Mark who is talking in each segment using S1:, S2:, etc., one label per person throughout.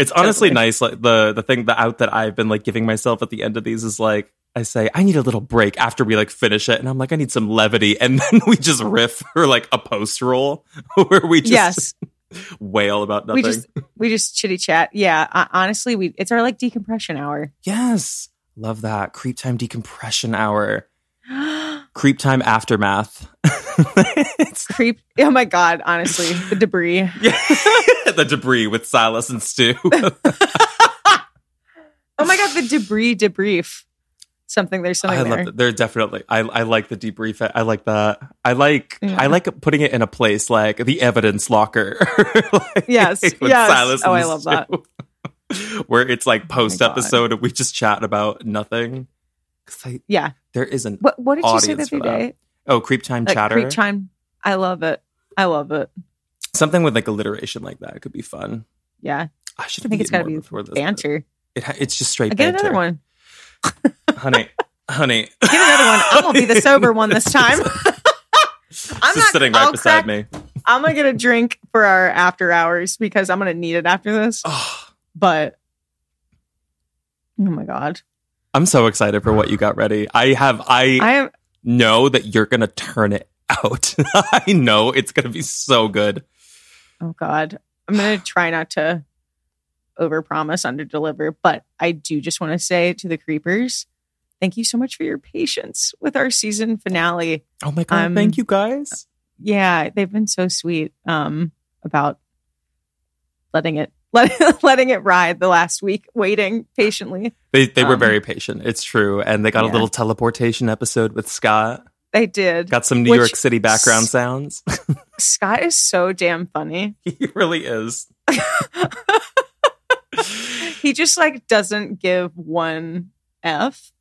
S1: It's honestly
S2: Totally.
S1: nice. Like the the thing the out that I've been like giving myself at the end of these is like I say I need a little break after we like finish it, and I'm like I need some levity, and then we just riff for like a post roll where we just
S2: yes,
S1: wail about nothing.
S2: we just we just chitty chat. Yeah, uh, honestly, we it's our like decompression hour.
S1: yes, love that creep time decompression hour, creep time aftermath. it's
S2: Creep. Oh my god! Honestly, the debris.
S1: yeah, the debris with Silas and Stu.
S2: Oh my god, the debris debrief. Something there's something
S1: I
S2: there.
S1: love that. They're definitely. I I like the debrief. I like that. I like.
S2: Yeah.
S1: I like putting it in a place like the evidence locker. Like,
S2: Yes,
S1: with
S2: yes. Oh, I
S1: and
S2: love that. Oh
S1: Where it's like oh post
S2: God.
S1: episode and we just chat about nothing. I,
S2: Yeah.
S1: there isn't.
S2: What What did you say the other
S1: that.
S2: day?
S1: Oh, creep time
S2: Like,
S1: chatter.
S2: creep time. I love it. I love it.
S1: Something with like alliteration like that could be fun.
S2: Yeah,
S1: I should
S2: I think it's
S1: got to
S2: be
S1: before this.
S2: banter.
S1: It, it's just straight
S2: I get
S1: banter.
S2: another one.
S1: honey. Honey,
S2: Get another one. I'm gonna be the sober one this time. I'm not
S1: sitting right
S2: I'll
S1: beside
S2: crack-
S1: me.
S2: I'm gonna get a drink for our after hours because I'm gonna need it after this. But oh my god,
S1: I'm so excited for what you got ready. I have. I
S2: I am.
S1: know that you're gonna turn it out. I know it's gonna be so good.
S2: Oh god, I'm gonna try not to overpromise, underdeliver. But I do just want to say to the creepers, thank you so much for your patience with our season finale.
S1: Oh my god!
S2: Um,
S1: thank you guys.
S2: yeah, they've been so sweet um about letting it let, letting it ride the last week, waiting patiently.
S1: They they were
S2: um,
S1: very patient. It's true, and they got a little teleportation episode with Scott.
S2: They did.
S1: Got some New
S2: Which-
S1: York City background sounds.
S2: Scott is so damn funny.
S1: he really is.
S2: He just like doesn't give one F.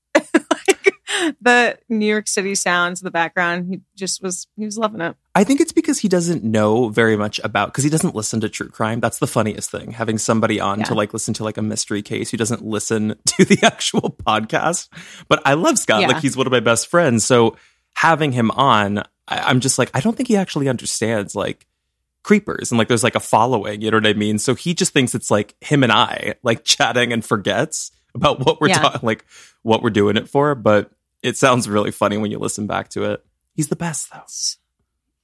S2: the New York City sounds, in the background, he just was he was loving it.
S1: I think it's because he doesn't know very much about because he doesn't listen to true crime. That's the funniest thing. Having somebody on to like listen to like a mystery case who doesn't listen to the actual podcast. But I love Scott.
S2: Yeah.
S1: Like he's one of my best friends. So having him on, I, I'm just like, I don't think he actually understands like creepers and like there's like a following, you know what I mean? So he just thinks it's like him and I like chatting and forgets about what we're
S2: Yeah.
S1: talking like what we're doing it for. But it sounds really funny when you listen back to it. He's the best though.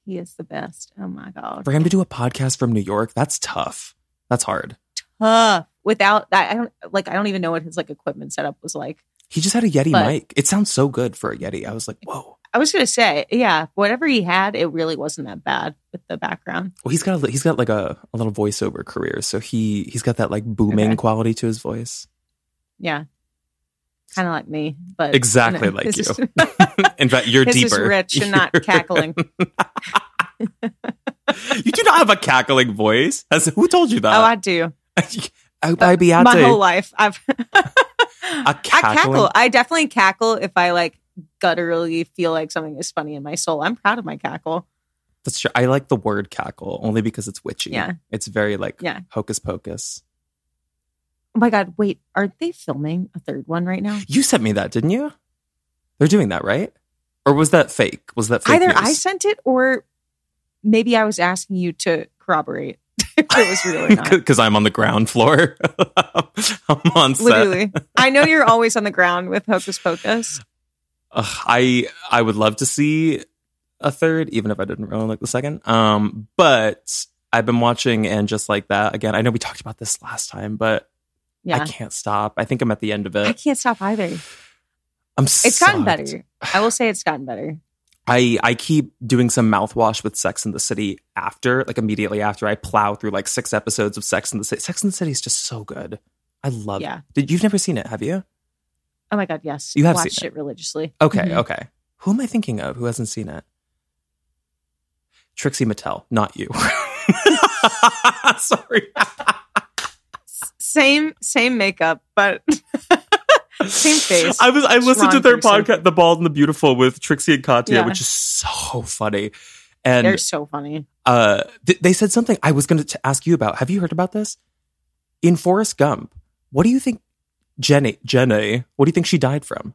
S2: He is the best. Oh my god.
S1: For him to do a podcast from New York, that's tough. That's hard.
S2: Tough. Without that, I don't like I don't even know what his like equipment setup was like.
S1: He just had a Yeti
S2: But-
S1: mic. It sounds so good for a Yeti. I was like, whoa.
S2: I was gonna say, yeah, whatever he had, it really wasn't that bad with the background.
S1: Well, he's got a, he's got like a, a little voiceover career, so he he's got that like booming
S2: Okay.
S1: quality to his voice.
S2: Yeah. Kind of like me, but
S1: Exactly
S2: you know,
S1: like you. In fact, you're deeper.
S2: rich and not cackling.
S1: you do not have a cackling voice. Has, who told you that?
S2: oh, I do.
S1: I, I be
S2: My whole life, I've I cackle. I definitely cackle if I like gutturally feel like something is funny in my soul. I'm proud of my cackle.
S1: That's true. I like the word cackle only because it's witchy.
S2: Yeah.
S1: It's very like
S2: Yeah.
S1: hocus pocus.
S2: Oh my god! Wait, aren't they filming a third one right now?
S1: You sent me that, didn't you? They're doing that, right? Or was that fake? Was that fake
S2: Either
S1: news?
S2: I sent it or maybe I was asking you to corroborate if it was real or not.
S1: because I'm on the ground floor. I'm on set.
S2: Literally, I know you're always on the ground with Hocus Pocus.
S1: Ugh, I I would love to see a third, even if I didn't really like the second. Um, but I've been watching and just like that again. I know we talked about this last time, but
S2: Yeah,
S1: I can't stop. I think I'm at the end of it.
S2: I can't stop either.
S1: I'm.
S2: It's gotten
S1: sucked.
S2: better. I will say it's gotten better.
S1: I I keep doing some mouthwash with Sex in the City after, like immediately after I plow through like six episodes of Sex in the City. Sex in the City is just so good. I love
S2: Yeah.
S1: it. Did you've never seen it, have you?
S2: Oh my god, yes.
S1: You have
S2: watched
S1: seen
S2: it religiously.
S1: Okay,
S2: Mhm.
S1: okay. Who am I thinking of? Who hasn't seen it? Trixie Mattel, not you. Sorry.
S2: Same same makeup, but same face.
S1: I was I listened to their
S2: person.
S1: podcast, The Bald and the Beautiful, with Trixie and Katya,
S2: Yeah.
S1: which is so funny. And
S2: They're so funny.
S1: uh, th- they said something I was going to ask you about. Have you heard about this? In Forrest Gump, what do you think Jenny Jenny? What do you think she died from?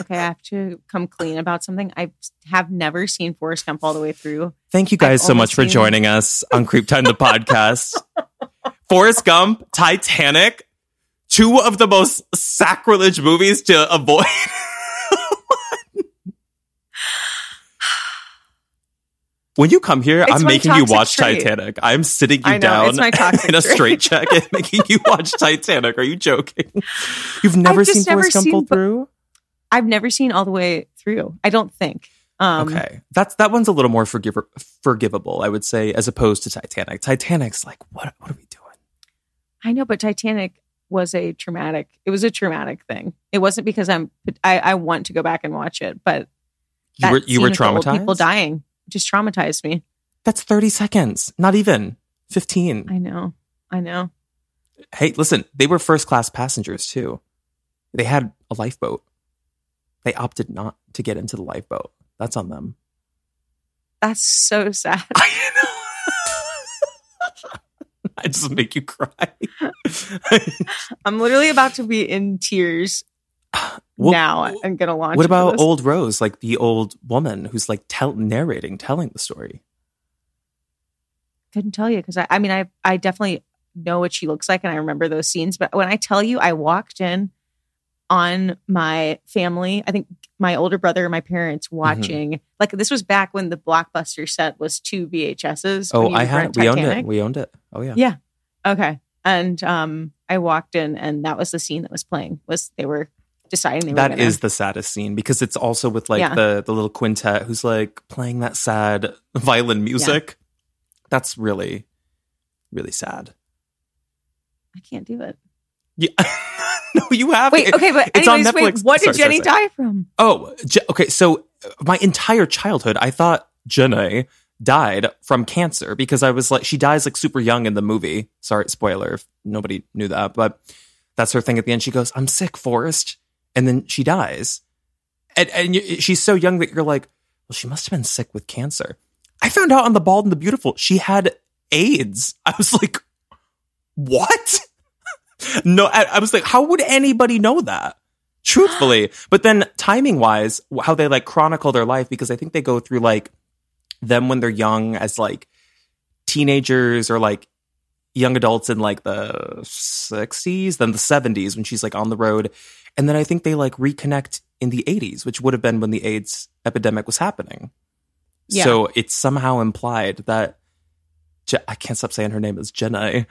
S2: Okay, I have to come clean about something. I have never seen Forrest Gump all the way through.
S1: Thank you guys
S2: I've
S1: so much for joining us on Creep Time the podcast. Forrest Gump, Titanic, two of the most sacrilege movies to avoid. when you come here,
S2: It's
S1: I'm making you watch
S2: trait.
S1: Titanic. I'm sitting you
S2: know,
S1: down in a straight jacket, making you watch Titanic. Are you joking? You've never
S2: just
S1: seen
S2: never
S1: Forrest Gump
S2: seen
S1: through?
S2: I've never seen all the way through. I don't think. Um,
S1: okay, that's that one's a little more forgive- forgivable, I would say, as opposed to Titanic. Titanic's like, what? What are we doing?
S2: I know, but Titanic was a traumatic. It was a traumatic thing. It wasn't because I'm. I, I want to go back and watch it, but
S1: You were you were
S2: with the old
S1: traumatized.
S2: People dying just traumatized me.
S1: That's thirty seconds, not even fifteen.
S2: I know. I know.
S1: hey, listen, they were first class passengers too. They had a lifeboat. They opted not to get into the lifeboat. That's on them.
S2: That's so sad.
S1: I know. I just make you cry.
S2: I'm literally about to be in tears
S1: What-
S2: now. I'm gonna launch.
S1: What about old Rose, like the old woman who's like tell- narrating, telling the story?
S2: couldn't tell you because I, I mean I I definitely know what she looks like and I remember those scenes. But when I tell you, I walked in on my family. I think my older brother and my
S1: Mm-hmm.
S2: parents watching. Like this was back when the blockbuster set was two VHSs.
S1: Oh, I had it. We owned it. We owned it. Oh yeah.
S2: Yeah. Okay. And um, I walked in, and that was the scene that was playing. Was they were deciding they were
S1: That
S2: gonna,
S1: is the saddest scene because it's also with like
S2: Yeah.
S1: the the little quintet who's like playing that sad violin music. That's really, really sad.
S2: I can't do it.
S1: Yeah. no, you have
S2: Wait.
S1: it.
S2: Okay, but
S1: It's on
S2: anyways, wait. What did
S1: Sorry, sorry,
S2: Jenny
S1: sorry.
S2: die from?
S1: Oh, Je- okay. So uh, my entire childhood, I thought Jenny died from cancer because I was like, she dies like super young in the movie. Sorry, spoiler if nobody knew that, but that's her thing at the end. She goes, "I'm sick, Forrest," and then she dies, and and you, she's so young that you're like, well, she must have been sick with cancer. I found out on the Bald and the Beautiful she had AIDS. I was like, what? No, I, I was like, how would anybody know that? Truthfully, but then timing wise, how they like chronicle their life because I think they go through like them when they're young as like teenagers or like young adults in like the 60s, then the 70s when she's like on the road. And then I think they like reconnect in the 80s, which would have been when the AIDS epidemic was happening.
S2: Yeah.
S1: So it's somehow implied that Je- I can't stop saying her name is Jenai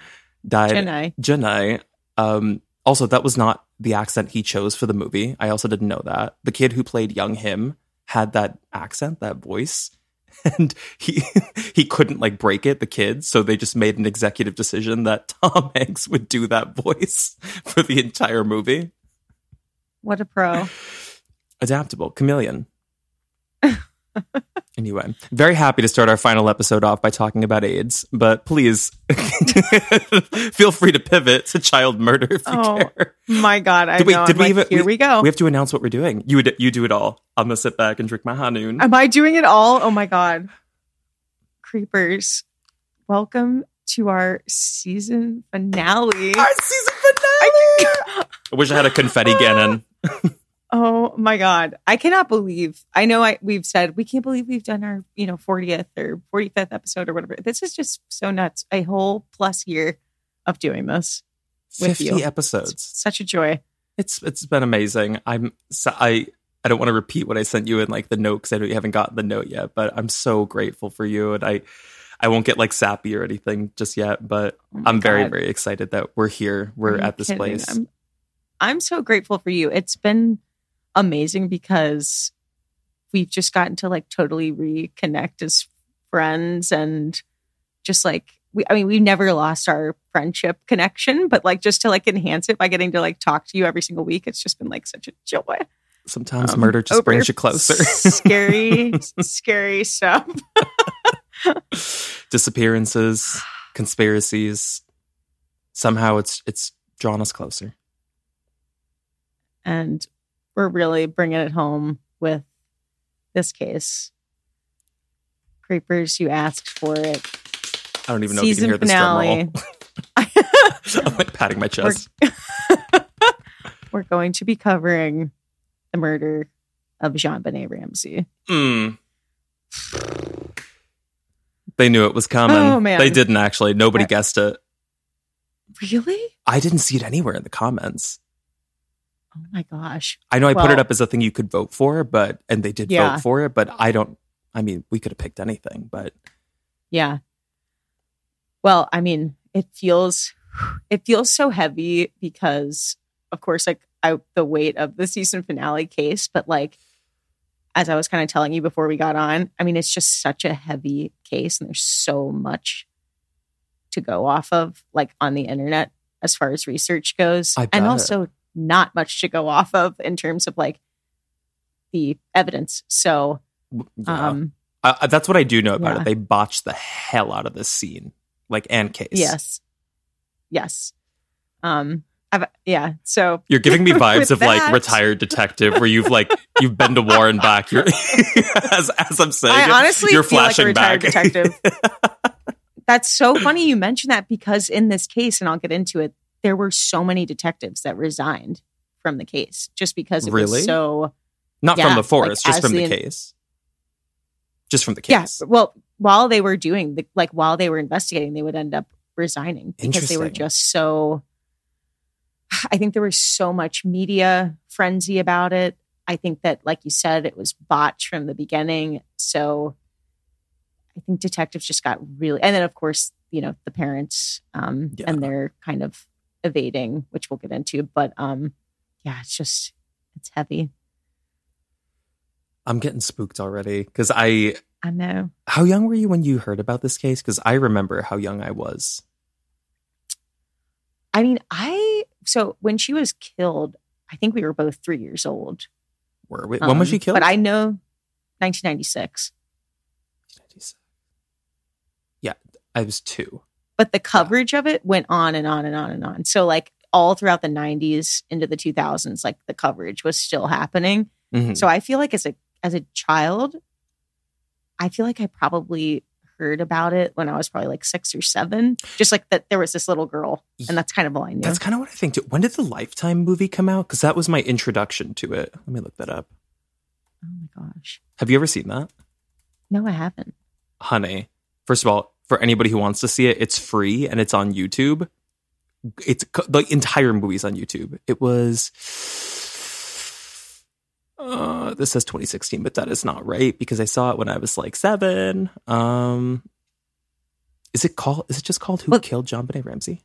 S1: died.
S2: Jenny.
S1: Jenai. Um, also, that was not the accent he chose for the movie. I also didn't know that. The kid who played young him had that accent, that voice, and he he couldn't like break it. The kid, so they just made an executive decision that Tom Hanks would do that voice for the entire movie.
S2: What a pro.
S1: Adaptable, chameleon. Anyway, very happy to start our final episode off by talking about AIDS, but please feel free to pivot to child murder if you
S2: Oh,
S1: care.
S2: My God, I
S1: Did we-
S2: know.
S1: did we
S2: like,
S1: even-
S2: here
S1: we-
S2: we, go.
S1: We have to announce what we're doing. You would, you do it all. I'm gonna sit back and drink my High Noon.
S2: Am I doing it all? Oh my God. Creepers, welcome to our season finale.
S1: Our season finale. I wish I had a confetti cannon.
S2: Oh my God. I cannot believe. I know I we've said we can't believe we've done our, you know, 40th or 45th episode or whatever. This is just so nuts. A whole plus year of doing this. with
S1: Fifty
S2: you.
S1: episodes.
S2: It's such a joy.
S1: It's it's been amazing. I'm so, I I don't want to repeat what I sent you in like the note because I know you haven't gotten the note yet, but I'm so grateful for you, and I I won't get like sappy or anything just yet, but
S2: Oh
S1: I'm very
S2: God.
S1: very excited that we're here. We're at this
S2: kidding?
S1: place.
S2: I'm, I'm so grateful for you. It's been amazing because we've just gotten to like totally reconnect as friends and just like we I mean we've never lost our friendship connection, but like just to like enhance it by getting to like talk to you every single week, it's just been like such a joy.
S1: Sometimes
S2: Um,
S1: murder just brings you closer.
S2: scary, scary stuff.
S1: Disappearances, conspiracies. Somehow it's it's drawn us closer.
S2: and we're really bringing it home with this case. Creepers, you asked for it.
S1: I don't even know
S2: Season
S1: if you can hear
S2: finale.
S1: this drum roll. I'm like patting my chest.
S2: we're going to be covering the murder of JonBenét Ramsey.
S1: Mm. They knew it was coming.
S2: Oh, man.
S1: They didn't actually. Nobody
S2: I-
S1: guessed it.
S2: Really?
S1: I didn't see it anywhere in the comments.
S2: Oh my gosh.
S1: I know I put it up as a thing you could vote for, but and they did
S2: Yeah.
S1: vote for it, but I don't. I mean, we could have picked anything, but
S2: Yeah. Well, I mean, it feels it feels so heavy because of course like I the weight of the season finale case, but like as I was kind of telling you before we got on, I mean, it's just such a heavy case and there's so much to go off of like on the internet as far as research goes.
S1: I
S2: And also not much to go off of in terms of like the evidence. So,
S1: yeah.
S2: um
S1: I- that's what I do know about
S2: yeah.
S1: it. They botched the hell out of this scene, like and case.
S2: Yes. Yes. Um I've yeah, so
S1: You're giving me vibes of like retired detective, where you've like you've been to war and back. You're as as I'm saying,
S2: I honestly
S1: you're
S2: like
S1: flashing
S2: retired
S1: back.
S2: detective. That's so funny you mentioned that because in this case, and I'll get into it, there were so many detectives that resigned from the case just because it
S1: Really?
S2: was so
S1: Not
S2: Yeah,
S1: from the
S2: like,
S1: forest, just from the,
S2: the-
S1: case. Just from the case. yeah.
S2: Well, while they were doing the like while they were investigating, they would end up resigning because they were just so. I think there was so much media frenzy about it. I think that, like you said, it was botched from the beginning. So I think detectives just got really, and then of course, you know, the parents um,
S1: Yeah.
S2: and they're kind of evading, which we'll get into. But um, yeah, it's just it's heavy.
S1: I'm getting spooked already because I.
S2: I know.
S1: How young were you when you heard about this case? Because I remember how young I was.
S2: I mean, I so when she was killed, I think we were both three years old.
S1: Were we, when was
S2: Um,
S1: she killed?
S2: But I know 1996. 1996.
S1: Yeah, I was two.
S2: But the coverage of it went on and on and on and on. So like all throughout the 90s into the 2000s, like the coverage was still happening.
S1: Mhm.
S2: So I feel like as a as a child, I feel like I probably heard about it when I was probably like six or seven. Just like that there was this little girl, and that's kind of all I knew.
S1: That's kind of what I think too. When did the Lifetime movie come out? Because that was my introduction to it. Let me look that up.
S2: oh my gosh.
S1: Have you ever seen that?
S2: No, I haven't.
S1: Honey, first of all, for anybody who wants to see it, it's free and it's on YouTube. It's the entire movie's on YouTube. It was. Uh, this says 2016, but that is not right because I saw it when I was like seven. Um, is it called? Is it just called Who
S2: Well-
S1: Killed JonBenét Ramsey?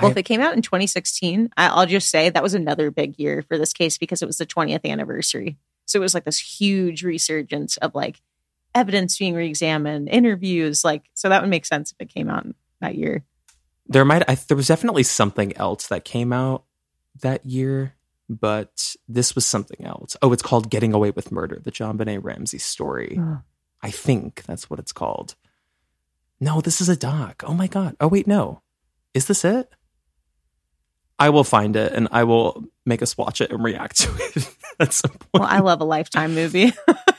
S2: Well,
S1: I-
S2: if it came out in 2016, I- I'll just say that was another big year for this case because it was the 20th anniversary. So it was like this huge resurgence of like evidence being reexamined, interviews. Like, so that would make sense if it came out that year.
S1: there might I, there was definitely something else that came out that year but this was something else. Oh it's called getting away with murder the JonBenét ramsey story. I think that's what it's called. No this is a doc. Oh my god. Oh wait no. Is this it? I will find it and i will make us watch it and react to it at some point
S2: Well, I love a Lifetime movie.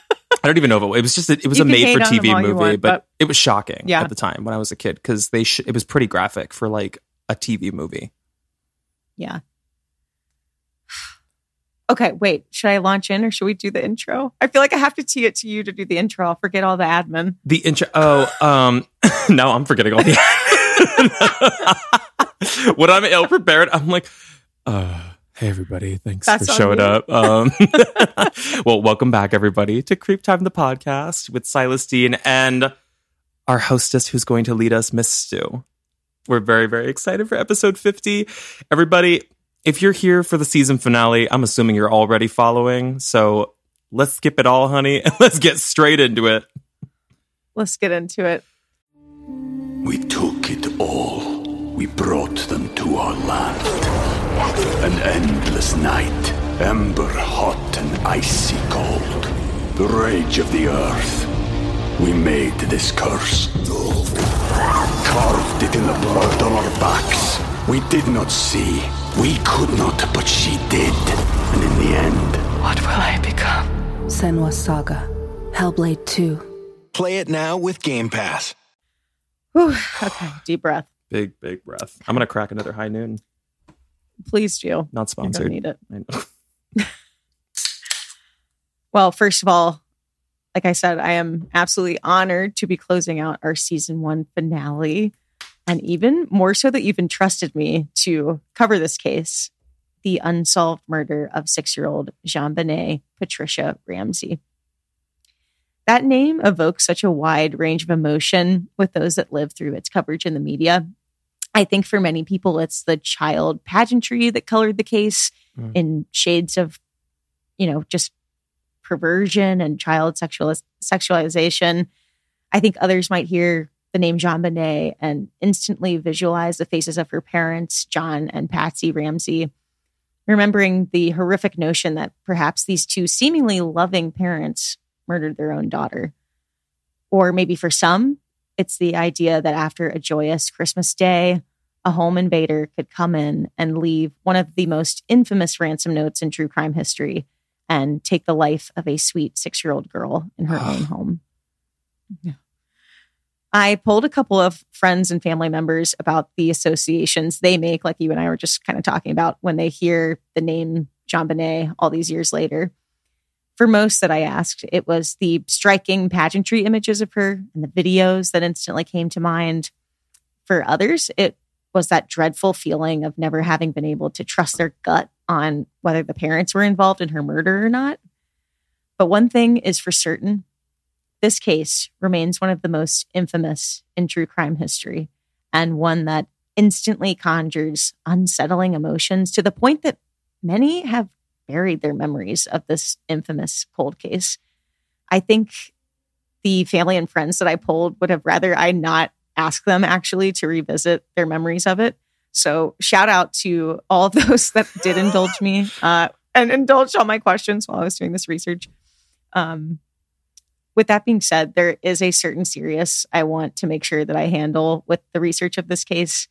S1: I don't even know if it, it was just a, it was
S2: You
S1: a made for TV movie,
S2: want,
S1: but,
S2: but-
S1: it was shocking
S2: Yeah.
S1: at the time when I was a kid because they sh- it was pretty graphic for like a TV movie.
S2: yeah. Okay, wait. Should I launch in or should we do the intro? I feel like I have to tee it to you to do the intro. I'll forget all the admin.
S1: The intro. Oh, um, now I'm forgetting all the. when I'm ill prepared, I'm like, uh, hey everybody, thanks
S2: That's
S1: for showing
S2: you.
S1: up. Um, well, welcome back everybody to Creep Time the podcast with Silas Dean and our hostess who's going to lead us, Miss Stu. We're very, very excited for episode 50. Everybody, if you're here for the season finale, I'm assuming you're already following. So let's skip it all, honey, and let's get straight into it.
S2: Let's get into it.
S3: We took it all. We brought them to our land. An endless night, ember hot and icy cold. The rage of the earth. We made this curse. Carved it in the blood on our backs. We did not see. We could not, but she did. And in the end,
S4: What will I become? Senua Saga. Hellblade 2.
S5: Play it now with Game Pass.
S2: Whew. Okay, deep breath.
S1: Big, big breath. I'm going to crack another high noon.
S2: Please do.
S1: Not sponsored.
S2: need it.
S1: I know.
S2: Well, first of all, like I said, I am absolutely honored to be closing out our season one finale. And even more so that you've entrusted me to cover this case the unsolved murder of six year old JonBenét Patricia Ramsey. That name evokes such a wide range of emotion with those that live through its coverage in the media. I think for many people, it's the child pageantry that colored the case
S1: Mm.
S2: in shades of, you know, just perversion and child sexual sexualization. I think others might hear the name JonBenét and instantly visualize the faces of her parents, John and Patsy Ramsey, remembering the horrific notion that perhaps these two seemingly loving parents murdered their own daughter. Or maybe for some, it's the idea that after a joyous Christmas day, a home invader could come in and leave one of the most infamous ransom notes in true crime history and take the life of a sweet six year old girl in her own home. Yeah. I polled a couple of friends and family members about the associations they make, like you and I were just kind of talking about when they hear the name JonBenét all these years later. For most that I asked, it was the striking pageantry images of her and the videos that instantly came to mind. For others, it was that dreadful feeling of never having been able to trust their gut on whether the parents were involved in her murder or not. But one thing is for certain this case remains one of the most infamous in true crime history, and one that instantly conjures unsettling emotions to the point that many have buried their memories of this infamous cold case. I think the family and friends that I polled would have rather I not ask them actually to revisit their memories of it. So shout out to all those that did indulge me uh, and indulge all my questions while I was doing this research. Um, with that being said, there is a certain serious I want to make sure that I handle with the research of this case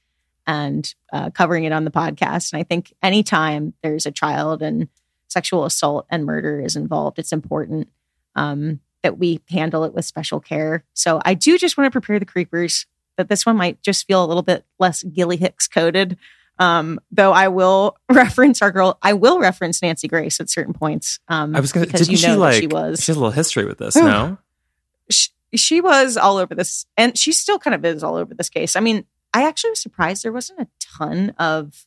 S2: and uh, covering it on the podcast. And I think anytime there's a child and sexual assault and murder is involved, it's important um, that we handle it with special care. So I do just want to prepare the creepers that this one might just feel a little bit less Gilly Hicks coded. Um, though I will reference our girl, I will reference Nancy Grace at certain points. Um,
S1: I was going to, didn't
S2: you know
S1: she like,
S2: she was
S1: she has a little history with this, no?
S2: she, she was all over this and she still kind of is all over this case. I mean, I actually was surprised there wasn't a ton of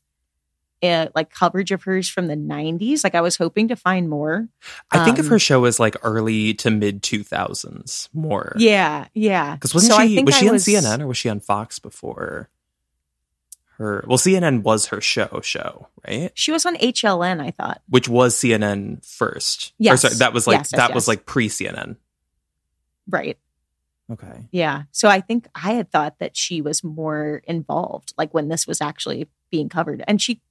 S2: uh, like coverage of hers from the 90s. Like I was hoping to find more.
S1: I think of
S2: Um,
S1: her show as like early to mid 2000s more.
S2: Yeah, yeah.
S1: Because wasn't
S2: So I
S1: she,
S2: think
S1: was
S2: I
S1: she on CNN or was she on Fox before her? Well, CNN was her show, show, right?
S2: She was on HLN, I thought.
S1: Which was CNN first. Or
S2: Yes.
S1: sorry, that was like,
S2: Yes, yes,
S1: that was like pre CNN.
S2: Right.
S1: Okay.
S2: Yeah. So I think I had thought that she was more involved, like when this was actually being covered. And she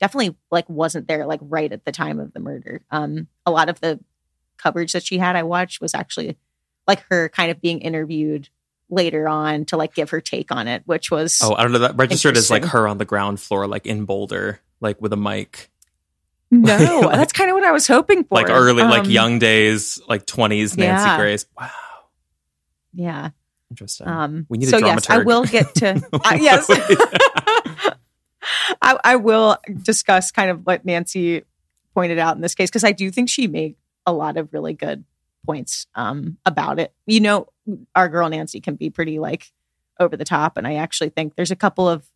S2: definitely like wasn't there like right at the time of the murder. Um, a lot of the coverage that she had I watched was actually like her kind of being interviewed later on to like give her take on it, which was
S1: Oh, I don't know. That registered as like her on the ground floor, like in Boulder, like with a mic.
S2: no,
S1: like-
S2: that's kind of what I was hoping for.
S1: Like early, like
S2: Um,
S1: young days, like 20s Nancy
S2: yeah.
S1: Grace. Wow.
S2: Yeah.
S1: Interesting.
S2: Um,
S1: we need a
S2: so yes, I will get to uh, yes. I, I will discuss kind of what Nancy pointed out in this case because I do think she made a lot of really good points um, about it. You know, our girl Nancy can be pretty like over the top, and I actually think there's a couple of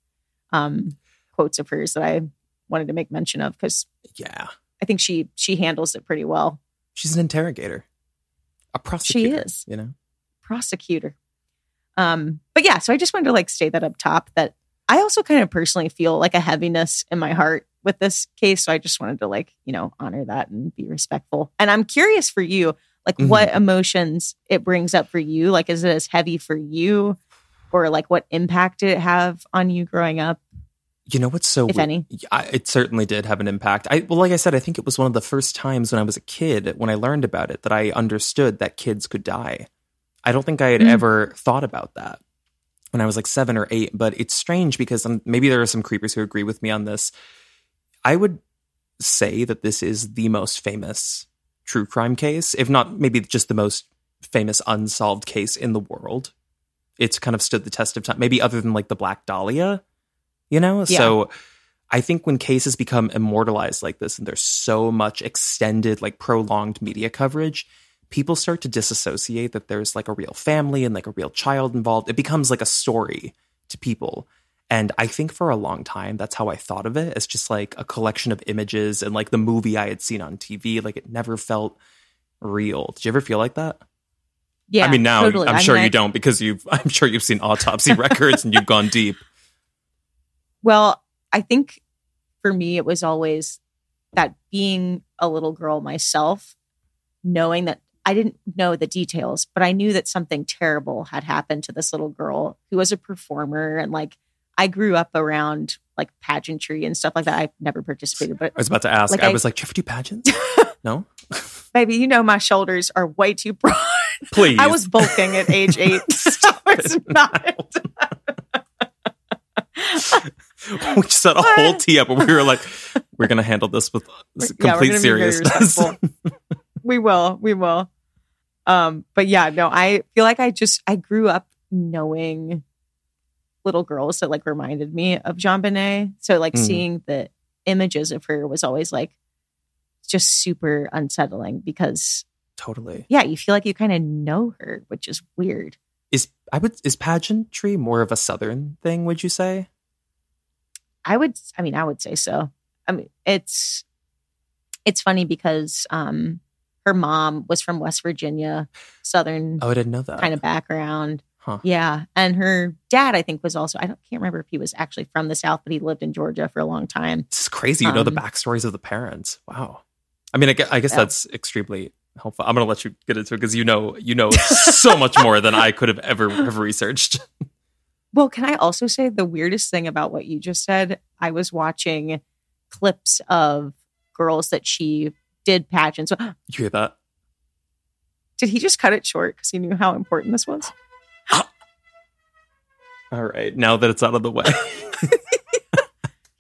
S2: um, quotes of hers that I wanted to make mention of because
S1: Yeah.
S2: I think she she handles it pretty well.
S1: She's an interrogator. A prosecutor.
S2: She is.
S1: You know?
S2: Prosecutor. Um, but yeah, so I just wanted to like state that up top that I also kind of personally feel like a heaviness in my heart with this case. So I just wanted to like, you know, honor that and be respectful. And I'm curious for you, like
S1: Mhm.
S2: what emotions it brings up for you. Like, is it as heavy for you? Or like what impact did it have on you growing up?
S1: You know what's so
S2: If
S1: weird?
S2: any.
S1: I, it certainly did have an impact. I well, like I said, I think it was one of the first times when I was a kid when I learned about it that I understood that kids could die. I don't think I had
S2: Mm.
S1: ever thought about that when I was like seven or eight. But it's strange because um, maybe there are some creepers who agree with me on this. I would say that this is the most famous true crime case, if not maybe just the most famous unsolved case in the world. It's kind of stood the test of time, maybe other than like the Black Dahlia, you know?
S2: Yeah.
S1: So I think when cases become immortalized like this and there's so much extended, like prolonged media coverage, people start to disassociate that there's like a real family and like a real child involved. It becomes like a story to people. And I think for a long time, that's how I thought of it as just like a collection of images and like the movie I had seen on TV. Like it never felt real. Did you ever feel like that?
S2: Yeah.
S1: I mean, now
S2: totally.
S1: I'm
S2: I
S1: sure
S2: mean,
S1: you don't because you've, I'm sure you've seen autopsy records and you've gone deep.
S2: Well, I think for me, it was always that being a little girl myself, knowing that I didn't know the details, but I knew that something terrible had happened to this little girl who was a performer. And like, I grew up around like pageantry and stuff like that. I've never participated, but
S1: I was about to ask.
S2: Like
S1: I,
S2: I-
S1: was like, "Do you ever do pageants?" no,
S2: baby, you know, my shoulders are way too broad.
S1: please.
S2: I was bulking at age eight. so it's not.
S1: we just had a whole tee up, and we were like, "We're gonna handle this with
S2: Yeah,
S1: complete
S2: very
S1: seriousness."
S2: We will we will um but yeah no i feel like i just i grew up knowing little girls that like reminded me of JonBenét so like
S1: Mm.
S2: seeing the images of her was always like just super unsettling because
S1: totally.
S2: yeah you feel like you kind of know her which is weird
S1: Is I would is pageantry more of a southern thing? Would you say?
S2: i would i mean i would say so i mean it's it's funny because um her mom was from west virginia southern
S1: Oh, I didn't know that.
S2: kind of background.
S1: Huh.
S2: Yeah, and her dad, I think, was also I don't can't remember if he was actually from the South, but he lived in Georgia for a long time.
S1: This is crazy. You know the
S2: Um,
S1: backstories of the parents. Wow. I mean, I guess, I guess
S2: Yeah.
S1: that's extremely helpful. I'm going to let you get into it because you know you know so much more than I could have ever have researched.
S2: Well, can I also say the weirdest thing about what you just said? I was watching clips of girls that she did pageants.
S1: You hear that?
S2: Did he just cut it short because he knew how important this was?
S1: All right. Now that it's out of the way,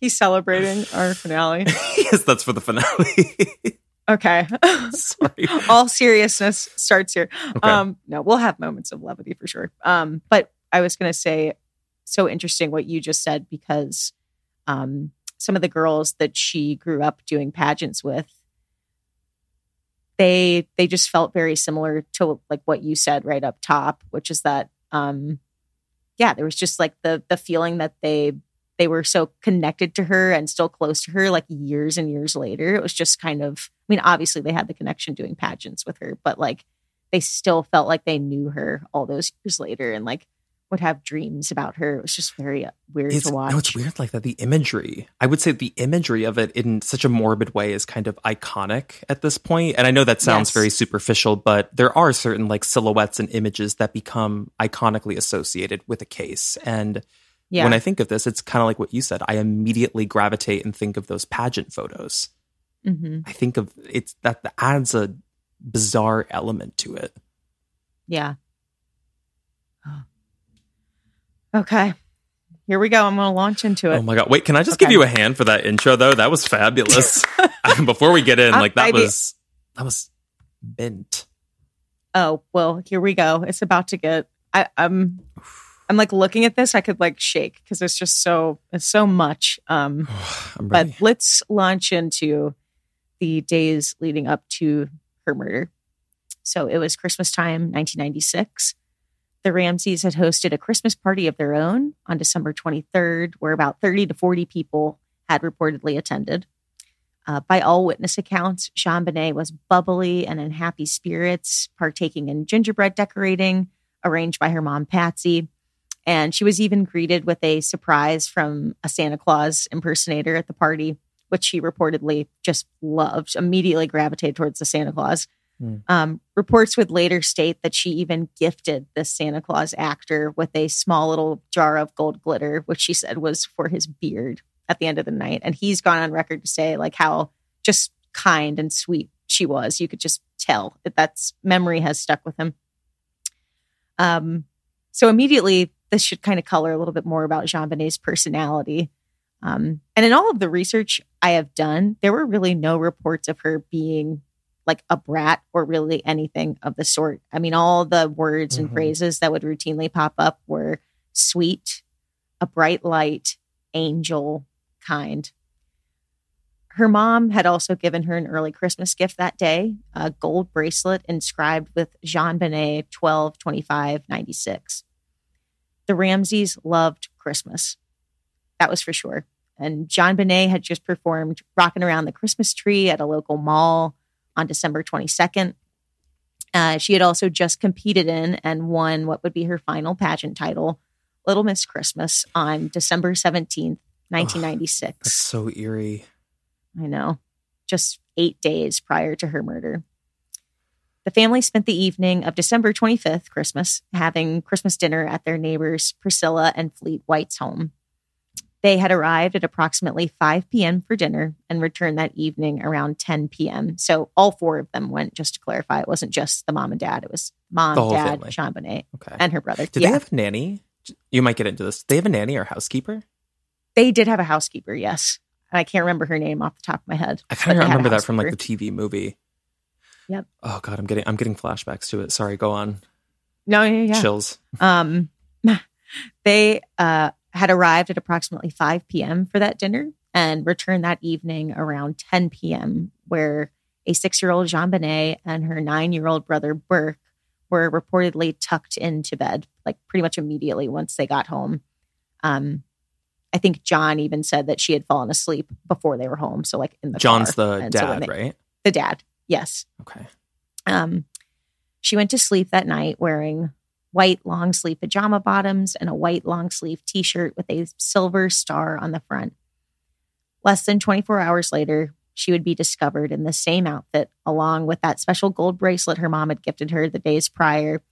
S2: He's celebrating our finale.
S1: yes, that's for the finale.
S2: Okay.
S1: Sorry.
S2: All seriousness starts here.
S1: Okay.
S2: Um, no, we'll have moments of levity for sure. Um, but I was going to say, so interesting what you just said because um, some of the girls that she grew up doing pageants with, they they just felt very similar to like what you said right up top, which is that, um, yeah, there was just like the the feeling that they they were so connected to her and still close to her like years and years later. It was just kind of, I mean, obviously they had the connection doing pageants with her, but like they still felt like they knew her all those years later and like would have dreams about her. It was just very uh, weird
S1: It's,
S2: to watch.
S1: no, it's weird like that. The imagery, I would say the imagery of it in such a morbid way is kind of iconic at this point. And I know that sounds
S2: Yes.
S1: very superficial, but there are certain like silhouettes and images that become iconically associated with a case. And
S2: Yeah.
S1: when I think of this, it's kind of like what you said. I immediately gravitate and think of those pageant photos.
S2: hmm
S1: I think of it's that adds a bizarre element to it.
S2: Yeah. Okay. Here we go. I'm going to launch into it.
S1: Oh my god! Wait, can I just give you a hand for that intro though? That was fabulous. Before we get in, like that was that was bent.
S2: Oh, well, here we go. It's about to get I, I'm I'm like looking at this, I could like shake because it's just so it's so much. Um but let's launch into the days leading up to her murder. So it was Christmas time, 1996. The Ramseys had hosted a Christmas party of their own on December 23rd, where about 30 to 40 people had reportedly attended. Uh, by all witness accounts, JonBenét was bubbly and in happy spirits, partaking in gingerbread decorating arranged by her mom, Patsy. And she was even greeted with a surprise from a Santa Claus impersonator at the party, which she reportedly just loved, immediately gravitated towards the Santa Claus.
S1: Mm.
S2: Um, reports would later state that she even gifted this Santa Claus actor with a small little jar of gold glitter, which she said was for his beard at the end of the night. And he's gone on record to say like how just kind and sweet she was. You could just tell that that's memory has stuck with him. Um, so immediately this should kind of color a little bit more about JonBenét's personality. Um, and in all of the research I have done, there were really no reports of her being like a brat or really anything of the sort. I mean, all the words and
S1: Mhm.
S2: phrases that would routinely pop up were sweet, a bright light, angel, kind. Her mom had also given her an early Christmas gift that day, a gold bracelet inscribed with JonBenét 12 25 96. The Ramseys loved Christmas. That was for sure. And JonBenét had just performed Rocking Around the Christmas Tree at a local mall on December 22nd. Uh, she had also just competed in and won what would be her final pageant title, Little Miss Christmas, on December 17th, 1996.
S1: That's so eerie.
S2: I know, just eight days prior to her murder. The family spent the evening of December 25th, Christmas, having Christmas dinner at their neighbors Priscilla and Fleet White's home. They had arrived at approximately 5 p.m. for dinner and returned that evening around 10 p.m. So all four of them went, just to clarify. It wasn't just the mom and dad, it was mom, dad,
S1: family.
S2: JonBenét,
S1: Okay.
S2: and her brother.
S1: Did
S2: yeah,
S1: they have a nanny? You might get into this. They have a nanny or housekeeper?
S2: they did have a housekeeper, yes. And I can't remember her name off the top of my head.
S1: I kind of
S2: they had a
S1: remember that from like the TV movie.
S2: Yep.
S1: Oh god, I'm getting I'm getting flashbacks to it. Sorry, go on.
S2: No, yeah, yeah.
S1: Chills.
S2: Um, they uh, had arrived at approximately 5 p.m. for that dinner and returned that evening around 10 p.m., where a six year old JonBenét and her nine year old brother Burke were reportedly tucked into bed, like pretty much immediately once they got home. Um, I think John even said that she had fallen asleep before they were home. So, like in the
S1: John's
S2: car.
S1: the
S2: And so
S1: dad,
S2: they-
S1: right?
S2: The dad, yes.
S1: Okay.
S2: Um, she went to sleep that night wearing white long sleeve pajama bottoms and a white long sleeve t shirt with a silver star on the front. Less than 24 hours later, she would be discovered in the same outfit, along with that special gold bracelet her mom had gifted her the days prior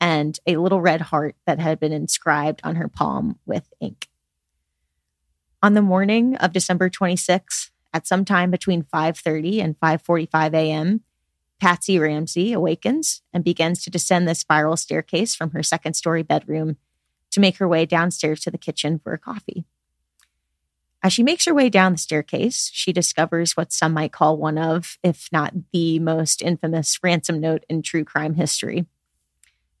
S2: and a little red heart that had been inscribed on her palm with ink. On the morning of December 26th, at some time between 5:30 and 5:45 a.m., Patsy Ramsey awakens and begins to descend the spiral staircase from her second story bedroom to make her way downstairs to the kitchen for a coffee. As she makes her way down the staircase, she discovers what some might call one of, if not the most infamous ransom note in true crime history.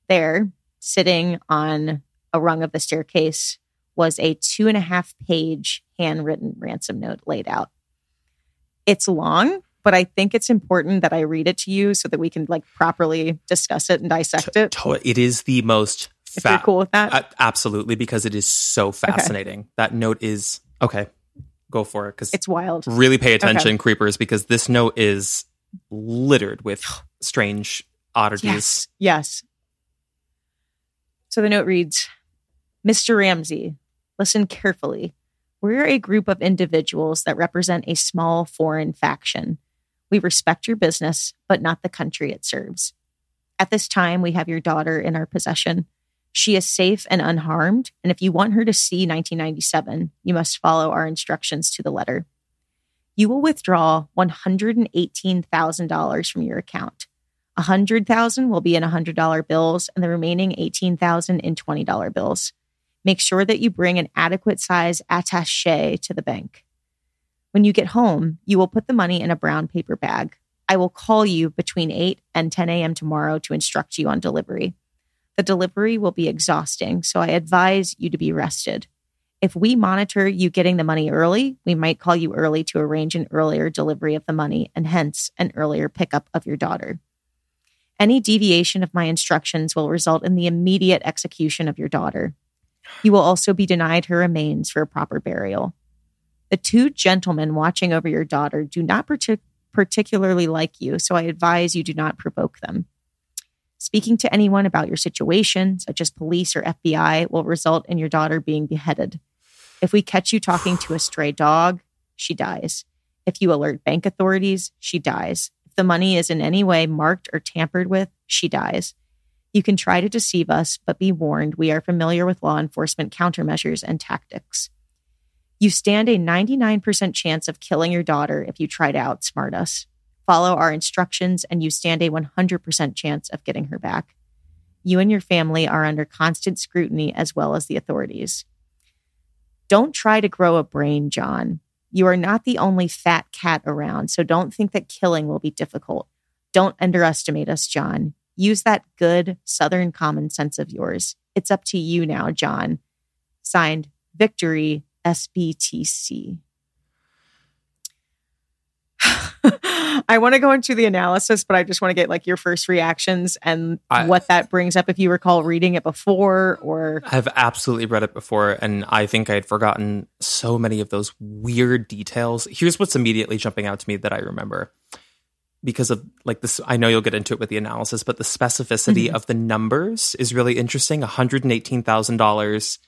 S2: There, sitting on a rung of the staircase, was a two and a half page handwritten ransom note laid out. It's long, but I think it's important that I read it to you so that we can like properly discuss it and dissect it.
S1: To- It is the most
S2: If you're cool with that.
S1: Uh, absolutely because it is so fascinating. That note is okay. Go for it because
S2: it's wild.
S1: really pay attention, creepers, because this note is littered with strange oddities.
S2: Yes. Yes. So the note reads Mr. Ramsey, listen carefully. We're a group of individuals that represent a small foreign faction. We respect your business, but not the country it serves. At this time, we have your daughter in our possession. She is safe and unharmed, and if you want her to see 1997, you must follow our instructions to the letter. You will withdraw $118,000 from your account. A hundred thousand will be in a hundred dollar bills and the remaining eighteen thousand in twenty dollar bills. Make sure that you bring an adequate size attache to the bank. When you get home, you will put the money in a brown paper bag. I will call you between 8 and 10 a.m. tomorrow to instruct you on delivery. The delivery will be exhausting, so I advise you to be rested. If we monitor you getting the money early, we might call you early to arrange an earlier delivery of the money and hence an earlier pickup of your daughter. Any deviation of my instructions will result in the immediate execution of your daughter. You will also be denied her remains for a proper burial. The two gentlemen watching over your daughter do not partic- particularly like you, so I advise you do not provoke them. Speaking to anyone about your situation, such as police or FBI, will result in your daughter being beheaded. If we catch you talking to a stray dog, she dies. If you alert bank authorities, she dies. If the money is in any way marked or tampered with, she dies. You can try to deceive us, but be warned we are familiar with law enforcement countermeasures and tactics. You stand a 99% chance of killing your daughter if you try to outsmart us. Follow our instructions, and you stand a 100% chance of getting her back. You and your family are under constant scrutiny as well as the authorities. Don't try to grow a brain, John. You are not the only fat cat around, so don't think that killing will be difficult. Don't underestimate us, John. Use that good Southern common sense of yours. It's up to you now, John. Signed, Victory SBTC. I want to go into the analysis, but I just want to get like your first reactions and
S1: I,
S2: what that brings up if you recall reading it before or
S1: I've absolutely read it before and I think I had forgotten so many of those weird details. Here's what's immediately jumping out to me that I remember. Because of like this I know you'll get into it with the analysis, but the specificity mm-hmm. of the numbers is really interesting. $118,000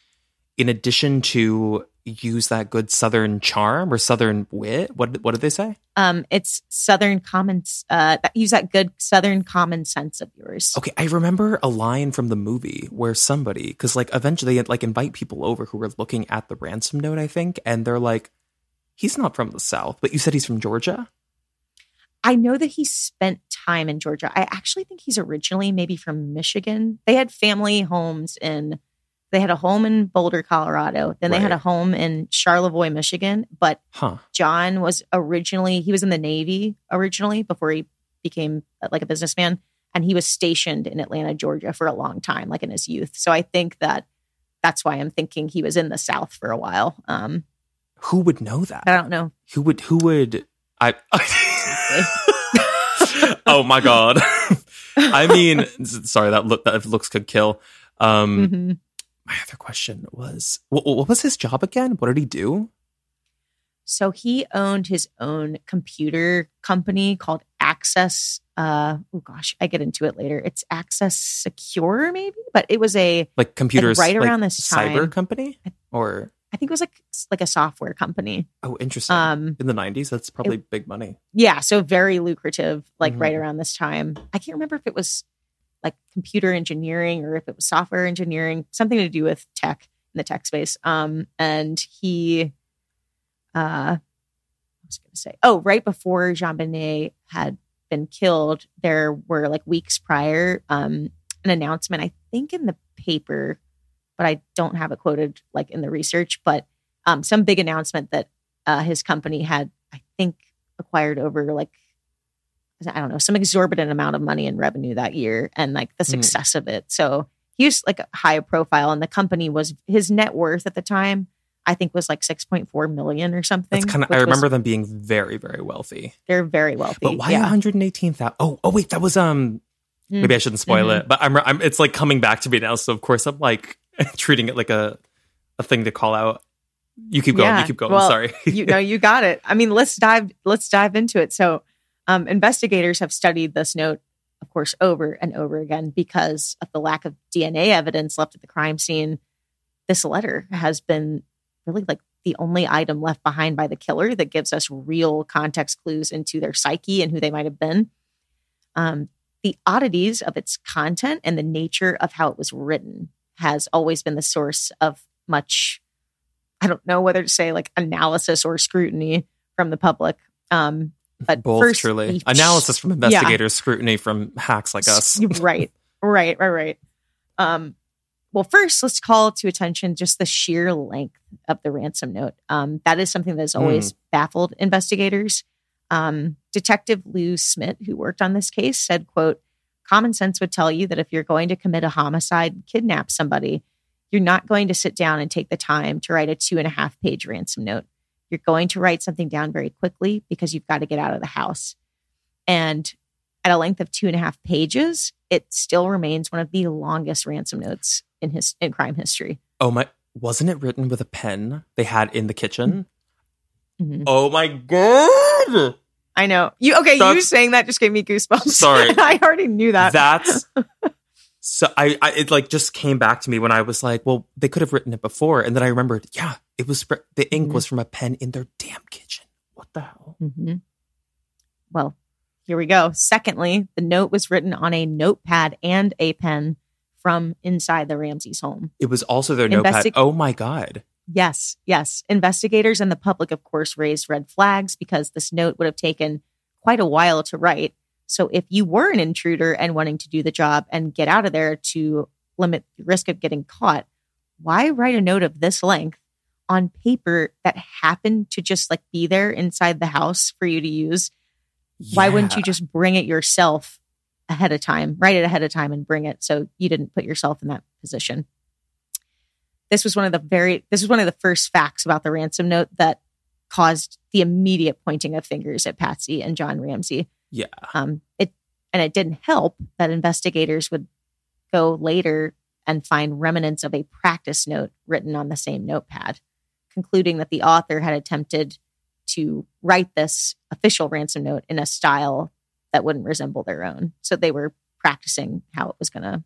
S1: in addition to use that good Southern charm or Southern wit. What what did they say?
S2: um it's southern common uh that- use that good southern common sense of yours.
S1: Okay, I remember a line from the movie where somebody, because like eventually they like invite people over who were looking at the ransom note, I think, and they're like, "He's not from the South, but you said he's from Georgia."
S2: I know that he spent time in Georgia. I actually think he's originally maybe from Michigan. They had family homes in they had a home in Boulder, Colorado. Then they had a home in Charlevoix, Michigan. But
S1: Huh?
S2: John was originally he was in the Navy originally before he became uh, like a businessman, and he was stationed in Atlanta, Georgia for a long time, like in his youth. So I think that that's why I'm thinking he was in the South for a while. Um,
S1: Who would know that?
S2: I don't know.
S1: Who would? Who would? I. oh my god! I mean, sorry that look that looks could kill. Um,
S2: Mhm.
S1: My other question was, what, what was his job again? What did he do?
S2: So he owned his own computer company called Access. Uh, oh gosh, I get into it later. It's Access Secure, maybe, but it was a.
S1: Like computers,
S2: right
S1: like
S2: around this
S1: cyber company, or
S2: I think it was like like a software company.
S1: oh, interesting.
S2: Um,
S1: In the nineties, that's probably big money.
S2: yeah, so very lucrative. Like
S1: Mhm.
S2: right around this time, I can't remember if it was like computer engineering or if it was software engineering, something to do with tech in the tech space. Um, and he, uh, I was going to say, oh, right before JonBenét had been killed, there were like weeks prior, um, an announcement, I think in the paper, but I don't have it quoted like in the research, but um, some big announcement that uh, his company had, I think, acquired over like I don't know, some exorbitant amount of money in revenue that year and like the
S1: Hmm.
S2: success of it. So he was like a high profile and the company was his net worth at the time, I think was like 6.4 million or something.
S1: That's kind of. I
S2: was-
S1: remember them being very, very wealthy.
S2: they're very wealthy.
S1: But why
S2: Yeah.
S1: one hundred eighteen thousand? Oh, oh wait, that was um.
S2: Mm.
S1: Maybe I shouldn't spoil
S2: Mhm.
S1: it, but I'm, I'm. It's like coming back to me now, so of course I'm like treating it like a a thing to call out. You keep going.
S2: Yeah,
S1: You keep going.
S2: well,
S1: Sorry.
S2: you know, you got it. I mean, let's dive let's dive into it. So, um, investigators have studied this note, of course, over and over again because of the lack of DNA evidence left at the crime scene. This letter has been really like the only item left behind by the killer that gives us real context clues into their psyche and who they might have been. Um, the oddities of its content and the nature of how it was written has always been the source of much I don't know whether to say like analysis or scrutiny from the public. Um, but
S1: Both
S2: first,
S1: truly. Analysis from investigators, scrutiny from hacks like us.
S2: right, right, right, right. Um, well, first, let's call to attention just the sheer length of the ransom note. Um, that is something that has always baffled investigators. Um, Detective Lou Smith, who worked on this case, said, "quote Common sense would tell you that if you're going to commit a homicide, kidnap somebody, you're not going to sit down and take the time to write a two and a half page ransom note. You're going to write something down very quickly because you've got to get out of the house. And at a length of two and a half pages, it still remains one of the longest ransom notes in his in crime history.
S1: Oh my! Wasn't it written with a pen they had in the kitchen?
S2: Mhm.
S1: Oh my god!
S2: I know. You okay? you
S1: That's-
S2: saying that just gave me goosebumps.
S1: Sorry.
S2: I already knew that.
S1: That's so. I, I it like just came back to me when I was like, well, they could have written it before, and then I remembered, yeah, it was the ink
S2: Mhm.
S1: was from a pen in their damn kitchen. What the hell?
S2: hmm Well, here we go. Secondly, the note was written on a notepad and a pen from inside the Ramseys home.
S1: It was also their notepad. Oh my god!
S2: Yes, yes. Investigators and the public, of course, raised red flags because this note would have taken quite a while to write. So, if you were an intruder and wanting to do the job and get out of there to limit the risk of getting caught, why write a note of this length on paper that happened to just like be there inside the house for you to use? Why wouldn't you just bring it yourself ahead of time, write it ahead of time and bring it so you didn't put yourself in that position? This was one of the very this was one of the first facts about the ransom note that caused the immediate pointing of fingers at Patsy and John Ramsey.
S1: Yeah.
S2: Um it and it didn't help that investigators would go later and find remnants of a practice note written on the same notepad, concluding that the author had attempted to write this official ransom note in a style that wouldn't resemble their own. So they were practicing how it was going to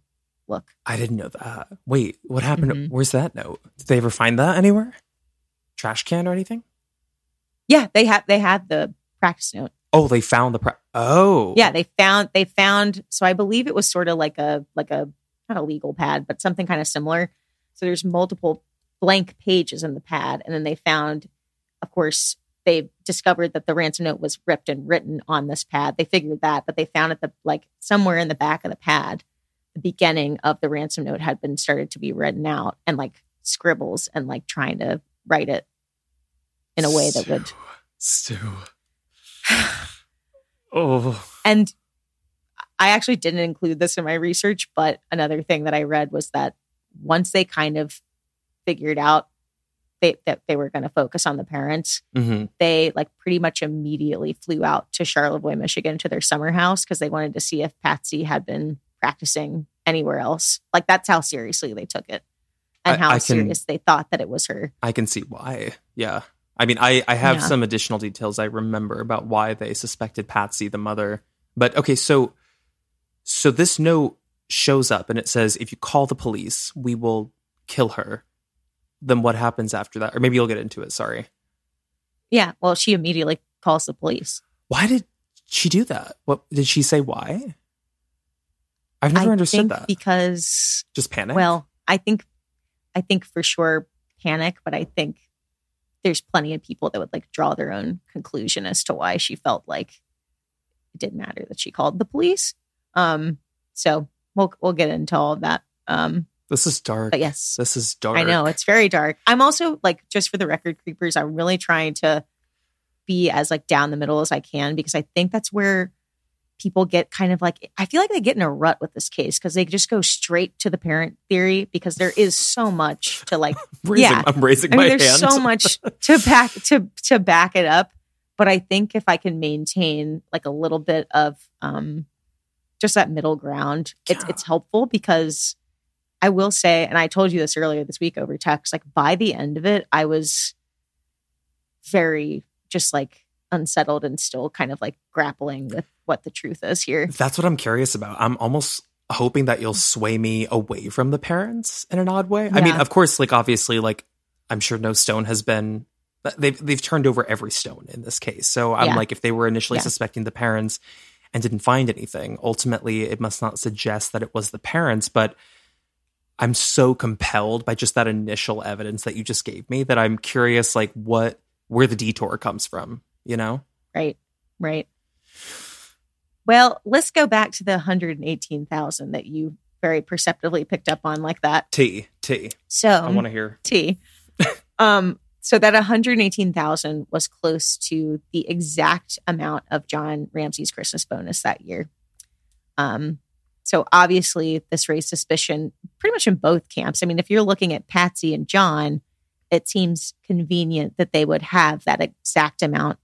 S2: look.
S1: I didn't know that. Wait, what happened?
S2: Mhm.
S1: Where's that note? Did they ever find that anywhere? Trash can or anything?
S2: Yeah, they had they had the practice note.
S1: Oh, they found the. Pra- oh,
S2: Yeah, they found they found so I believe it was sort of like a like a not a legal pad, but something kind of similar. So there's multiple blank pages in the pad and then they found of course they discovered that the ransom note was ripped and written on this pad. They figured that, but they found at the like somewhere in the back of the pad the beginning of the ransom note had been started to be written out and like scribbles and like trying to write it in a way that would
S1: Stu. oh,
S2: And I actually didn't include this in my research, but another thing that I read was that once they kind of figured out they, that they were going to focus on the parents,
S1: hmm
S2: they like pretty much immediately flew out to Charlevoix, Michigan to their summer house because they wanted to see if Patsy had been practicing anywhere else. Like that's how seriously they took it and
S1: I-
S2: how
S1: I can-
S2: serious they thought that it was her.
S1: I can see why. Yeah. I mean, I, I have
S2: Yeah.
S1: some additional details I remember about why they suspected Patsy, the mother. But okay, so so this note shows up and it says, if you call the police, we will kill her. Then what happens after that? Or maybe you'll get into it. Sorry.
S2: Yeah. Well, she immediately calls the police.
S1: Why did she do that? What did she say? Why? I've never
S2: I
S1: understood
S2: think
S1: that.
S2: because
S1: Just panic.
S2: Well, I think I think for sure panic, but I think there's plenty of people that would like draw their own conclusion as to why she felt like it didn't matter that she called the police. Um so we'll we'll get into all of that. Um
S1: this is dark.
S2: but yes.
S1: This is dark.
S2: I know it's very dark. I'm also like just for the record creepers, I'm really trying to be as like down the middle as I can because I think that's where people get kind of like I feel like they get in a rut with this case because they just go straight to the parent theory because there is so much to like
S1: I'm raising,
S2: yeah.
S1: I'm raising
S2: I
S1: my
S2: mean there's
S1: hand.
S2: so much to back to to back it up but I think if I can maintain like a little bit of um just that middle ground it's it's helpful because I will say and I told you this earlier this week over text like by the end of it I was very just like unsettled and still kind of like grappling with what the truth is here.
S1: That's what I'm curious about. I'm almost hoping that you'll sway me away from the parents in an odd way. I mean, of course, like obviously, like I'm sure no stone has been they've they've turned over every stone in this case. So I'm
S2: Yeah.
S1: like, if they were initially
S2: Yeah.
S1: suspecting the parents and didn't find anything, ultimately it must not suggest that it was the parents, but I'm so compelled by just that initial evidence that you just gave me that I'm curious like what where the detour comes from, you know?
S2: Right. Right. Well, let's go back to the 118,000 that you very perceptively picked up on like that.
S1: T T.
S2: So
S1: I want to hear.
S2: T. um, so that 118,000 was close to the exact amount of John Ramsey's Christmas bonus that year. Um, so obviously this raised suspicion pretty much in both camps. I mean, if you're looking at Patsy and John, it seems convenient that they would have that exact amount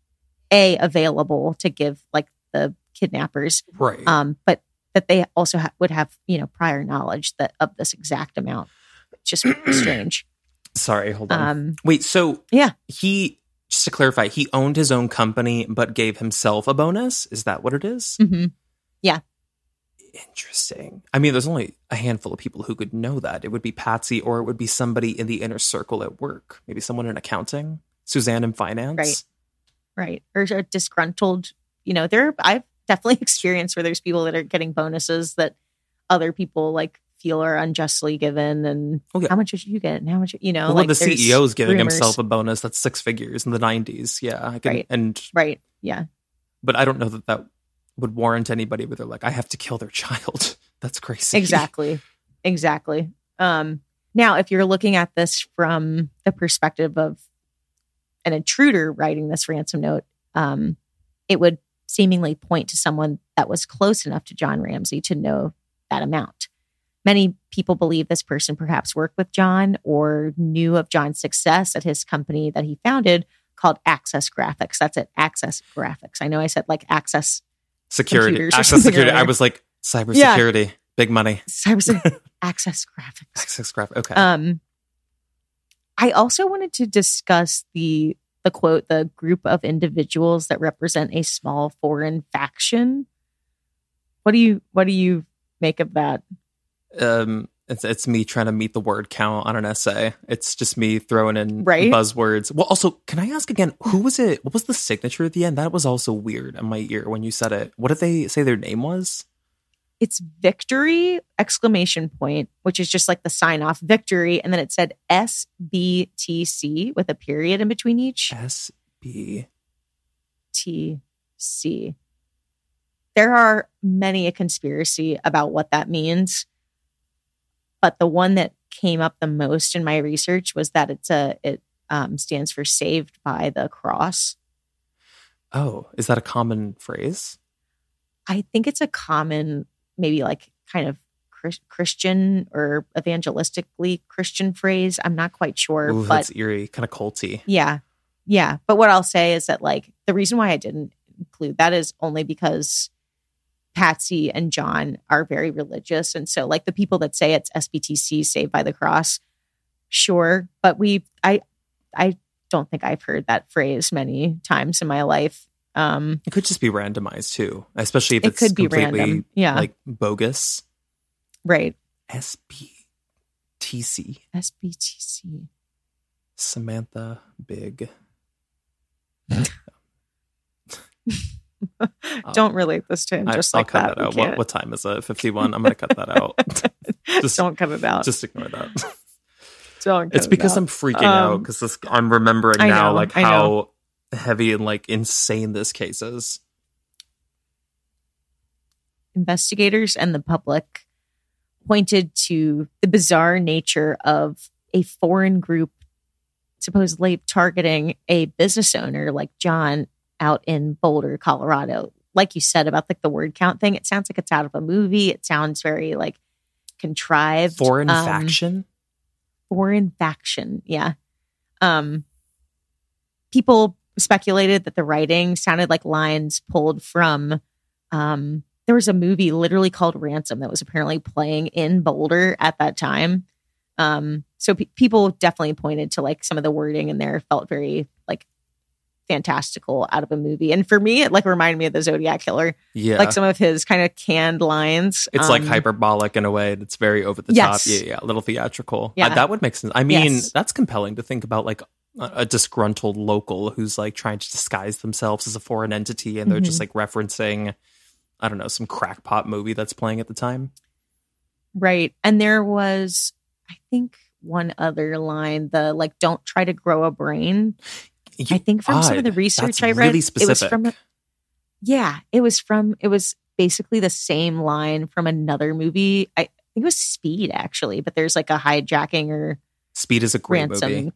S2: a available to give like the kidnappers,
S1: right.
S2: um, but that they also ha- would have you know prior knowledge that of this exact amount. Just strange.
S1: Sorry, hold on.
S2: Um,
S1: Wait, so
S2: yeah,
S1: he just to clarify, he owned his own company but gave himself a bonus. Is that what it is?
S2: hmm Yeah.
S1: Interesting. I mean, there's only a handful of people who could know that. It would be Patsy, or it would be somebody in the inner circle at work. Maybe someone in accounting, Suzanne in finance.
S2: Right. right or a disgruntled. You know, there I've definitely experienced where there's people that are getting bonuses that other people like feel are unjustly given, and
S1: yeah.
S2: how much did you get, and how much you know,
S1: Well,
S2: like
S1: the
S2: there's
S1: CEO is giving
S2: rumors.
S1: himself a bonus that's six figures in the 90s. Yeah, I can,
S2: Right.
S1: and
S2: right, yeah,
S1: but I don't know that that would warrant anybody where they're like, I have to kill their child. That's crazy.
S2: exactly exactly um now if you're looking at this from the perspective of an intruder writing this ransom note um it would seemingly point to someone that was close enough to john ramsey to know that amount many people believe this person perhaps worked with john or knew of john's success at his company that he founded called access graphics that's it access graphics i know i said like access
S1: Security, access security. I was like, cybersecurity,
S2: Yeah.
S1: big money.
S2: cyber access graphics
S1: Access graphics. Okay.
S2: Um, I also wanted to discuss the the quote, the group of individuals that represent a small foreign faction. What do you what do you make of that?
S1: um it's it's me trying to meet the word count on an essay. It's just me throwing in
S2: Right.
S1: buzzwords. Well, also, can I ask again, who was it? What was the signature at the end? That was also weird in my ear when you said it. What did they say their name was?
S2: It's victory exclamation point, which is just like the sign off victory, and then it said SBTC with a period in between each. SBTC. There are many a conspiracy about what that means, but the one that came up the most in my research was that it's a it um, stands for "Saved by the Cross."
S1: Oh, is that a common phrase?
S2: I think it's a common, maybe like kind of Christian or evangelistically Christian phrase. I'm not quite sure,
S1: Ooh,
S2: but
S1: that's eerie, kind of culty.
S2: Yeah. Yeah. But what I'll say is that, like, the reason why I didn't include that is only because Patsy and John are very religious. And so, like, the people that say it's SBTC, Saved by the Cross, sure. But we, I, I don't think I've heard that phrase many times in my life. Um,
S1: It could just be randomized too, especially if
S2: it
S1: it's
S2: could be
S1: completely
S2: random. Yeah.
S1: like bogus.
S2: right.
S1: S B T C
S2: SBTC.
S1: Samantha Big.
S2: don't relate this to him
S1: I,
S2: just
S1: I'll
S2: like
S1: cut
S2: that.
S1: that, out. What, what time is it? 51. I'm going to cut that out. Just-
S2: don't cut it out.
S1: Just ignore that.
S2: don't. Cut
S1: It's
S2: it
S1: because
S2: out.
S1: I'm freaking out
S2: Um,
S1: because this I'm remembering
S2: I
S1: now like
S2: I
S1: how heavy and like insane this case is.
S2: investigators and the public pointed to the bizarre nature of a foreign group supposedly targeting a business owner like John out in Boulder, Colorado. Like you said about like the word count thing, it sounds like it's out of a movie. It sounds very like contrived.
S1: Foreign
S2: Um,
S1: faction.
S2: foreign faction. Yeah. Um, people speculated that the writing sounded like lines pulled from. Um, there was a movie literally called Ransom that was apparently playing in Boulder at that time. Um, so pe- people definitely pointed to like some of the wording in there felt very like fantastical out of a movie. And for me, it like reminded me of the Zodiac Killer,
S1: Yeah.
S2: like some of his kind of canned lines.
S1: it's like
S2: Um,
S1: hyperbolic in a way that's very over the
S2: Yes.
S1: top. Yeah, yeah, a little theatrical.
S2: Yeah.
S1: Uh, that would make sense. I mean,
S2: Yes.
S1: that's compelling to think about like a, disgruntled local who's like trying to disguise themselves as a foreign entity and they're just
S2: Mm-hmm.
S1: like referencing I don't know, some crackpot movie that's playing at the time.
S2: Right. And there was, I think, one other line, the like, don't try to grow a brain. I think from some of the research
S1: That's
S2: I read,
S1: really
S2: it was from, yeah, it was from, it was basically the same line from another movie. I think it was Speed, actually, but there's like a hijacking or
S1: Speed is a great
S2: ransom.
S1: movie.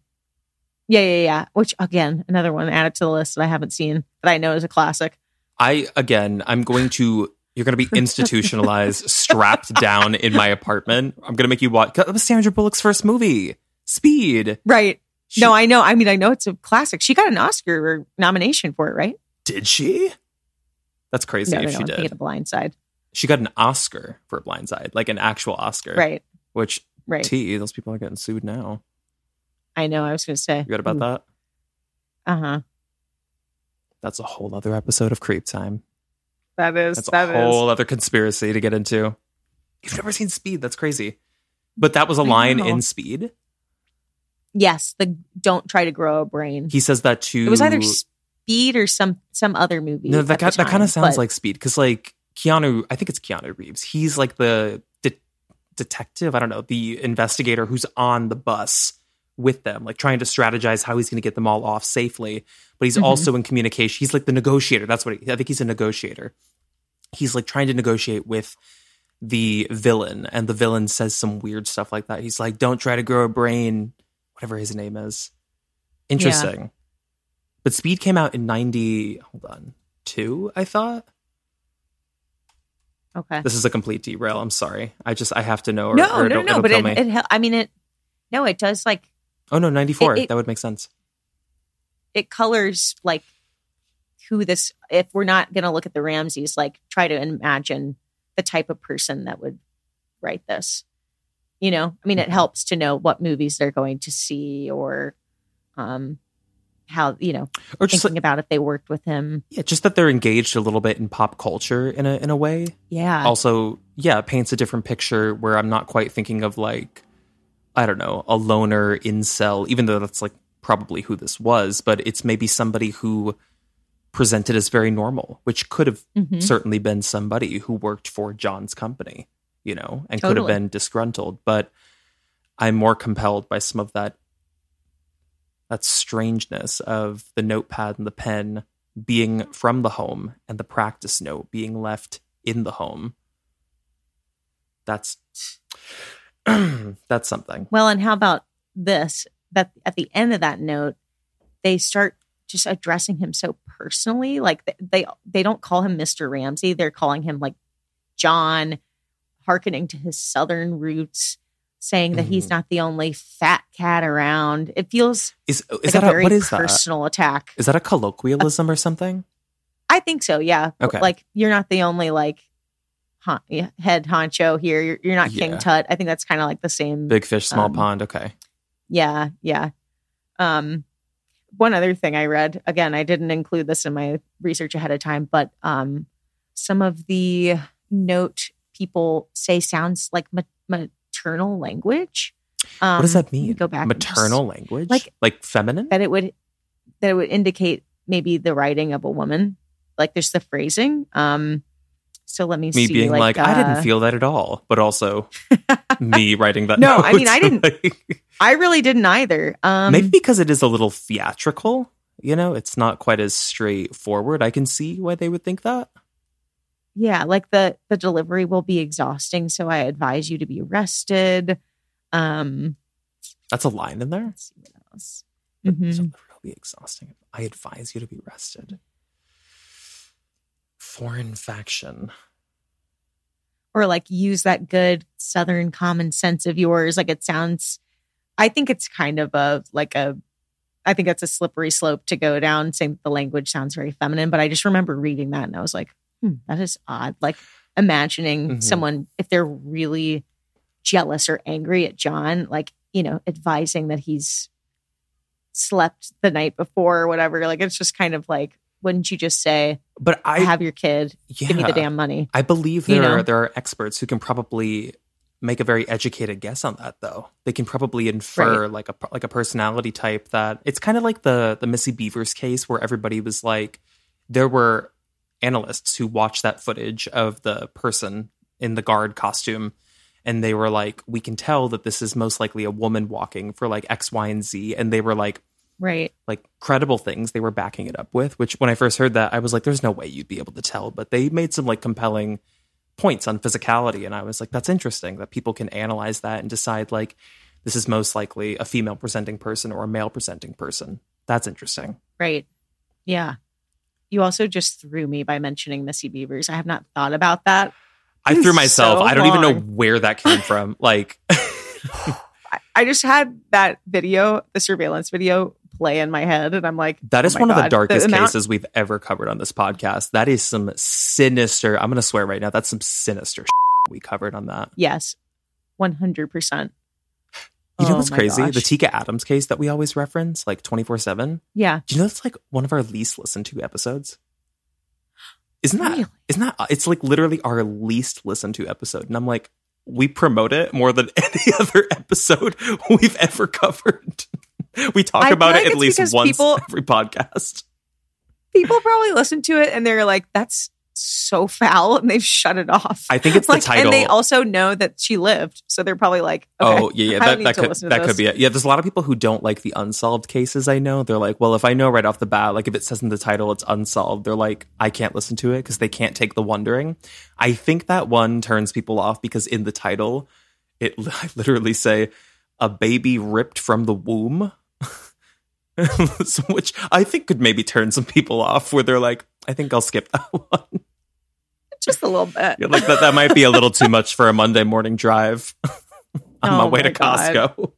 S2: Yeah, yeah, yeah. Which, again, another one added to the list that I haven't seen, that I know is a classic.
S1: I again, I'm going to. You're going to be institutionalized, strapped down in my apartment. I'm going to make you watch. That was Sandra Bullock's first movie, Speed.
S2: Right.
S1: She-
S2: no, I know. I mean, I know it's a classic. She got an Oscar nomination for it, right?
S1: did she? That's crazy
S2: no,
S1: if she did.
S2: of Blindside.
S1: She got an Oscar for a blind side, like an actual Oscar.
S2: Right,
S1: Which
S2: right.
S1: T, those people are getting sued now.
S2: I know. I was going to say.
S1: You read about that?
S2: Uh huh.
S1: That's a whole other episode of CreepTime.
S2: That is.
S1: That's
S2: that
S1: a
S2: is.
S1: whole other conspiracy to get into. You've never seen Speed. That's crazy. But that was a
S2: I
S1: line
S2: know.
S1: in Speed.
S2: Yes, the don't try to grow a brain.
S1: He says that to
S2: it was either Speed or some some other movie.
S1: No, that that kind of sounds
S2: but-
S1: like Speed because like Keanu, I think it's Keanu Reeves. He's like the de- detective. I don't know the investigator who's on the bus with them, like trying to strategize how he's going to get them all off safely. But he's
S2: Mhm.
S1: also in communication. He's like the negotiator. That's what he, I think. He's a negotiator. He's like trying to negotiate with the villain, and the villain says some weird stuff like that. He's like, "Don't try to grow a brain," whatever his name is. Interesting. But Speed came out in ninety. Hold on, two. I thought
S2: okay.
S1: this is a complete derail. I'm sorry. I just I have to know. Or,
S2: no,
S1: or
S2: no, no,
S1: it'll
S2: but it, it. I mean, it. No, it does like
S1: oh no, ninety four.
S2: it- it-
S1: That would make sense.
S2: it colors like who this. If we're not going to look at the Ramseys, like try to imagine the type of person that would write this. You know, I mean, it helps to know what movies they're going to see or, um, how you know
S1: Or just
S2: thinking
S1: like,
S2: about if they worked with him.
S1: yeah, just that they're engaged a little bit in pop culture in a in a way.
S2: Yeah,
S1: also yeah paints a different picture where i'm not quite thinking of like i don't know a loner incel even though that's like probably who this was but it's maybe somebody who presented as very normal which could have
S2: Mhm.
S1: certainly been somebody who worked for john's company you know and could have been disgruntled but i'm more compelled by some of that that strangeness of the notepad and the pen being from the home and the practice note being left in the home that's that's something
S2: Well, and how about this? That at the end of that note, they start just addressing him so personally. Like th- they they don't call him Mr. Ramsey; they're calling him like John, hearkening to his southern roots, saying that he's
S1: Mhm.
S2: not the only fat cat around. It feels
S1: is is
S2: like
S1: that
S2: a
S1: a,
S2: very
S1: what is that
S2: personal attack.
S1: is that a colloquialism or something
S2: I think so. Yeah.
S1: Okay.
S2: Like you're not the only like hon- head honcho here. You're you're not King
S1: Yeah.
S2: Tut. I think that's kind of like the same.
S1: big fish small
S2: Um,
S1: pond okay
S2: Yeah, yeah. Um one other thing I read, again, I didn't include this in my research ahead of time, but um some of the note people say sounds like ma- maternal language. Um,
S1: what does that
S2: let me
S1: mean
S2: Go back and just-
S1: maternal language
S2: like-
S1: like feminine
S2: that it would that it would indicate maybe the writing of a woman. Like there's the phrasing. Um so let me,
S1: me
S2: see.
S1: being like, i
S2: uh,
S1: didn't feel that at all but also me writing that
S2: No, I mean. I didn't- I really didn't either. Um
S1: maybe because it is a little theatrical you know it's not quite as straightforward i can see why they would think that
S2: yeah like the the delivery will be exhausting so i advise you to be rested um
S1: that's a line in there
S2: let's see what else
S1: The
S2: Mhm.
S1: delivery will be exhausting i advise you to be rested foreign faction.
S2: Or like use that good southern common sense of yours. Like it sounds i think it's kind of a like a i think it's a slippery slope to go down saying the language sounds very feminine but i just remember reading that and i was like hmm, that is odd. Like imagining
S1: Mhm.
S2: someone if they're really jealous or angry at john like you know advising that he's slept the night before or whatever. Like it's just kind of like wouldn't you just say
S1: but i
S2: have your kid
S1: yeah,
S2: give me the damn money
S1: I believe
S2: You
S1: there
S2: know?
S1: are there are experts who can probably make a very educated guess on that though. They can probably infer like a like a personality type that it's kind of like the the Missy Bevers case where everybody was like there were analysts who watched that footage of the person in the guard costume and they were like we can tell that this is most likely a woman walking for like X Y and Z and they were like
S2: right
S1: like credible things they were backing it up with which when i first heard that i was like there's no way you'd be able to tell but they made some like compelling points on physicality and i was like that's interesting that people can analyze that and decide like this is most likely a female presenting person or a male presenting person that's interesting
S2: Right. Yeah. You also just threw me by mentioning Missy Bevers. I have not thought about that.
S1: i threw
S2: So
S1: myself i don't even know where that came from like
S2: I just had that video, the surveillance video play in my head, and I'm like,
S1: That
S2: oh
S1: is
S2: my
S1: one of the darkest
S2: amount-
S1: cases we've ever covered on this podcast. That is some sinister. I'm going to swear right now. That's some sinister we covered on that.
S2: Yes, one hundred percent.
S1: You know
S2: Oh
S1: what's
S2: my
S1: crazy? The. Tika Adams case that we always reference, like 24 7.
S2: Yeah,
S1: Do you know that's like one of our least listened to episodes? Isn't that?
S2: Really?
S1: not that? It's like literally our least listened to episode. And I'm like, we promote it more than any other episode we've ever covered. we talk
S2: I
S1: about
S2: like
S1: it at least once
S2: people-
S1: every podcast.
S2: people probably listen to it and they're like, "That's so foul," and they've shut it off.
S1: I think it's the
S2: like,
S1: title.
S2: and they also know that she lived, so they're probably like, oh, okay,
S1: oh yeah, yeah. That, that could that could be it. Yeah, there's a lot of people who don't like the unsolved cases. I know they're like, well, if I know right off the bat, like if it says in the title it's unsolved, they're like, I can't listen to it because they can't take the wondering. I think that one turns people off because in the title, it I literally say a baby ripped from the womb. So, Which I think could maybe turn some people off, where they're like, "I think I'll skip that one."
S2: just a little bit.
S1: Yeah, like that, that might be a little too much for a Monday morning drive on my
S2: Oh
S1: way to
S2: my God.
S1: Costco.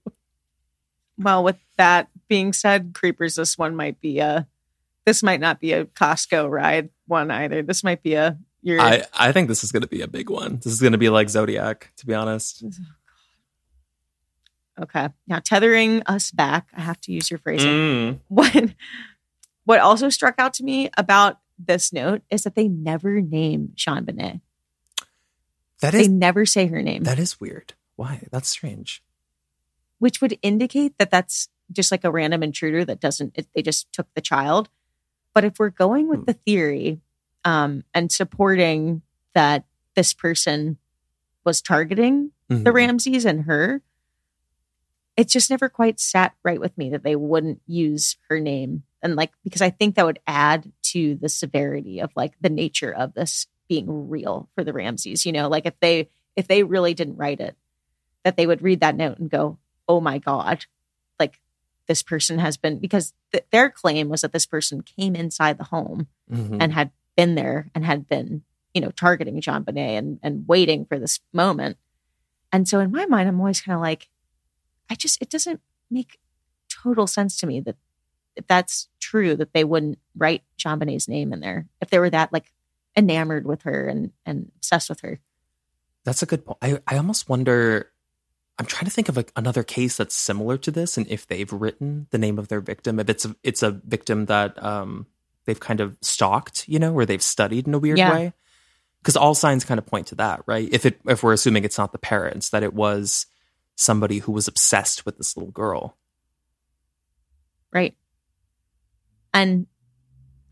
S2: Well, with that being said, creepers, this one might be a. This might not be a Costco ride one either. This might be a your.
S1: I, I think this is going to be a big one. This is going to be like Zodiac, to be honest.
S2: Okay, now tethering us back. I have to use your phrasing.
S1: Mm.
S2: What what also struck out to me about this note is that they never name JonBenét.
S1: That
S2: They never say her name,
S1: that is weird. Why? That's strange.
S2: which would indicate that that's just like a random intruder that doesn't. It, they just took the child. But if we're going with
S1: Hmm.
S2: the theory um, and supporting that this person was targeting the
S1: Mhm.
S2: Ramseys and her, it just never quite sat right with me that they wouldn't use her name. And like, because I think that would add to the severity of like the nature of this being real for the Ramseys. You know, like if they, if they really didn't write it, that they would read that note and go, oh my God, like this person has been, because th- their claim was that this person came inside the home
S1: Mhm.
S2: and had been there and had been, you know, targeting JonBenét and and waiting for this moment. And so in my mind, I'm always kind of like, I just it doesn't make total sense to me that if that's true, that they wouldn't write JonBenét's name in there if they were that like enamored with her and and obsessed with her.
S1: That's a good point. I, I almost wonder. I'm trying to think of a, another case that's similar to this, and if they've written the name of their victim, if it's a, it's a victim that um, they've kind of stalked, you know, where they've studied in a weird
S2: Yeah.
S1: way. Because all signs kind of point to that, right? If it if we're assuming it's not the parents, that it was somebody who was obsessed with this little girl.
S2: Right. And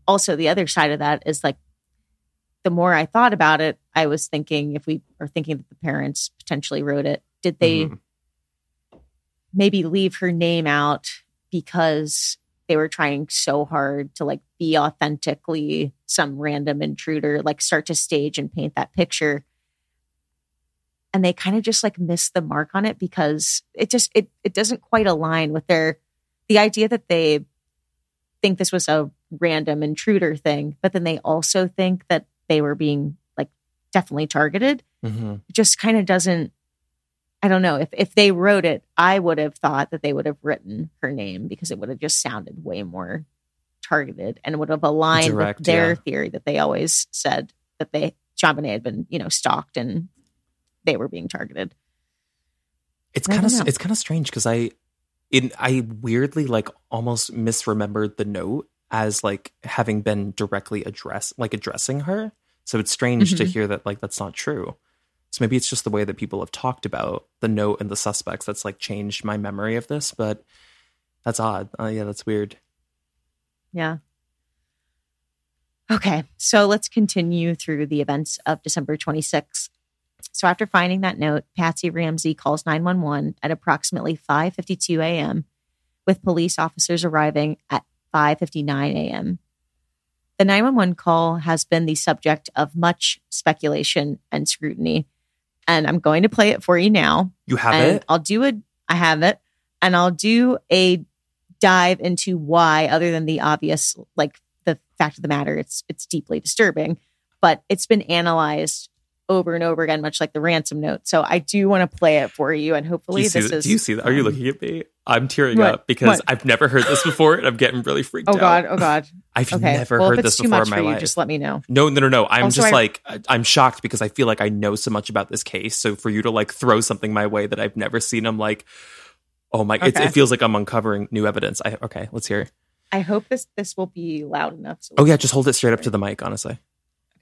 S2: also the other side of that is like the more I thought about it, I was thinking if we are thinking that the parents potentially wrote it, did they
S1: Mhm.
S2: maybe leave her name out because they were trying so hard to like be authentically some random intruder, like start to stage and paint that picture. And they kind of just like missed the mark on it because it just it it doesn't quite align with their the idea that they think this was a random intruder thing, but then they also think that they were being like definitely targeted
S1: Mhm.
S2: it just kind of doesn't I don't know if if they wrote it, I would have thought that they would have written her name because it would have just sounded way more targeted and would have aligned
S1: Direct,
S2: with their
S1: yeah.
S2: theory that they always said that they John had been you know stalked and they were being targeted.
S1: It's kind of it's kind of strange because I, in I weirdly like almost misremembered the note as like having been directly address like addressing her. So it's strange to
S2: Mhm.
S1: hear that like that's not true. So maybe it's just the way that people have talked about the note and the suspects that's like changed my memory of this. But that's odd. Uh, yeah, that's weird.
S2: Yeah. Okay, so let's continue through the events of December 26th. So after finding that note, Patsy Ramsey calls 911 at approximately 5:52 a.m. with police officers arriving at 5:59 a.m. The 911 call has been the subject of much speculation and scrutiny, and I'm going to play it for you now
S1: You have
S2: and
S1: it.
S2: I'll do a I have it and I'll do a dive into why other than the obvious like the fact of the matter it's it's deeply disturbing but it's been analyzed over and over again, much like the ransom note. So I do want to play it for you, and hopefully this
S1: that?
S2: is.
S1: Do you see that? Are you
S2: um,
S1: looking at me? I'm tearing
S2: What?
S1: up because
S2: What?
S1: I've never heard this before and I'm getting really freaked
S2: Oh
S1: out.
S2: Oh God! Oh God!
S1: I've
S2: Okay.
S1: never
S2: well,
S1: heard this before
S2: much
S1: in my
S2: you,
S1: life.
S2: just let me know.
S1: No, no, no, no. I'm
S2: Also,
S1: just
S2: I-
S1: like I'm shocked because I feel like I know so much about this case. So for you to like throw something my way that I've never seen, I'm like, oh my!
S2: Okay.
S1: it feels like I'm uncovering new evidence. I, okay, let's hear.
S2: I hope this this will be loud enough. So
S1: Oh yeah, just hold it straight up to the mic. Honestly,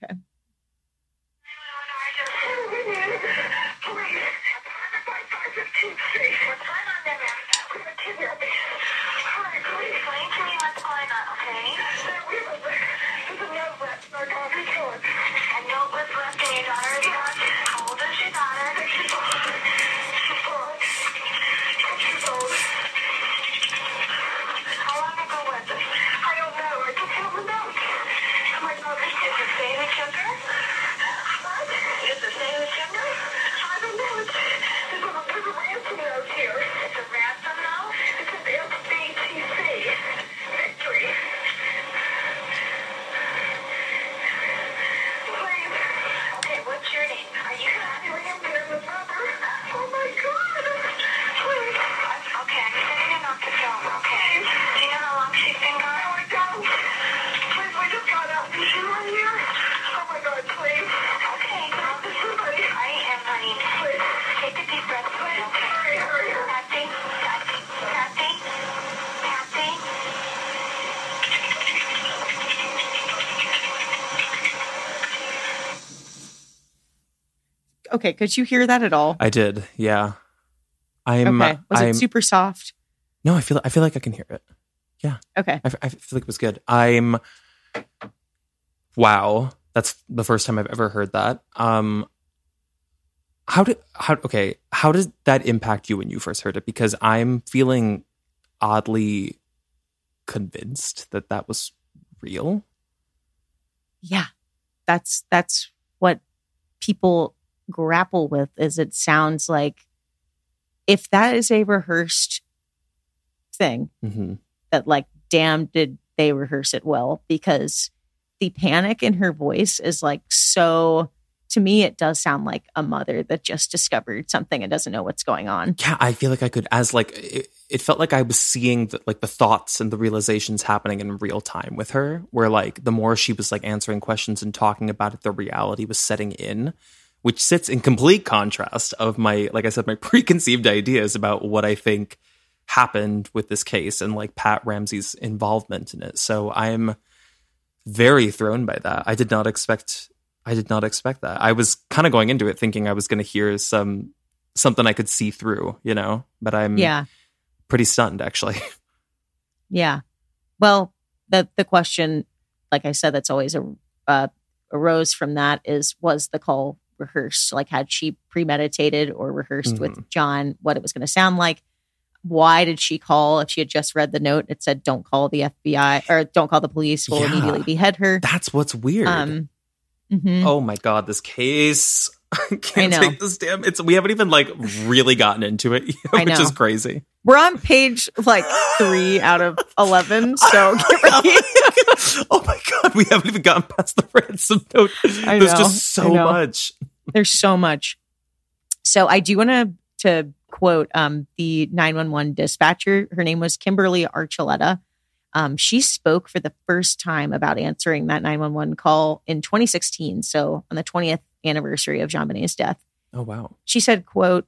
S6: How okay,
S2: could you hear that at all?
S1: I did. Yeah, I'm.
S2: okay, was
S1: I'm,
S2: it super soft?
S1: no, I feel. I feel like I can hear it. Yeah.
S2: Okay,
S1: I, I feel like it was good. I'm. Wow, that's the first time I've ever heard that. Um, how did how okay? How did that impact you when you first heard it? Because I'm feeling oddly convinced that that was real.
S2: yeah, that's that's what people grapple with. Is it sounds like if that is a rehearsed thing,
S1: hmm
S2: that like damn did they rehearse it well because the panic in her voice is like so to me it does sound like a mother that just discovered something and doesn't know what's going on
S1: Yeah, I feel like I could, as like it, it felt like I was seeing the, like the thoughts and the realizations happening in real time with her. Where like the more she was like answering questions and talking about it, the reality was setting in, which sits in complete contrast of my, like I said, my preconceived ideas about what I think happened with this case and like Pat Ramsey's involvement in it. So I'm very thrown by that. I did not expect. I did not expect that. I was kind of going into it thinking I was going to hear some something I could see through, you know. But I'm
S2: yeah
S1: pretty stunned actually.
S2: yeah well the the question like i said that's always a uh, arose from that is was the call rehearsed like had she premeditated or rehearsed with john what it was going to sound like why did she call if she had just read the note it said don't call the fbi or don't call the police we'll
S1: Yeah.
S2: immediately behead her
S1: That's what's weird.
S2: um mhm.
S1: oh my god, this case. I can't
S2: know.
S1: take this damn. It's we haven't even like really gotten into it, yet, which is crazy.
S2: we're on page like three out of 11 so get ready
S1: oh my god, we haven't even gotten past the ransom note.
S2: I
S1: There's
S2: know,
S1: just so much.
S2: There's so much. So i do want to to quote um the 911 dispatcher. Her name was kimberly archuleta. Um, she spoke for the first time about answering that 911 call in 2016 so on the 20th anniversary of JonBenét's death.
S1: Oh wow.
S2: she said quote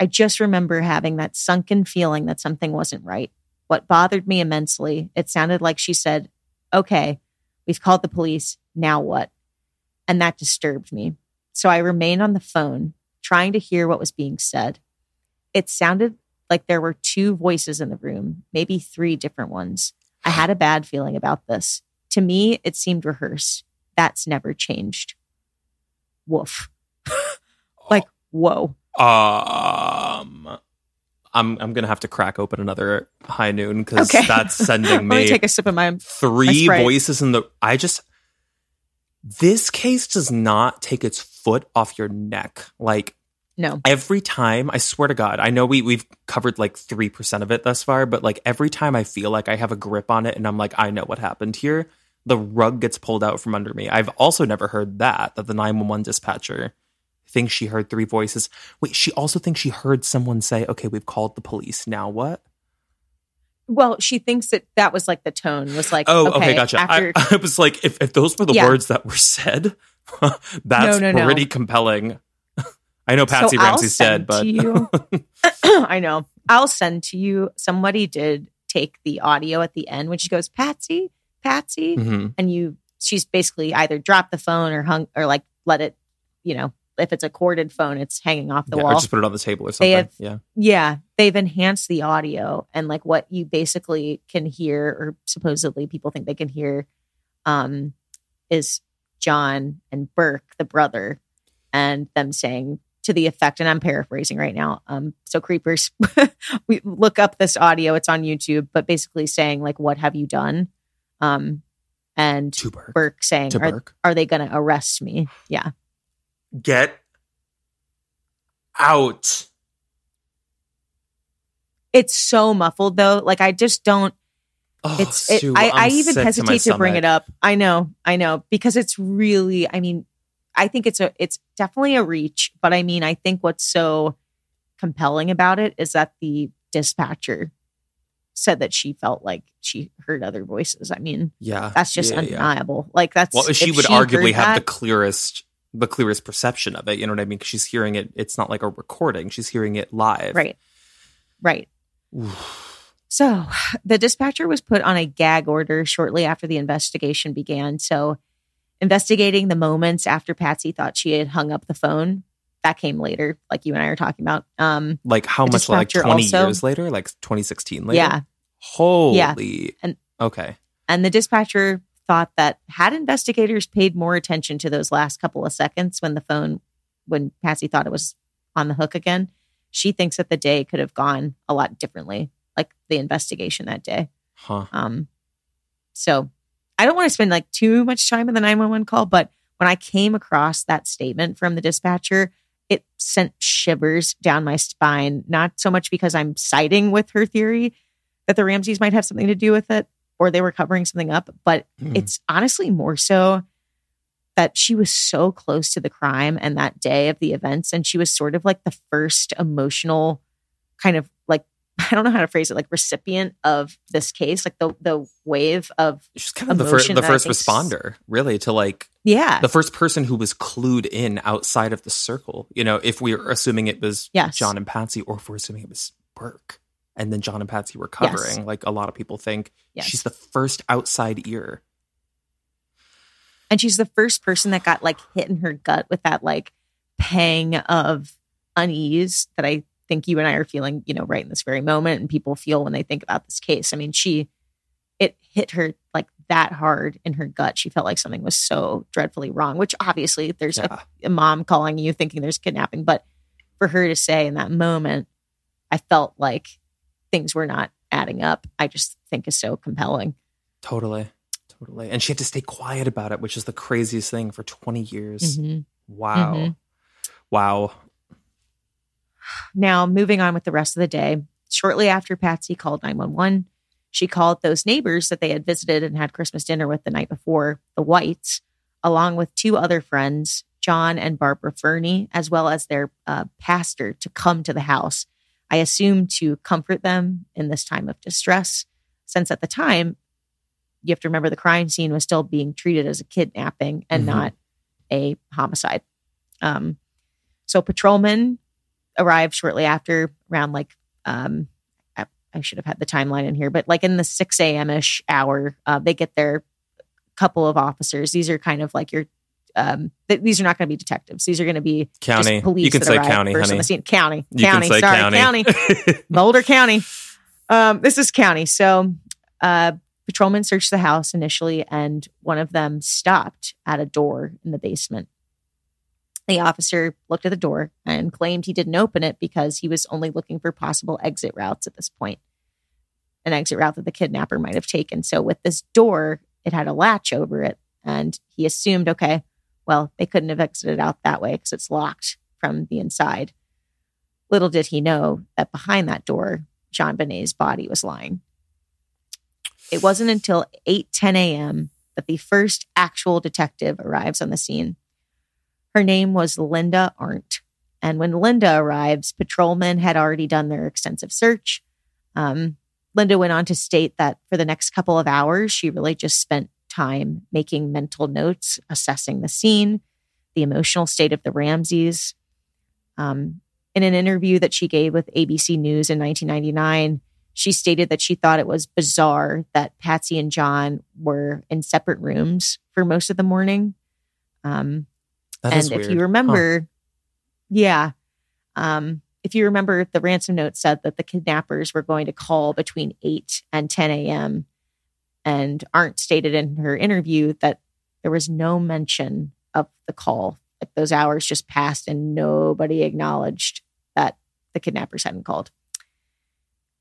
S2: i just remember having that sunken feeling that something wasn't right. What bothered me immensely it sounded like she said okay we've called the police now what and that disturbed me so i remained on the phone trying to hear what was being said it sounded like there were two voices in the room maybe three different ones i had a bad feeling about this to me it seemed rehearsed that's never changed woof like whoa
S1: Um, I'm I'm gonna have to crack open another high noon because
S2: Okay.
S1: that's sending
S2: Let me
S1: me
S2: take a sip of my.
S1: three
S2: Sprite.
S1: voices in the. I just this case does not take its foot off your neck. Like
S2: No,
S1: every time, I swear to God, I know we we've covered like three percent of it thus far, but like every time I feel like I have a grip on it and I'm like, I know what happened here. the rug gets pulled out from under me. I've also never heard that that the 911 dispatcher thinks she heard three voices. Wait, she also thinks she heard someone say, "Okay, we've called the police. Now what?"
S2: Well, she thinks that that was like the tone was like,
S1: Oh, okay,
S2: okay,
S1: gotcha.
S2: After,
S1: I, I was like, if, if those were the
S2: Yeah.
S1: words that were said, that's
S2: No, no, no.
S1: pretty compelling. I know Patsy
S2: So
S1: Ramsey's dead, but
S2: I know. I'll send to you. Somebody did take the audio at the end when she goes, Patsy, Patsy,
S1: Mhm.
S2: and you. She's basically either dropped the phone or hung or like let it. You know, if it's a corded phone, it's hanging off the
S1: Yeah, or
S2: wall.
S1: just put it on the table or something.
S2: have-
S1: yeah.
S2: yeah, they've enhanced the audio and like what you basically can hear, or supposedly people think they can hear, um, is John and Burke, the brother, and them saying to the effect, and I'm paraphrasing right now. Um, so creepers, we look up this audio; it's on YouTube, but basically saying like, "What have you done?" Um, and
S1: To Burke.
S2: Burke saying, "Are, are they going to arrest me?" Yeah,
S1: Get out.
S2: it's so muffled though. Like I just don't.
S1: Oh,
S2: it's it,
S1: Sue,
S2: I, I even
S1: sick to
S2: hesitate to, bring it up i know i know because it's really i mean i think it's a it's definitely a reach but i mean i think what's so compelling about it is that the dispatcher said that she felt like she heard other voices i mean
S1: Yeah.
S2: that's just
S1: yeah, yeah.
S2: undeniable like that's
S1: Well, she would
S2: heard
S1: arguably have the clearest the clearest perception of it. You know what I mean? 'Cause she's hearing it. It's not like a recording. She's hearing it live.
S2: right right So, the dispatcher was put on a gag order shortly after the investigation began. So, investigating the moments after Patsy thought she had hung up the phone, that came later, like you and I are talking about. Um,
S1: Like how much? Like twenty
S2: also-
S1: years later? Like 2016 later?
S2: yeah.
S1: Holy.
S2: And-
S1: okay.
S2: And the dispatcher thought that had investigators paid more attention to those last couple of seconds when the phone, when Patsy thought it was on the hook again, she thinks that the day could have gone a lot differently, like the investigation that day.
S1: Huh.
S2: Um, so I don't want to spend like too much time in the 911 call, but when I came across that statement from the dispatcher, it sent shivers down my spine, not so much because I'm siding with her theory that the Ramseys might have something to do with it or they were covering something up, but
S1: Hmm.
S2: it's honestly more so that she was so close to the crime and that day of the events. And she was sort of like the first emotional kind of like, I don't know how to phrase it, like recipient of this case, like the the wave of
S1: She's kind of the first the first responder, really, to like
S2: yeah.
S1: the first person who was clued in outside of the circle. You know, if we're assuming it was
S2: Yes.
S1: John and Patsy, or if we're assuming it was Burke, and then John and Patsy were covering, like a lot of people think,
S2: Yes.
S1: she's the first outside ear.
S2: and she's the first person that got like hit in her gut with that like pang of unease that I think you and I are feeling, you know, right in this very moment and people feel when they think about this case. I mean, she it hit her like that hard in her gut. She felt like something was so dreadfully wrong, which obviously there's
S1: Yeah.
S2: a, a mom calling you thinking there's kidnapping, but for her to say in that moment, I felt like things were not adding up. I just think is so compelling.
S1: Totally. Totally. And she had to stay quiet about it, which is the craziest thing for 20 years.
S2: Mhm.
S1: Wow.
S2: Mhm.
S1: Wow.
S2: Now, moving on with the rest of the day, shortly after Patsy called 911, she called those neighbors that they had visited and had Christmas dinner with the night before, the Whites, along with two other friends, John and Barbara Fernie, as well as their uh, pastor, to come to the house. I assume to comfort them in this time of distress, since at the time, you have to remember the crime scene was still being treated as a kidnapping and
S1: Mhm.
S2: not a homicide. Um, so patrolmen arrived shortly after, around like um, I, I should have had the timeline in here, but like in the six a.m. ish hour, uh, they get their couple of officers. These are kind of like your. Um, th- these are not going to be detectives. These are going to be
S1: County.
S2: police
S1: You can say county,
S2: first on
S1: honey.
S2: the scene. County,
S1: You
S2: county. Sorry,
S1: county.
S2: county. Boulder County. Um, this is county. So, uh, patrolmen searched the house initially, and one of them stopped at a door in the basement. The officer looked at the door and claimed he didn't open it because he was only looking for possible exit routes at this point, an exit route that the kidnapper might have taken. So, with this door, it had a latch over it, and he assumed, okay, well, they couldn't have exited out that way because it's locked from the inside. Little did he know that behind that door, JonBenét's body was lying. It wasn't until 8 10 a.m. that the first actual detective arrives on the scene. Her name was Linda Arndt. And when Linda arrives, patrolmen had already done their extensive search. Um, Linda went on to state that for the next couple of hours, she really just spent time making mental notes, assessing the scene, the emotional state of the Ramseys. Um, in an interview that she gave with ABC News in 1999, she stated that she thought it was bizarre that Patsy and John were in separate rooms for most of the morning. Um,
S1: That
S2: and if you remember, yeah, um, if you remember, the ransom note said that the kidnappers were going to call between 8 and 10 a.m. And Arndt stated in her interview that there was no mention of the call. Like those hours just passed and nobody acknowledged that the kidnappers hadn't called.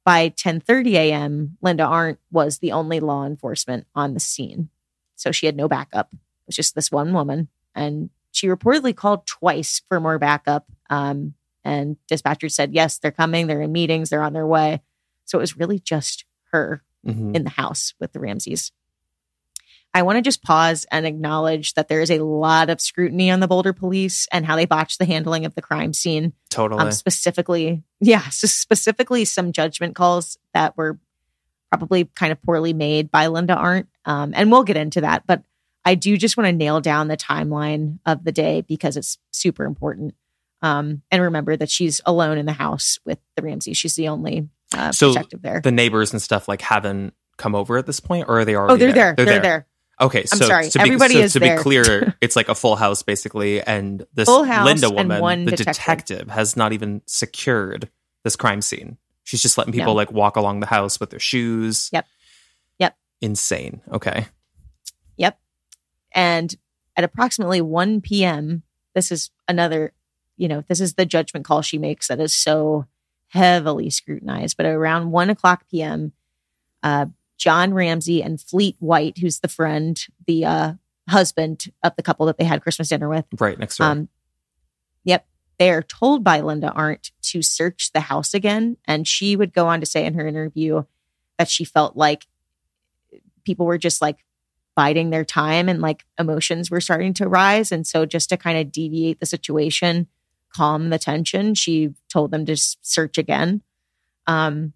S2: By 10:30 a.m., Linda Arndt was the only law enforcement on the scene. So she had no backup. It was just this one woman and she reportedly called twice for more backup. Um, and dispatchers said, yes, they're coming. They're in meetings. They're on their way. So it was really just her
S1: Mhm.
S2: in the house with the Ramseys. I want to just pause and acknowledge that there is a lot of scrutiny on the Boulder police and how they botched the handling of the crime scene.
S1: totally.
S2: Um, specifically, yeah, so specifically some judgment calls that were probably kind of poorly made by Linda Arndt. Um, and we'll get into that. But I do just want to nail down the timeline of the day because it's super important. Um, and remember that she's alone in the house with the Ramsey. She's the only uh,
S1: So
S2: detective there.
S1: the neighbors and stuff like haven't come over at this point, or are they already?
S2: oh, they're there. They're, there.
S1: Okay,
S2: I'm sorry,
S1: To be,
S2: everybody
S1: so
S2: is
S1: to
S2: there.
S1: be clear, it's like a full house basically, and this
S2: Full house
S1: Linda woman, the
S2: detective.
S1: detective. has not even secured this crime scene. She's just letting people
S2: No.
S1: like walk along the house with their shoes.
S2: Yep. Yep.
S1: Insane. Okay.
S2: Yep. And at approximately 1 p.m., this is another, you know, this is the judgment call she makes that is so heavily scrutinized. But around 1 o'clock p.m., uh, John Ramsey and Fleet White, who's the friend, the uh, husband of the couple that they had Christmas dinner with,
S1: Right next door.
S2: um, yep. They are told by Linda Arndt to search the house again. And she would go on to say in her interview that she felt like people were just like biding their time and like emotions were starting to rise. And so, just to kind of deviate the situation, calm the tension, she told them to search again. Um,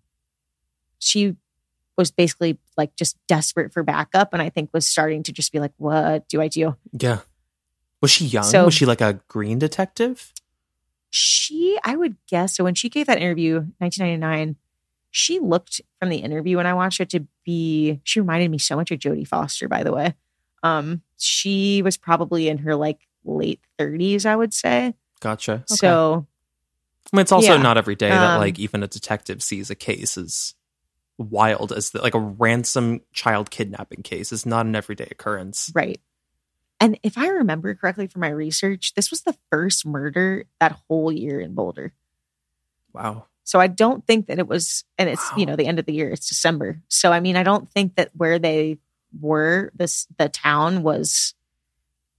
S2: she was basically like just desperate for backup. And I think was starting to just be like, what do I do?
S1: yeah. Was she young?
S2: so-
S1: was she like a green detective?
S2: she i would guess so when she gave that interview 1999 she looked from the interview when i watched it to be she reminded me so much of jodie foster by the way um she was probably in her like late 30s i would say
S1: Gotcha. Okay.
S2: so
S1: I mean, it's also
S2: yeah.
S1: not every day that
S2: Um,
S1: like even a detective sees a case as wild as the, like a ransom child kidnapping case is not an everyday occurrence.
S2: right and if i remember correctly from my research this was the first murder that whole year in boulder
S1: Wow.
S2: So I don't think that it was, and it's you know the end of the year, it's December. So I mean, I don't think that where they were, this the town was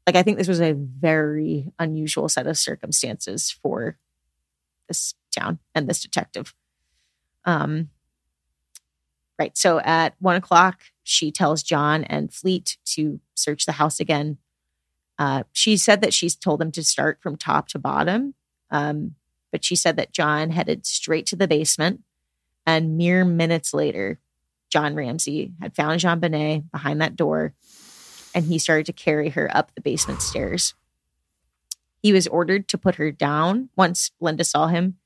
S2: like I think this was a very unusual set of circumstances for this town and this detective. Um, right. So at one o'clock, she tells John and Fleet to search the house again. Uh, she said that she's told them to start from top to bottom. Um, but she said that John headed straight to the basement. And mere minutes later, John Ramsey had found JonBenét behind that door and he started to carry her up the basement stairs. He was ordered to put her down. Once Linda saw him,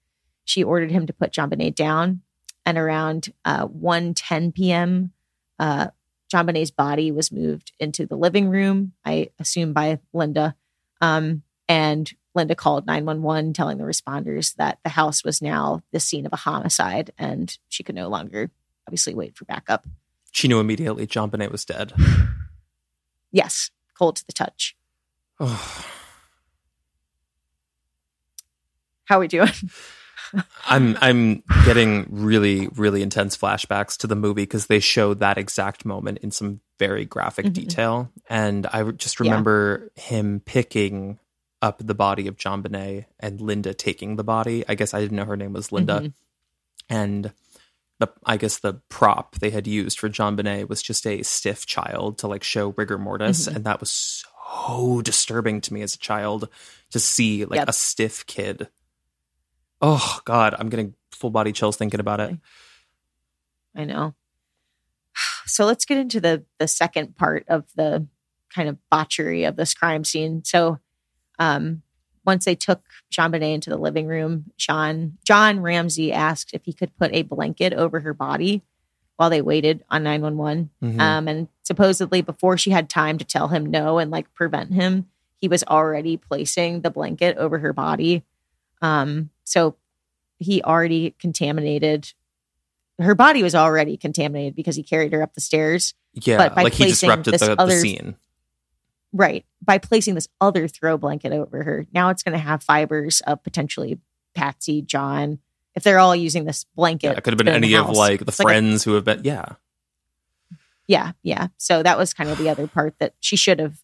S2: she ordered him to put JonBenét down. And around uh, 1.10 p.m., uh, JonBenét's body was moved into the living room, I assume by Linda. Um, and Linda called 911, telling the responders that the house was now the scene of a homicide and she could no longer obviously wait for backup.
S1: She knew immediately JonBenét was dead.
S2: Yes, cold to the touch. How are we doing?
S1: I'm I'm getting really really intense flashbacks to the movie because they showed that exact moment in some very graphic
S2: Mhm.
S1: detail, and I just
S2: Yeah.
S1: remember him picking up the body of JonBenét and Linda taking the body. I guess I didn't know her name was Linda,
S2: Mhm.
S1: and the I guess the prop they had used for JonBenét was just a stiff child to like show rigor mortis,
S2: Mhm.
S1: and that was so disturbing to me as a child to see like
S2: Yep.
S1: a stiff kid. Oh God, I'm getting full body chills thinking about it.
S2: I know. So let's get into the the second part of the kind of botchery of this crime scene. So um once they took JonBenét into the living room, John John Ramsey asked if he could put a blanket over her body while they waited on 911.
S1: Mhm.
S2: Um, and supposedly before she had time to tell him no and like prevent him, he was already placing the blanket over her body. Um, so he already contaminated her body was already contaminated because he carried her up the stairs.
S1: yeah,
S2: but by
S1: like he disrupted
S2: this
S1: the, the scene.
S2: Right. By placing this other throw blanket over her. Now it's going to have fibers of potentially Patsy, John. If they're all using this blanket,
S1: Yeah, it could have been any of like the
S2: It's like a-
S1: friends who have been. Yeah,
S2: Yeah, yeah. So that was kind of the other part that she should have.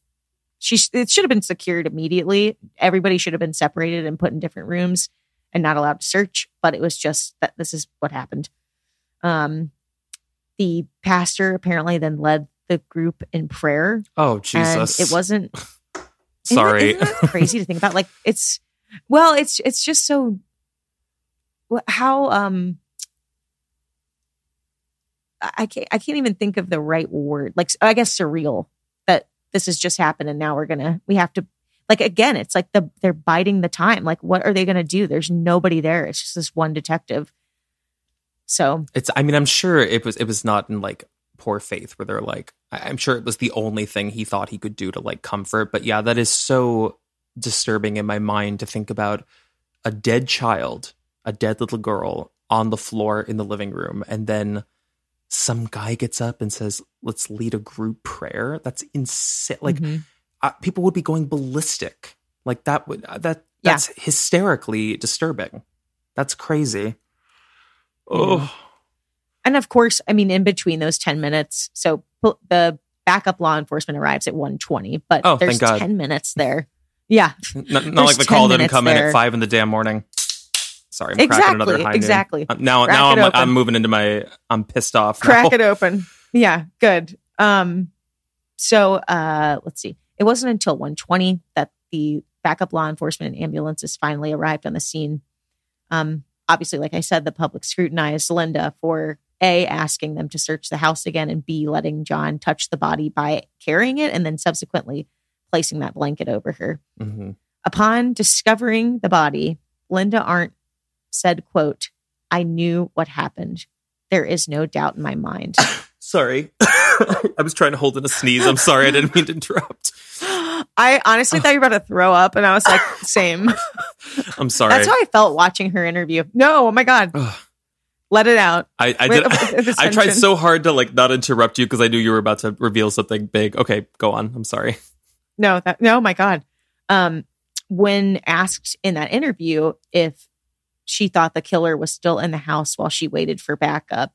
S2: She it should have been secured immediately. Everybody should have been separated and put in different rooms and not allowed to search. But it was just that this is what happened. Um, the pastor apparently then led the group in prayer,
S1: Oh Jesus!
S2: and it wasn't.
S1: Sorry.
S2: Isn't, isn't crazy to think about? Like it's well, it's it's just so how um I I can't I can't even think of the right word. Like I guess surreal that this has just happened and now we're gonna we have to like again it's like the they're biding the time. Like what are they gonna do? There's nobody there. It's just this one detective. So
S1: it's. I mean, I'm sure it was. It was not in like poor faith where they're like. I- I'm sure it was the only thing he thought he could do to like comfort. But yeah, that is so disturbing in my mind to think about a dead child, a dead little girl on the floor in the living room, and then some guy gets up and says, "Let's lead a group prayer." That's insane. Like
S2: mhm.
S1: uh, people would be going ballistic. Like that would uh, that
S2: Yeah.
S1: that's hysterically disturbing. That's crazy.
S2: Yeah.
S1: Oh,
S2: And of course, I mean, in between those 10 minutes, so the backup law enforcement arrives at 120, but
S1: Oh,
S2: there's 10 minutes there. Yeah,
S1: not, not like the call didn't come in at five in the damn morning. Sorry, I'm cracking another
S2: exactly.
S1: high.
S2: Exactly.
S1: Uh, Now,
S2: Crack
S1: now I'm,
S2: open.
S1: I'm moving into my. I'm pissed off.
S2: Crack
S1: now.
S2: it open. Yeah, good. Um, so uh, let's see. It wasn't until 120 that the backup law enforcement and ambulances finally arrived on the scene. Um, obviously, like I said, the public scrutinized Linda for A, asking them to search the house again, and B, letting John touch the body by carrying it and then subsequently placing that blanket over her.
S1: Mhm.
S2: Upon discovering the body, Linda Arndt said, quote, I knew what happened. There is no doubt in my mind.
S1: Sorry, I was trying to hold in a sneeze. I'm sorry, I didn't mean to interrupt.
S2: I honestly thought you were about to throw up, and I was like, same.
S1: I'm sorry.
S2: That's how I felt watching her interview. No, oh my God. Let it out.
S1: I, I did. I tried so hard to like not interrupt you because I knew you were about to reveal something big. Okay, go on. I'm sorry.
S2: No, that no, my God. Um, when asked in that interview if she thought the killer was still in the house while she waited for backup,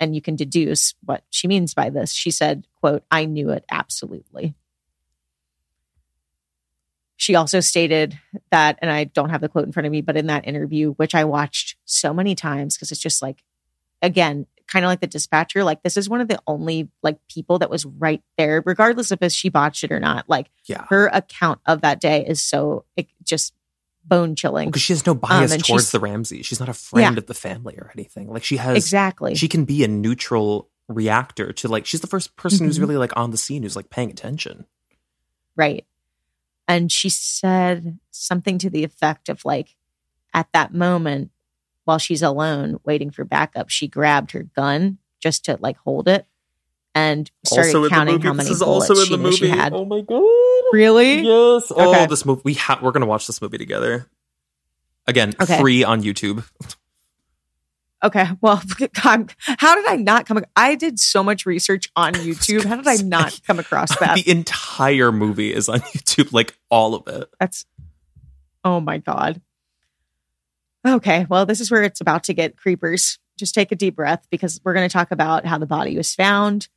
S2: and you can deduce what she means by this, she said, quote, I knew it absolutely. She also stated that, and I don't have the quote in front of me, but in that interview, which I watched so many times because it's just like, again, kind of like the dispatcher, like this is one of the only like people that was right there, regardless of if she botched it or not. Like
S1: Yeah,
S2: her account of that day is so it just bone chilling.
S1: because she has no bias
S2: and
S1: towards the Ramsey. She's not a friend
S2: Yeah.
S1: of the family or anything. Like she has.
S2: Exactly.
S1: She can be a neutral reactor to like. She's the first person who's
S2: Mhm.
S1: really like on the scene who's like paying attention.
S2: Right. And she said something to the effect of like, at that moment, while she's alone waiting for backup, she grabbed her gun just to like hold it and started counting how many bullets she knew she had.
S1: Oh my god!
S2: Really?
S1: Yes. Oh,
S2: Okay.
S1: this movie. We ha- we're gonna watch this movie together. Again,
S2: Okay.
S1: free on YouTube.
S2: Okay. Well, God, how did I not come? I did so much research on YouTube. How did I not come across that?
S1: the entire movie is on YouTube, like all of it.
S2: That's oh my god. Okay, well, this is where it's about to get creepers. Just take a deep breath because we're going to talk about how the body was found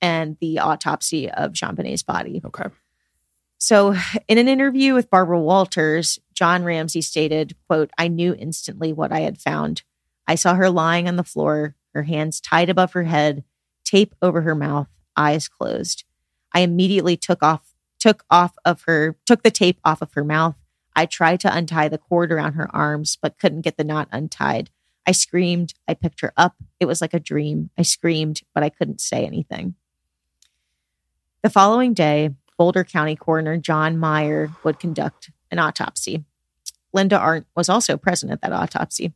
S2: and the autopsy of JonBenét's body.
S1: Okay.
S2: So, in an interview with Barbara Walters, John Ramsey stated, "quote I knew instantly what I had found. I saw her lying on the floor, her hands tied above her head, tape over her mouth, eyes closed. I immediately took off took off of her took the tape off of her mouth. I tried to untie the cord around her arms but couldn't get the knot untied. I screamed, I picked her up. It was like a dream. I screamed, but I couldn't say anything. The following day, Boulder County coroner John Meyer would conduct an autopsy. Linda Arndt was also present at that autopsy.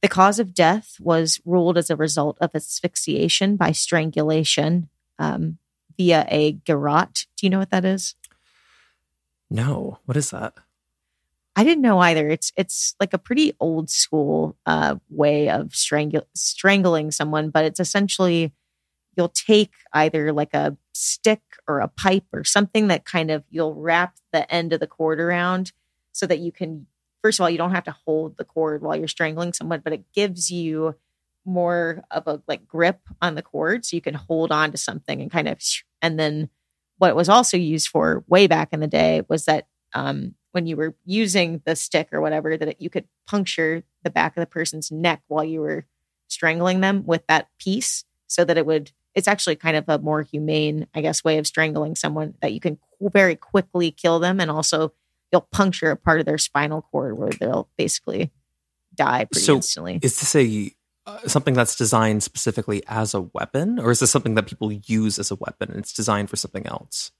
S2: The cause of death was ruled as a result of asphyxiation by strangulation um, via a garrote. Do you know what that is?
S1: No. What is that?
S2: I didn't know either. It's it's like a pretty old school uh, way of strangle strangling someone, but it's essentially you'll take either like a stick or a pipe or something that kind of you'll wrap the end of the cord around so that you can first of all you don't have to hold the cord while you're strangling someone, but it gives you more of a like grip on the cord so you can hold on to something and kind of and then what was also used for way back in the day was that um, when you were using the stick or whatever that it, you could puncture the back of the person's neck while you were strangling them with that piece so that it would it's actually kind of a more humane i guess way of strangling someone that you can very quickly kill them and also you'll puncture a part of their spinal cord where they'll basically die pretty
S1: So,
S2: instantly
S1: Is this a uh, something that's designed specifically as a weapon, or is this something that people use as a weapon and it's designed for something else?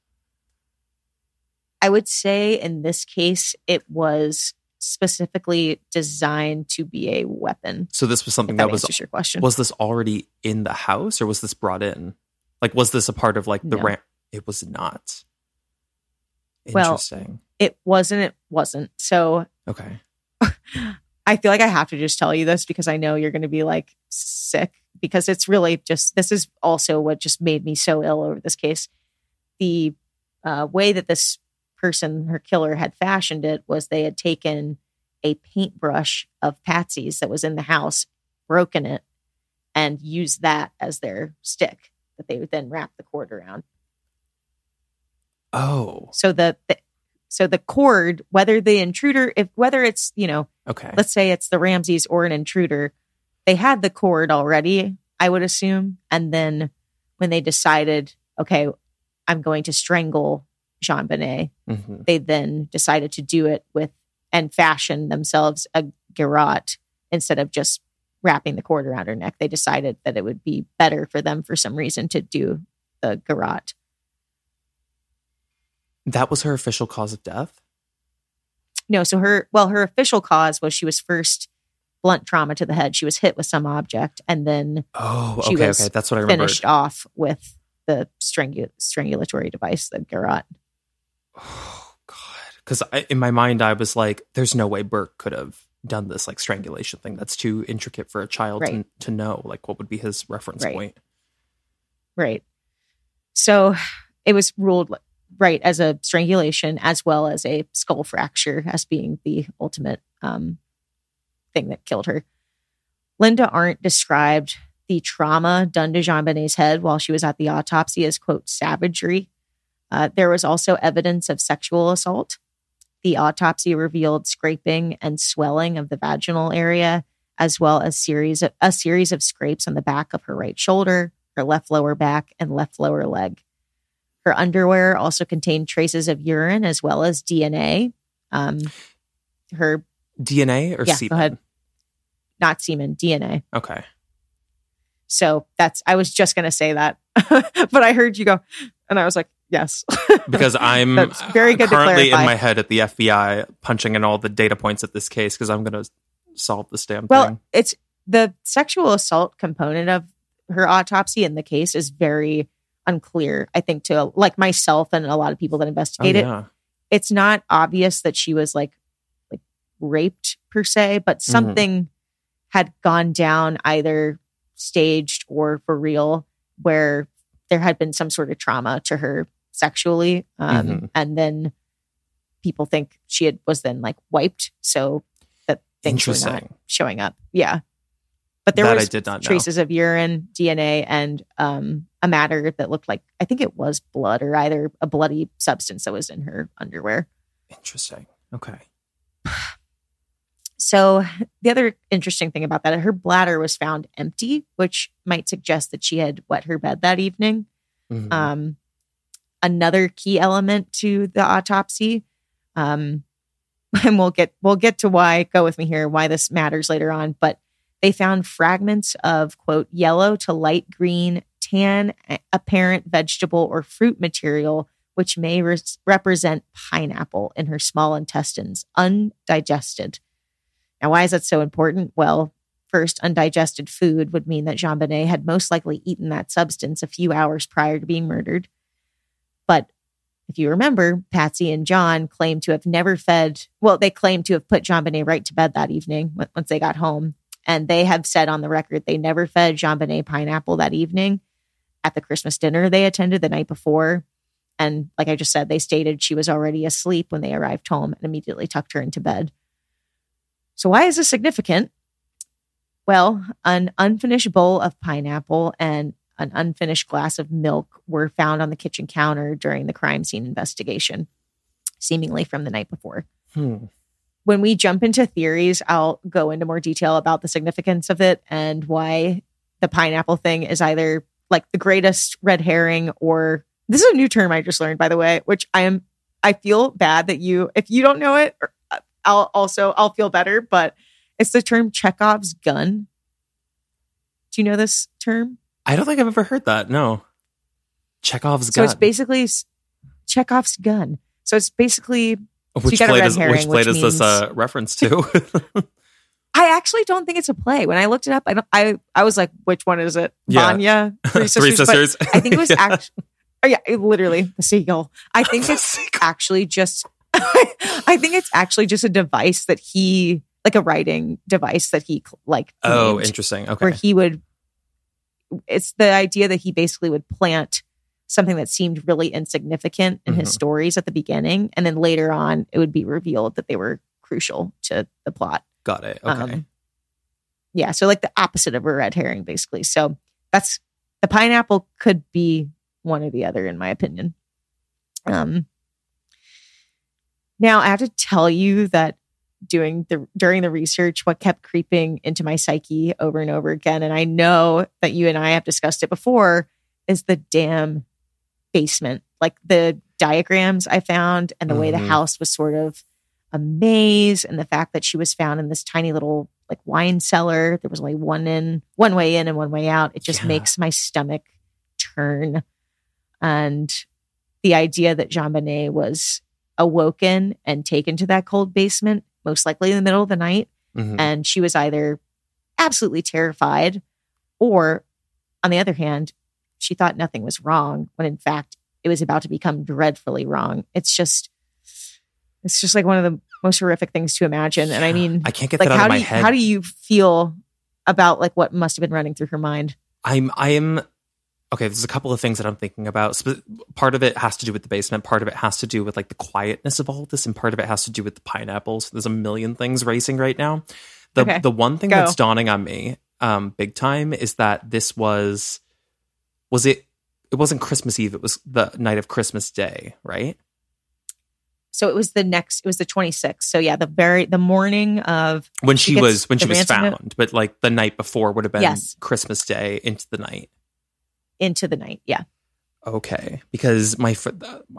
S2: I would say in this case, it was specifically designed to be a weapon.
S1: So this was something
S2: that,
S1: that was
S2: your question.
S1: was this already in the house, or was this brought in? Like, was this a part of like the
S2: No.
S1: ramp? It was not.
S2: Well-
S1: Interesting.
S2: it wasn't. It wasn't. So
S1: okay.
S2: I feel like I have to just tell you this because I know you're going to be like sick because it's really just this is also what just made me so ill over this case. The uh, way that this person, her killer, had fashioned it was they had taken a paintbrush of Patsy's that was in the house, broken it, and used that as their stick that they would then wrap the cord around.
S1: Oh,
S2: So the, the so the cord, whether the intruder, if whether it's you know
S1: okay.
S2: let's say it's the Ramseys or an intruder, they had the cord already, I would assume. And then when they decided, okay, I'm going to strangle JonBenét,
S1: Mhm.
S2: they then decided to do it with and fashion themselves a garrote instead of just wrapping the cord around her neck. They decided that it would be better for them for some reason to do the garrote.
S1: That was her official cause of death.
S2: No, so her well, her official cause was she was first blunt trauma to the head. She was hit with some object and then
S1: Oh,
S2: She
S1: okay, okay. That's what I remember.
S2: finished off with the strangu- strangulatory device, the garrote.
S1: Oh God, because in my mind I was like, "There's no way Burke could have done this like strangulation thing. That's too intricate for a child to,
S2: Right.
S1: to know. Like, what would be his reference
S2: Right.
S1: point?"
S2: Right. So it was ruled right as a strangulation as well as a skull fracture as being the ultimate um, thing that killed her. Linda Arndt described the trauma done to JonBenét's head while she was at the autopsy as, quote, savagery. Uh, there was also evidence of sexual assault. The autopsy revealed scraping and swelling of the vaginal area, as well as series of, a series of scrapes on the back of her right shoulder, her left lower back, and left lower leg. Her underwear also contained traces of urine as well as DNA. Um, her
S1: DNA or
S2: Yeah, go
S1: semen?
S2: ahead. not semen, DNA.
S1: Okay.
S2: So that's I was just gonna say that, but I heard you go, and I was like, yes,
S1: Because I'm
S2: That's very good
S1: currently in my head at the FBI punching in all the data points at this case because I'm going to solve this damn
S2: Well,
S1: thing.
S2: it's the sexual assault component of her autopsy in the case is very unclear. I think to like myself and a lot of people that
S1: Oh,
S2: investigate it, it's not obvious that she was like like raped per se, but
S1: Mm-hmm.
S2: something had gone down either staged or for real where there had been some sort of trauma to her sexually um,
S1: Mhm.
S2: and then people think she had was then like wiped so that things were not showing up yeah but there
S1: That I
S2: was
S1: did not know.
S2: traces of urine dna and um, a matter that looked like i think it was blood or either a bloody substance that was in her underwear
S1: Interesting. Okay.
S2: So the other interesting thing about that, her bladder was found empty, which might suggest that she had wet her bed that evening.
S1: Mhm.
S2: Um, another key element to the autopsy, um, and we'll get we'll get to why. Go with me here. Why this matters later on, but they found fragments of quote yellow to light green tan apparent vegetable or fruit material which may res- represent pineapple in her small intestines undigested. Now why is that so important? Well first undigested food would mean that JonBenét had most likely eaten that substance a few hours prior to being murdered. But if you remember patsy and john claimed to have never fed well they claimed to have put JonBenét right to bed that evening once they got home and they have said on the record they never fed JonBenét pineapple that evening at the Christmas dinner they attended the night before. And like I just said, they stated she was already asleep when they arrived home and immediately tucked her into bed. So, why is this significant? Well, an unfinished bowl of pineapple and an unfinished glass of milk were found on the kitchen counter during the crime scene investigation, seemingly from the night before
S1: Hmm.
S2: When we jump into theories, I'll go into more detail about the significance of it and why the pineapple thing is either like the greatest red herring or this is a new term I just learned, by the way, which I am, I feel bad that you, if you don't know it, uh, I'll also, I'll feel better, but it's the term Chekhov's gun. Do you know this term?
S1: I don't think I've ever heard that. No. Chekhov's
S2: So
S1: gun.
S2: So it's basically Chekhov's gun. So it's basically
S1: which
S2: a
S1: play does
S2: herring,
S1: which play
S2: which
S1: does this uh, reference to?
S2: I actually don't think it's a play. When I looked it up, I don't, I I was like, which one is it?
S1: Yeah.
S2: Vanya, Three Sisters.
S1: Three sisters.
S2: I think it was
S1: Yeah.
S2: actually. Oh yeah, literally the seagull. I think it's actually just. I think it's actually just a device that he, like a writing device that he like.
S1: Oh, interesting. Okay.
S2: Where he would. It's the idea that he basically would plant something that seemed really insignificant in his
S1: Mhm.
S2: stories at the beginning, and then later on, it would be revealed that they were crucial to the plot.
S1: Got it. Okay.
S2: Um, yeah, so like the opposite of a red herring, basically. So that's the pineapple could be one or the other, in my opinion. Um, now I have to tell you that doing the during the research, what kept creeping into my psyche over and over again, and I know that you and I have discussed it before, is the damn basement. Like the diagrams I found and the way the
S1: Mhm.
S2: house was sort of a maze and the fact that she was found in this tiny little like wine cellar there was only one in one way in and one way out it just
S1: Yeah.
S2: makes my stomach turn and the idea that JonBenét was awoken and taken to that cold basement most likely in the middle of the night
S1: Mhm.
S2: and she was either absolutely terrified or on the other hand she thought nothing was wrong when in fact it was about to become dreadfully wrong it's just it's just like one of the most horrific things to imagine and i mean
S1: I can't get
S2: like
S1: that out
S2: how
S1: of
S2: do
S1: my
S2: you,
S1: head.
S2: how do you feel about like what must have been running through her mind
S1: I'm I'm okay. There's a couple of things that I'm thinking about. Part of it has to do with the basement. Part of it has to do with like the quietness of all of this, and part of it has to do with the pineapples. There's a million things racing right now. The
S2: Okay,
S1: the one thing
S2: go.
S1: that's dawning on me, um, big time, is that this was was it. It wasn't Christmas Eve. It was the night of Christmas Day, right?
S2: so it was the next it was the 26th so yeah the very the morning of
S1: When
S2: She
S1: she, was when she was
S2: ransom note?
S1: found, but like the night before would have been
S2: Yes.
S1: Christmas Day into the night.
S2: into the night yeah
S1: Okay, because my for,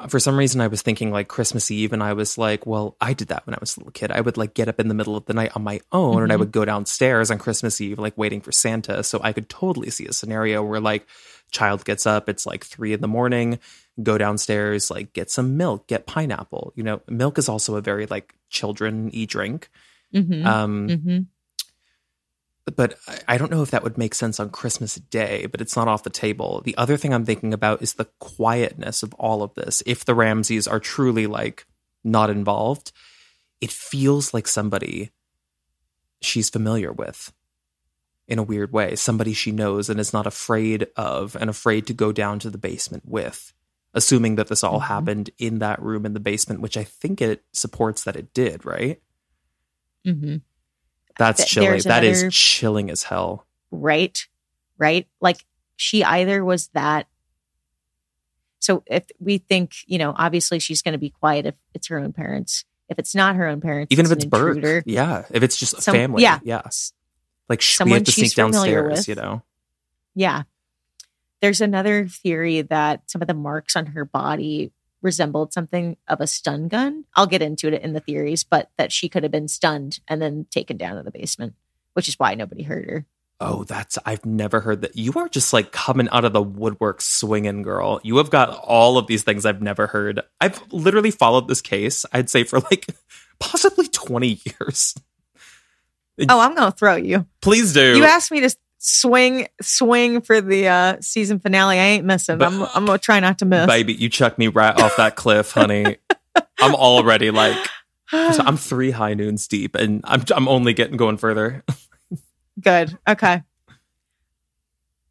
S1: for some reason I was thinking like Christmas Eve, and I was like, well, I did that when I was a little kid. I would like get up in the middle of the night on my own, and I
S2: Mhm.
S1: would go downstairs on Christmas Eve, like waiting for Santa. So I could totally see a scenario where like child gets up, it's like three in the morning, go downstairs, like get some milk, get pineapple. You know, milk is also a very like children y drink.
S2: mm-hmm.
S1: Um,
S2: mm-hmm.
S1: But I- don't know if that would make sense on Christmas Day, but it's not off the table. The other thing I'm thinking about is the quietness of all of this. If the Ramseys are truly like not involved, it feels like somebody she's familiar with in a weird way, somebody she knows and is not afraid of and afraid to go down to the basement with, assuming that this all
S2: Mhm.
S1: happened in that room in the basement, which I think it supports that it did, right?
S2: Mm-hmm.
S1: That's
S2: Th-
S1: chilling. That is chilling as hell.
S2: right right like she either was that so if we think you know obviously she's going to be quiet if it's her own parents if it's not her own parents,
S1: Even if it's Burke. Yeah. If it's just
S2: Some-
S1: family.
S2: yeah.
S1: Yeah. Like sh- we
S2: Someone
S1: have to
S2: she's
S1: sneak
S2: familiar
S1: downstairs,
S2: with.
S1: you know?
S2: Yeah. There's another theory that some of the marks on her body resembled something of a stun gun. I'll get into it in the theories, but that she could have been stunned and then taken down to the basement, which is why nobody heard her.
S1: Oh, that's I've never heard that. You are just like coming out of the woodwork swinging, girl. You have got all of these things I've never heard. I've literally followed this case, I'd say, for like possibly 20 years.
S2: Oh, I'm going to throw you.
S1: Please do.
S2: You asked me to swing swing for the uh season finale. I ain't missing.
S1: But-
S2: I'm I'm going to try not to miss.
S1: Baby, you chuck me right off that cliff, honey. I'm already like, I'm three high noons deep and I'm, I'm only getting going further.
S2: Good. Okay.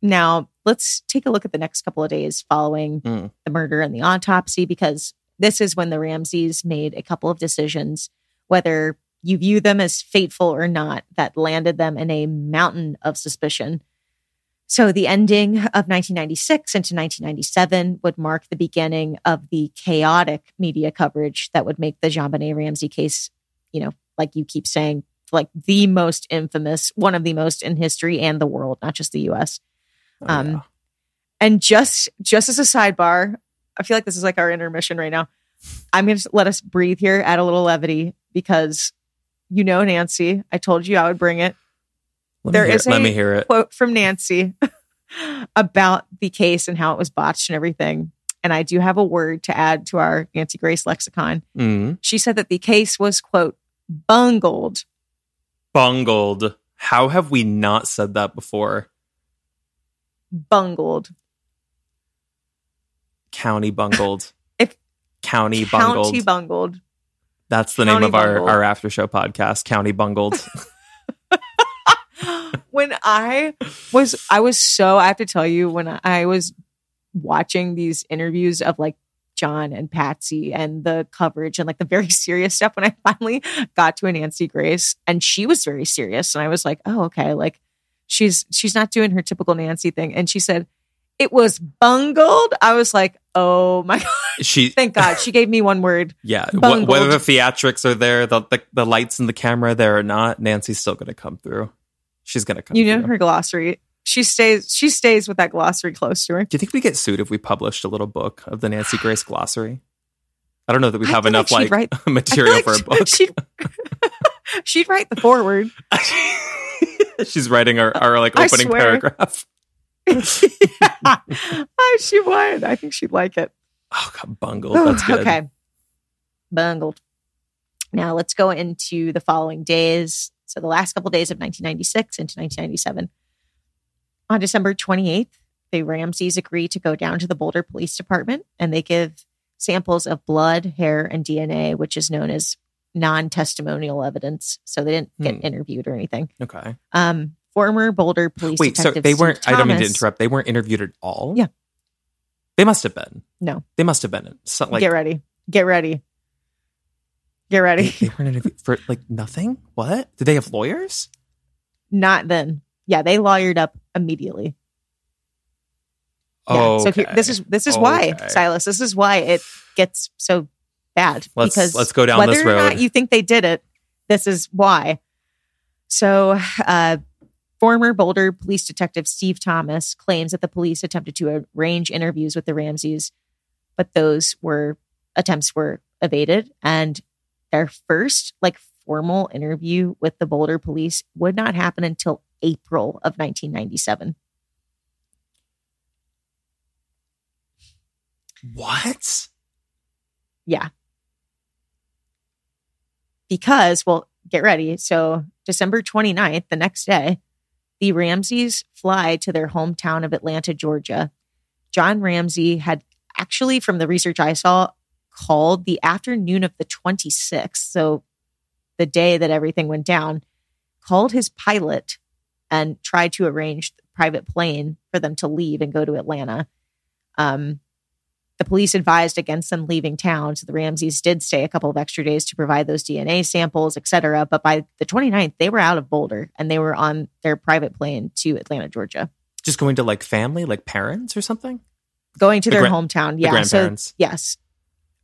S2: Now, let's take a look at the next couple of days following
S1: Mm.
S2: the murder and the autopsy, because this is when the Ramseys made a couple of decisions, whether you view them as fateful or not, that landed them in a mountain of suspicion. So, the ending of 1996 into 1997 would mark the beginning of the chaotic media coverage that would make the JonBenét Ramsey case, you know, like you keep saying, like the most infamous, one of the most in history and the world, not just the US.
S1: Oh,
S2: Um,
S1: yeah.
S2: And just just as a sidebar, I feel like this is like our intermission right now. I'm going to let us breathe here, add a little levity because you know Nancy. I told you I would bring it.
S1: Let
S2: there is
S1: let
S2: a
S1: me hear it.
S2: Quote from Nancy about the case and how it was botched and everything. And I do have a word to add to our Nancy Grace lexicon.
S1: Mm.
S2: She said that the case was quote bungled.
S1: Bungled. How have we not said that before?
S2: Bungled.
S1: County bungled.
S2: If-
S1: County bungled.
S2: County bungled.
S1: That's the name
S2: County
S1: of our, our after show podcast, County Bungled.
S2: when I was, I was so, I have to tell you, when I was watching these interviews of like John and Patsy and the coverage and like the very serious stuff, when I finally got to a Nancy Grace and she was very serious. And I was like, oh, okay. Like she's, she's not doing her typical Nancy thing. And she said, it was bungled. I was like, oh my God.
S1: she,
S2: Thank God. She gave me one word.
S1: yeah,
S2: bungled.
S1: whether the theatrics are there, the, the, the lights and the camera there or not, Nancy's still going to come through. She's going to come
S2: You know
S1: through.
S2: her glossary. She stays, she stays with that glossary close to her.
S1: Do you think we get sued if we published a little book of the Nancy Grace glossary? I don't know that we have enough
S2: like
S1: like,
S2: write-
S1: material
S2: like
S1: for a book.
S2: She'd, she'd write the forward.
S1: She's writing our, our like opening paragraph.
S2: yeah. Oh, she would. I think she'd like it.
S1: Oh, God, bungled. That's good.
S2: Okay. Bungled. Now let's go into the following days. So the last couple days of 1996 into 1997. On December 28th, the Ramseys agree to go down to the Boulder Police Department and they give samples of blood, hair, and DNA, which is known as non-testimonial evidence. So they didn't get
S1: Hmm.
S2: interviewed or anything.
S1: Okay.
S2: Um, former Boulder Police
S1: Wait, so they
S2: Steve
S1: weren't, I don't mean to interrupt. They weren't interviewed at all?
S2: Yeah.
S1: They must have been.
S2: No.
S1: They must have been. So, like,
S2: Get ready. Get ready. Get ready.
S1: they weren't interviewed for like nothing? What? Did they have lawyers?
S2: Not then. Yeah, they lawyered up immediately. Yeah.
S1: Oh,
S2: So here, this is this is why, Silas. This is why it gets so bad.
S1: Let's-
S2: because
S1: let's go down
S2: whether
S1: this
S2: or not
S1: road.
S2: you think they did it, this is why. So, uh, former Boulder police detective Steve Thomas claims that the police attempted to arrange interviews with the Ramseys, but those were attempts were evaded, and their first like formal interview with the Boulder police would not happen until April of 1997.
S1: What?
S2: Yeah. Because, well, get ready. So, December 29th, the next day, the Ramseys fly to their hometown of Atlanta, Georgia. John Ramsey had actually, from the research I saw, called the afternoon of the 26th. So, the day that everything went down, called his pilot and tried to arrange the private plane for them to leave and go to Atlanta. Um, the police advised against them leaving town. So the Ramseys did stay a couple of extra days to provide those DNA samples, etc. But by the 29th, they were out of Boulder and they were on their private plane to Atlanta, Georgia,
S1: Just going to like family, like parents or something?
S2: going to
S1: The
S2: their
S1: gran-
S2: hometown.
S1: The
S2: Yeah. So, yes.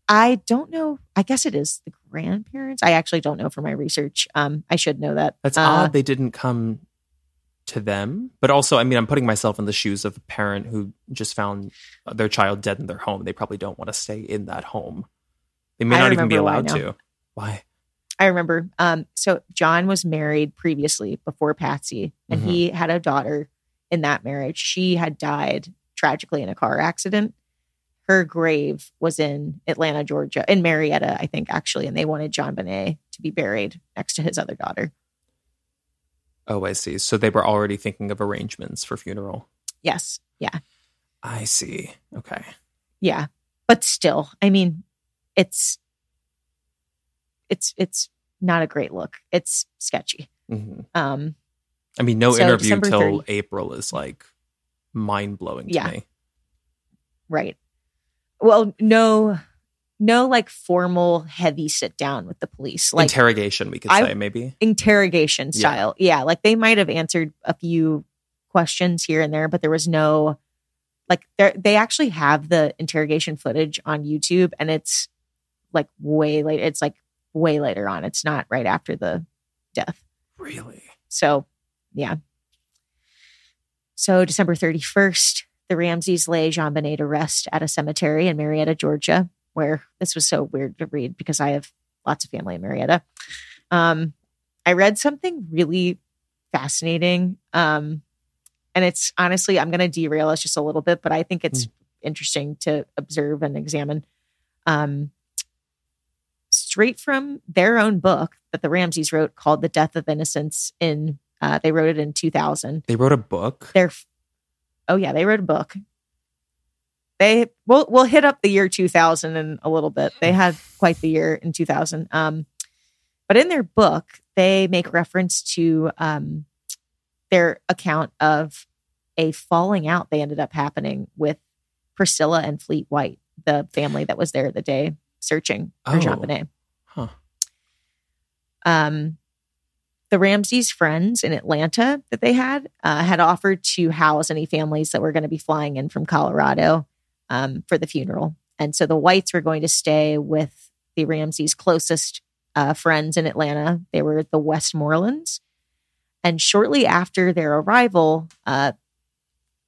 S2: I don't know. I guess it is the grandparents. I actually don't know from my research. Um, I should know that.
S1: That's
S2: Uh,
S1: odd they didn't come to them. But also, I mean, I'm putting myself in the shoes of a parent who just found their child dead in their home. They probably don't want to stay in that home. They may
S2: I
S1: not even be
S2: why
S1: allowed to. Why?
S2: I remember. Um, so John was married previously before Patsy, and
S1: Mhm.
S2: he had a daughter in that marriage. She had died tragically in a car accident. Her grave was in Atlanta, Georgia, in Marietta, I think, actually, and they wanted JonBenét to be buried next to his other daughter.
S1: Oh, I see. So they were already thinking of arrangements for funeral.
S2: Yes. Yeah.
S1: I see. Okay.
S2: Yeah. But still, I mean, it's it's it's not a great look. It's sketchy.
S1: hmm
S2: Um,
S1: I mean, no
S2: So
S1: interview
S2: December
S1: till
S2: 30
S1: April is like mind blowing to
S2: Yeah.
S1: me.
S2: Right. Well, no, no, like formal heavy sit down with the police, like
S1: Interrogation, we could
S2: I-
S1: say maybe.
S2: interrogation style. Yeah. Like they might have answered a few questions here and there, but there was no, like, they they actually have the interrogation footage on YouTube and it's like way late. It's like way later on. It's not right after the death.
S1: Really?
S2: So, yeah. So, December 31st, the Ramseys lay JonBenét to rest at a cemetery in Marietta, Georgia, where this was so weird to read because I have lots of family in Marietta. Um, I read something really fascinating. Um, and it's honestly, I'm going to derail us just a little bit, but I think it's interesting to observe and examine. Um, straight from their own book that the Ramseys wrote called The Death of Innocence in uh, they wrote it in 2000.
S1: They wrote a book.
S2: They're oh yeah, they wrote a book. They we'll we'll hit up the year 2000 in a little bit. They had quite the year in 2000. Um, but in their book, they make reference to um, their account of a falling out they ended up happening with Priscilla and Fleet White, the family that was there the day searching for Jean
S1: Oh.
S2: Bonnet.
S1: Huh.
S2: Um, the Ramseys friends in Atlanta that they had uh, had offered to house any families that were going to be flying in from Colorado um, for the funeral. And so the Whites were going to stay with the Ramseys' closest uh, friends in Atlanta. They were the Westmorelands. And shortly after their arrival, uh,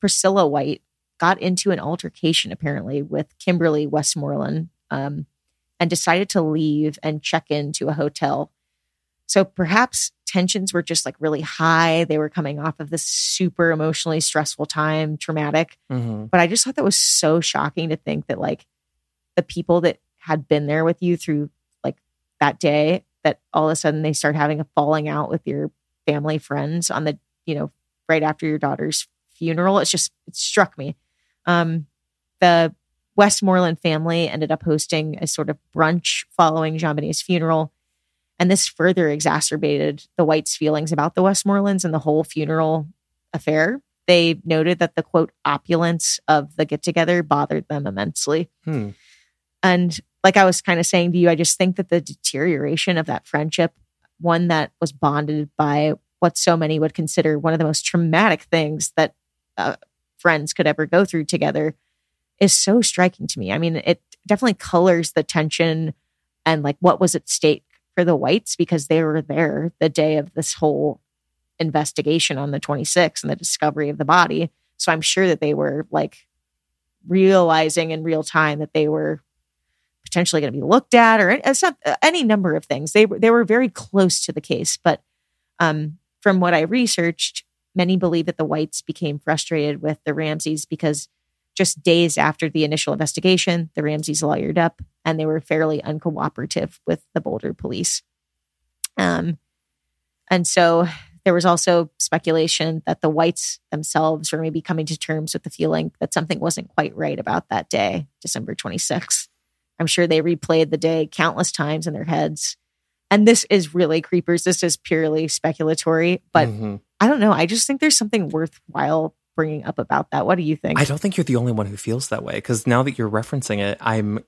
S2: Priscilla White got into an altercation apparently with Kimberly Westmoreland um, and decided to leave and check into a hotel. So perhaps tensions were just like really high. They were coming off of this super emotionally stressful time, traumatic.
S1: Mhm.
S2: But I just thought that was so shocking to think that like the people that had been there with you through like that day, that all of a sudden they start having a falling out with your family friends on the, you know, right after your daughter's funeral. It's just, it struck me. Um, the Westmoreland family ended up hosting a sort of brunch following JonBenét's funeral. And this further exacerbated the Whites' feelings about the Westmorelands and the whole funeral affair. They noted that the quote opulence of the get together bothered them immensely.
S1: Hmm.
S2: And like I was kind of saying to you, I just think that the deterioration of that friendship, one that was bonded by what so many would consider one of the most traumatic things that uh, friends could ever go through together, is so striking to me. I mean, it definitely colors the tension and like what was at stake for the whites because they were there the day of this whole investigation on the 26th and the discovery of the body. So I'm sure that they were like realizing in real time that they were potentially going to be looked at or it's not any number of things. They were they were very close to the case, but um, from what I researched, many believe that the whites became frustrated with the Ramseys because just days after the initial investigation, the Ramseys lawyered up and they were fairly uncooperative with the Boulder police. Um, and so there was also speculation that the whites themselves were maybe coming to terms with the feeling that something wasn't quite right about that day, December 26th. I'm sure they replayed the day countless times in their heads. And this is really creepers. This is purely speculatory, but
S1: Mhm.
S2: I don't know. I just think there's something worthwhile bringing up about that. What do you think?
S1: I don't think you're the only one who feels that way because now that you're referencing it, I'm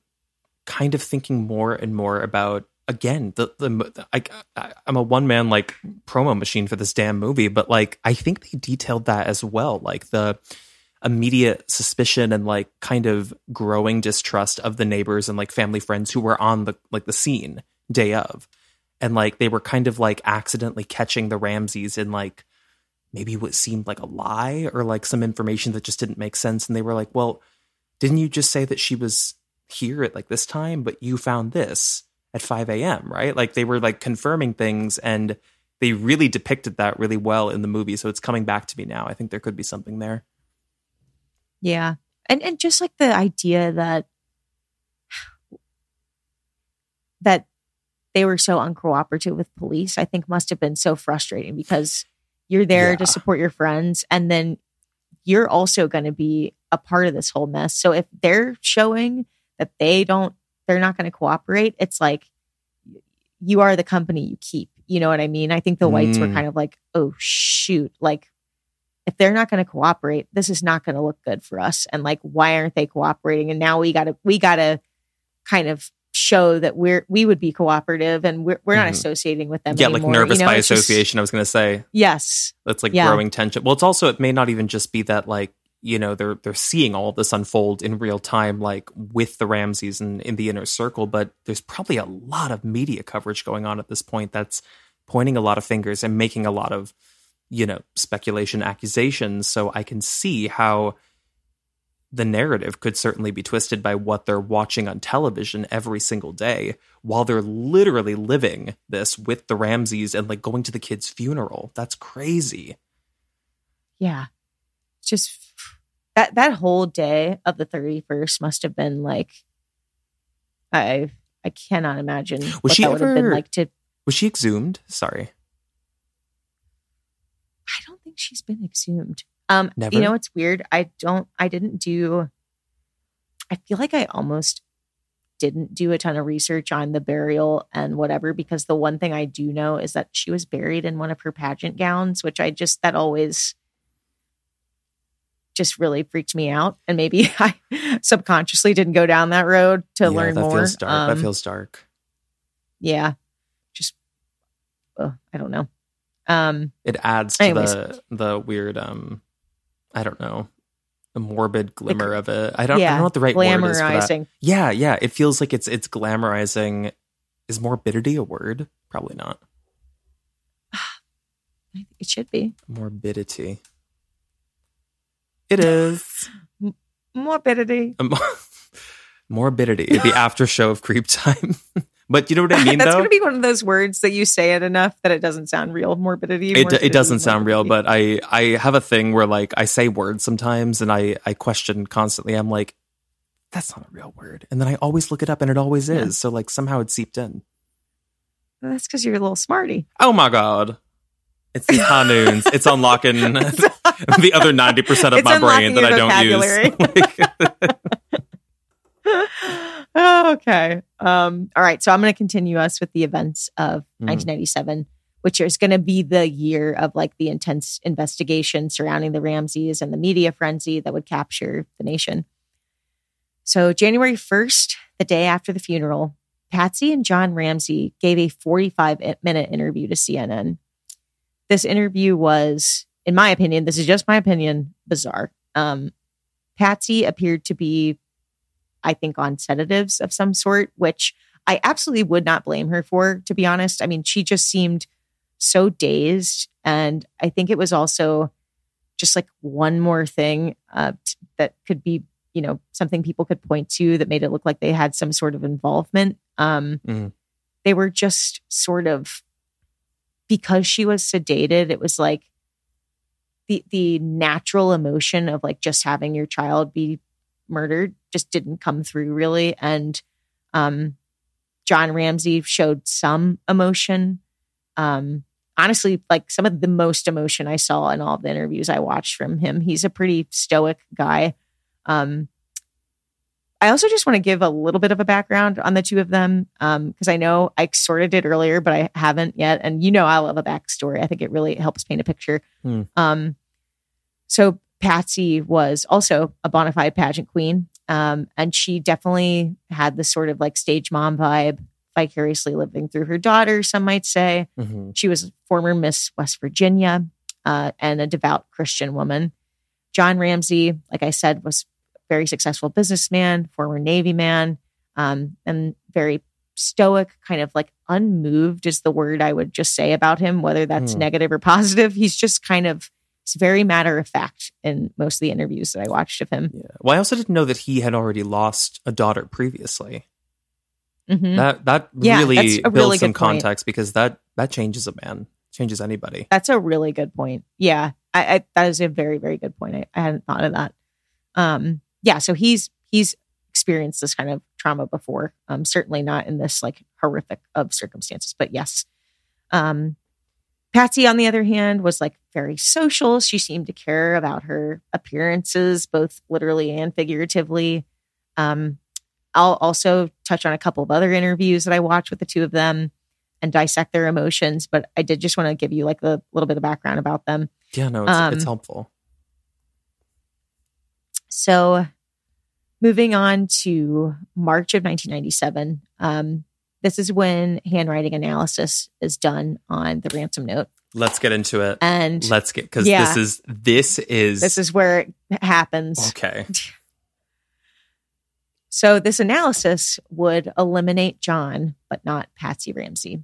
S1: kind of thinking more and more about again the the I, I'm a one man like promo machine for this damn movie, but like I think they detailed that as well, like the immediate suspicion and like kind of growing distrust of the neighbors and like family friends who were on the like the scene day of. And like they were kind of like accidentally catching the Ramseys in like maybe what seemed like a lie or like some information that just didn't make sense. And they were like, well, didn't you just say that she was here at like this time, but you found this at 5 a.m., right? Like they were like confirming things and they really depicted that really well in the movie. So it's coming back to me now. I think there could be something there.
S2: Yeah. And and just like the idea that that they were so uncooperative with police, I think must have been so frustrating because you're there
S1: Yeah.
S2: to support your friends and then you're also going to be a part of this whole mess. So if they're showing that they don't they're not going to cooperate, it's like you are the company you keep. You know what I mean? I think the whites were
S1: Mm.
S2: kind of like, "Oh shoot, like if they're not going to cooperate, this is not going to look good for us. And like, why aren't they cooperating? And now we got to, we got to kind of show that we're, we would be cooperative and we're, we're not
S1: Mhm.
S2: associating with them.
S1: yeah,
S2: anymore.
S1: like nervous
S2: You know,
S1: by
S2: it's just-
S1: association. I was going to say
S2: yes.
S1: that's like
S2: Yeah.
S1: growing tension. Well, it's also it may not even just be that like you know they're they're seeing all this unfold in real time, like with the Ramseys and in the inner circle. But there's probably a lot of media coverage going on at this point that's pointing a lot of fingers and making a lot of you know speculation, accusations. So I can see how the narrative could certainly be twisted by what they're watching on television every single day while they're literally living this with the Ramseys and like going to the kid's funeral. That's crazy.
S2: Yeah. Just that, that whole day of the 31st must have been like, I, I cannot imagine what
S1: she
S2: that would have been like to,
S1: Was she exhumed? Sorry.
S2: I don't think she's been exhumed. Um,
S1: Never?
S2: you know, it's weird. I don't, I didn't do, I feel like I almost didn't do a ton of research on the burial and whatever, because the one thing I do know is that she was buried in one of her pageant gowns, which I just, that always just really freaked me out. And maybe I subconsciously didn't go down that road to
S1: Yeah,
S2: learn
S1: that
S2: more.
S1: Feels dark.
S2: Um,
S1: that feels dark.
S2: yeah, just, uh, I don't know. Um,
S1: It adds to
S2: anyways.
S1: the the weird um I don't know. a morbid glimmer of it. I don't, I don't know what the right word is for that.
S2: glamorizing.
S1: Yeah, yeah. It feels like it's it's glamorizing. Is morbidity a word? Probably not.
S2: It should be
S1: Morbidity. It is.
S2: morbidity.
S1: Morbidity. The after show of CreepTime. but you know what I mean
S2: That's
S1: though?
S2: going to be one of those words that you say it enough that it doesn't sound real. Morbidity.
S1: it,
S2: morbidity,
S1: it doesn't sound real but i i have a thing where like i say words sometimes and i i question constantly i'm like that's not a real word and then i always look it up and it always
S2: Yeah.
S1: is so like somehow it seeped in
S2: that's because you're a little smarty.
S1: oh my god it's these High Noons. it's unlocking the other 90% of
S2: It's
S1: my brain that i don't use
S2: oh, okay. Um, all right. So I'm going to continue us with the events of
S1: Mhm.
S2: 1997, which is going to be the year of like the intense investigation surrounding the Ramseys and the media frenzy that would capture the nation. So January 1st, the day after the funeral, Patsy and John Ramsey gave a 45 minute interview to CNN. This interview was, in my opinion, this is just my opinion, bizarre. Um, Patsy appeared to be, I think, on sedatives of some sort, which I absolutely would not blame her for, to be honest. I mean, she just seemed so dazed. And I think it was also just like one more thing uh, t- that could be, you know, something people could point to that made it look like they had some sort of involvement. Um,
S1: Mhm.
S2: They were just sort of, because she was sedated, it was like, the the natural emotion of like just having your child be murdered just didn't come through really. And um John Ramsey showed some emotion. Um honestly like some of the most emotion I saw in all of the interviews I watched from him. He's a pretty stoic guy. Um I also just want to give a little bit of a background on the two of them um because I know I sort of did earlier but I haven't yet. And you know I love a backstory. I think it really helps paint a picture. Um so Patsy was also a bona fide pageant queen. Um, and she definitely had this sort of like stage mom vibe, vicariously living through her daughter, some might say.
S1: Mhm.
S2: She was a former Miss West Virginia uh, and a devout Christian woman. John Ramsey, like I said, was a very successful businessman, former Navy man, um, and very stoic, kind of like unmoved is the word I would just say about him, whether that's
S1: Hmm.
S2: negative or positive. He's just kind of he's very matter of fact in most of the interviews that I watched of him.
S1: Yeah. Well, I also didn't know that he had already lost a daughter previously.
S2: Mhm.
S1: That that
S2: Yeah,
S1: really builds
S2: really
S1: some
S2: good point.
S1: context because that that changes a man, changes anybody.
S2: That's a really good point. Yeah, I, I that is a very very good point. I, I hadn't thought of that. Um, yeah, so he's he's experienced this kind of trauma before. Um, certainly not in this like horrific of circumstances, but yes. Um, Patsy, on the other hand, was like very social. She seemed to care about her appearances, both literally and figuratively. Um, I'll also touch on a couple of other interviews that I watched with the two of them and dissect their emotions. But I did just want to give you like a little bit of background about them.
S1: Yeah, no, it's, it's
S2: Um,
S1: helpful.
S2: So, moving on to March of 1997, um, this is when handwriting analysis is done on the ransom note,
S1: Let's get into it.
S2: and
S1: Let's get because
S2: Yeah.
S1: this is this is
S2: this is where it happens.
S1: okay.
S2: So, this analysis would eliminate John, but not Patsy Ramsey.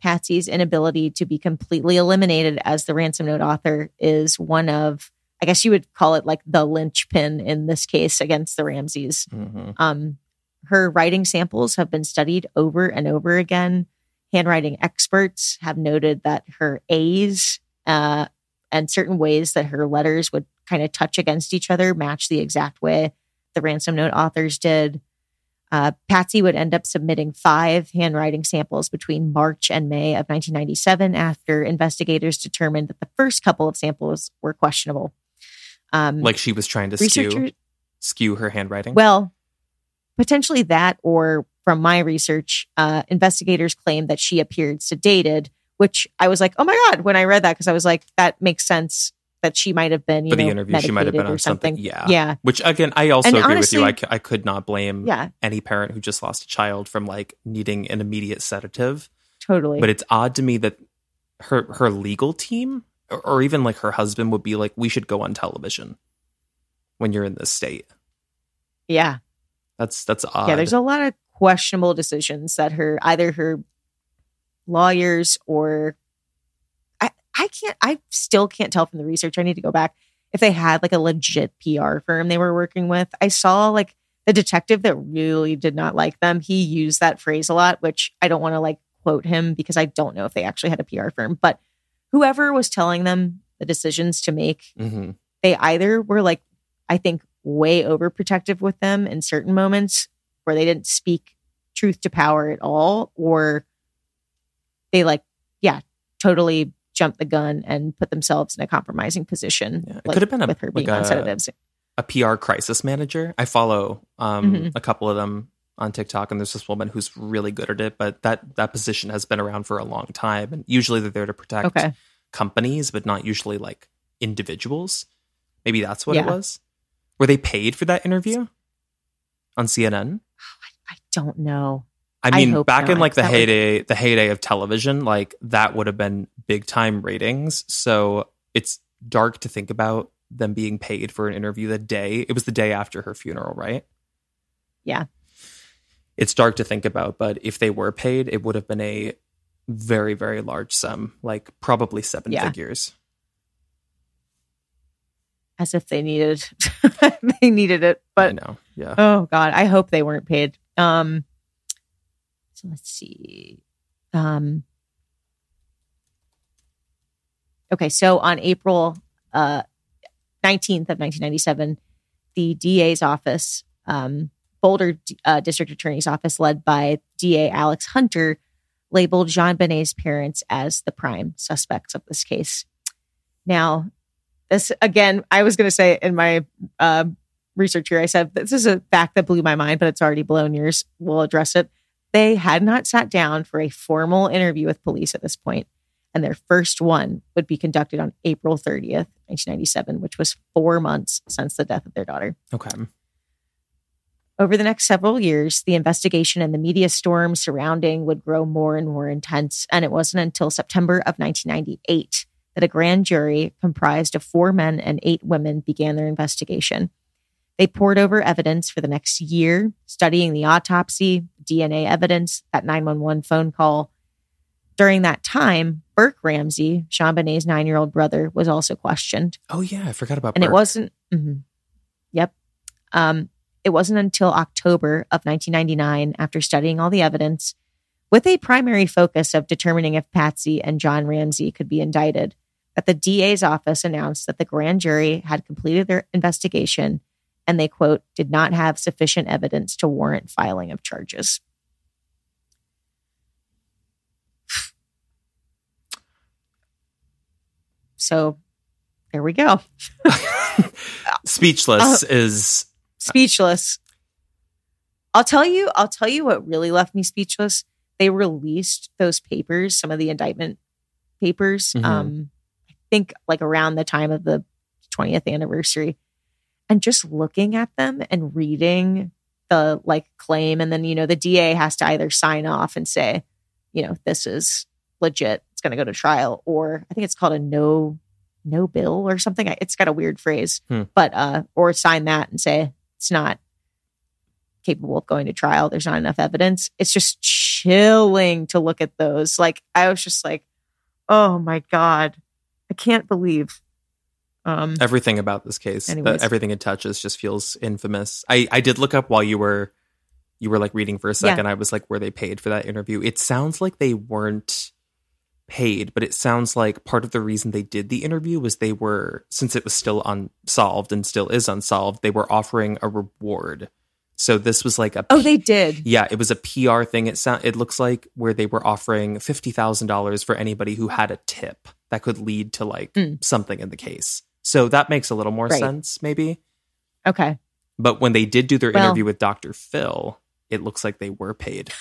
S2: Patsy's inability to be completely eliminated as the ransom note author is one of, I guess you would call it like the linchpin in this case against the Ramseys.
S1: Mhm.
S2: Um, her writing samples have been studied over and over again. Handwriting experts have noted that her A's uh, and certain ways that her letters would kind of touch against each other match the exact way the ransom note authors did. Uh, Patsy would end up submitting five handwriting samples between March and May of 1997 after investigators determined that the first couple of samples were questionable. Um,
S1: Like she was trying to skew skew her handwriting.
S2: well, potentially that, or from my research, uh, investigators claim that she appeared sedated, which I was like, oh my God, when I read that, because I was like, that makes sense that she might have been, you
S1: for the
S2: know,
S1: interview, she might have been
S2: or
S1: on something. Yeah.
S2: Yeah.
S1: Which again, I also
S2: And
S1: agree
S2: honestly-
S1: with you. I, c- I could not blame
S2: Yeah,
S1: any parent who just lost a child from like needing an immediate sedative.
S2: totally.
S1: But it's odd to me that her her legal team or, or even like her husband would be like, we should go on television when you're in this state.
S2: yeah.
S1: That's that's odd.
S2: Yeah. There's a lot of questionable decisions that her, either her lawyers or I, I can't, I still can't tell from the research. I need to go back if they had like a legit PR firm they were working with. I saw like the detective that really did not like them. He used that phrase a lot, which I don't want to like quote him because I don't know if they actually had a PR firm, but whoever was telling them the decisions to make,
S1: Mhm.
S2: they either were like, I think, way overprotective with them in certain moments where they didn't speak truth to power at all, or they like, yeah, totally jumped the gun and put themselves in a compromising position.
S1: Yeah, it
S2: like,
S1: could have been a-
S2: with her being
S1: like
S2: on
S1: a-
S2: sedatives.
S1: a PR crisis manager. I follow um,
S2: Mhm.
S1: a couple of them on TikTok, and there's this woman who's really good at it. But that that position has been around for a long time, and usually they're there to protect
S2: Okay.
S1: companies, but not usually like individuals. Maybe that's what it was. Were they paid for that interview on CNN?
S2: I don't know.
S1: I
S2: I
S1: mean,
S2: hope
S1: back in like the
S2: That would-
S1: heyday, the heyday of television, like that would have been big time ratings. So it's dark to think about them being paid for an interview the day. It was the day after her funeral, right?
S2: Yeah.
S1: It's dark to think about, but if they were paid, it would have been a very, very large sum, like probably seven
S2: Yeah.
S1: figures.
S2: As if they needed they needed it.
S1: I
S2: But
S1: know. Yeah.
S2: Oh God, I hope they weren't paid. Um, so let's see. Um, okay, so on April uh, 19th of 1997, the DA's office, um, Boulder uh, District Attorney's Office, led by DA Alex Hunter, labeled JonBenét's parents as the prime suspects of this case. Now, this again, I was going to say in my uh, research here, I said this is a fact that blew my mind, but it's already blown yours. We'll address it. They had not sat down for a formal interview with police at this point, and their first one would be conducted on April 30th, 1997, which was four months since the death of their daughter.
S1: Okay.
S2: Over the next several years, the investigation and the media storm surrounding would grow more and more intense. And it wasn't until September of 1998 that a grand jury comprised of four men and eight women began their investigation. They poured over evidence for the next year, studying the autopsy, DNA evidence, that 911 phone call. During that time, Burke Ramsey, JonBenét's nine year old brother, was also questioned.
S1: Oh yeah, I forgot about.
S2: And it wasn't, mhm. yep. Um, it wasn't until October of 1999, after studying all the evidence, with a primary focus of determining if Patsy and John Ramsey could be indicted, that the DA's office announced that the grand jury had completed their investigation and they, quote, did not have sufficient evidence to warrant filing of charges. So there we go.
S1: Speechless
S2: Uh,
S1: is
S2: speechless. I'll tell you, I'll tell you what really left me speechless. They released those papers, some of the indictment papers.
S1: Mhm.
S2: Um, think like around the time of the 20th anniversary. And just looking at them and reading the like claim, and then you know, the DA has to either sign off and say, you know, this is legit, it's gonna go to trial, or I think it's called a no no bill or something. It's got a weird phrase,
S1: Hmm.
S2: but uh, or sign that and say it's not capable of going to trial. There's not enough evidence. It's just chilling to look at those. Like I was just like, oh my god, I can't believe. Um,
S1: everything about this case.
S2: Anyways.
S1: everything it touches just feels infamous. I I did look up while you were you were like reading for a
S2: Yeah.
S1: second. I was like, were they paid for that interview? It sounds like they weren't paid, but it sounds like part of the reason they did the interview was they were since it was still unsolved and still is unsolved, they were offering a reward. So this was like a
S2: oh, they did.
S1: yeah, it was a PR thing. It sound it looks like where they were offering fifty thousand dollars for anybody who had a tip that could lead to like
S2: Mm.
S1: something in the case. So that makes a little more
S2: Right.
S1: sense, maybe.
S2: Okay.
S1: But when they did do their
S2: Well-
S1: interview with Dr. Phil, it looks like they were paid.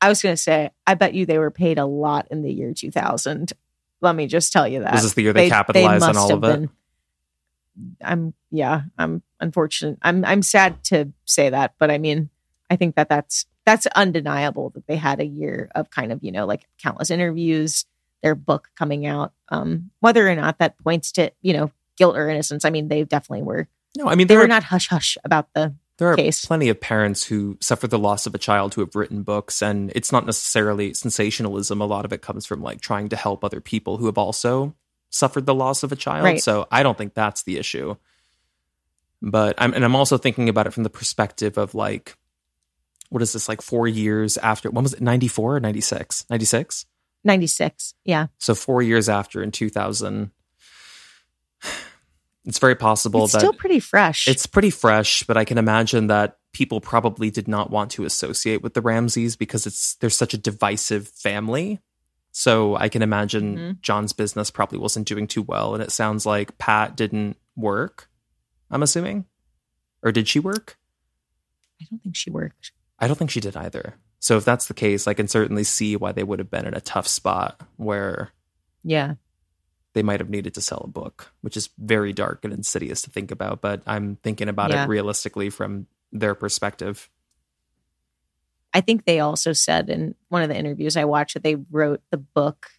S2: I was going to say, I bet you they were paid a lot in the year 2000. Let me just tell you that.
S1: Was this the year they capitalized on all of it?
S2: been- I'm, yeah, I'm unfortunate. I'm, I'm sad to say that, but I mean, I think that that's, that's undeniable that they had a year of kind of, you know, like countless interviews, their book coming out. Um, whether or not that points to, you know, guilt or innocence. I mean, they definitely were,
S1: No, I mean
S2: they were
S1: are
S2: not hush hush about the,
S1: there are
S2: case.
S1: plenty of parents who suffer the loss of a child who have written books and it's not necessarily sensationalism. A lot of it comes from like trying to help other people who have also suffered the loss of a child.
S2: Right.
S1: So I don't think that's the issue. But I'm and I'm also thinking about it from the perspective of like what is this like 4 years after when was it 94 or 96? 96?
S2: 96. Yeah.
S1: So 4 years after in 2000 it's very possible
S2: It's
S1: that
S2: still pretty fresh.
S1: it's pretty fresh, but I can imagine that people probably did not want to associate with the Ramseys because it's there's such a divisive family. So I can imagine
S2: Mhm.
S1: John's business probably wasn't doing too well, and it sounds like Pat didn't work. I'm assuming, or did she work?
S2: I don't think she worked.
S1: I don't think she did either. So if that's the case, I can certainly see why they would have been in a tough spot where
S2: Yeah.
S1: they might have needed to sell a book, which is very dark and insidious to think about. But I'm thinking about
S2: Yeah.
S1: it realistically from their perspective.
S2: I think they also said in one of the interviews I watched that they wrote the book,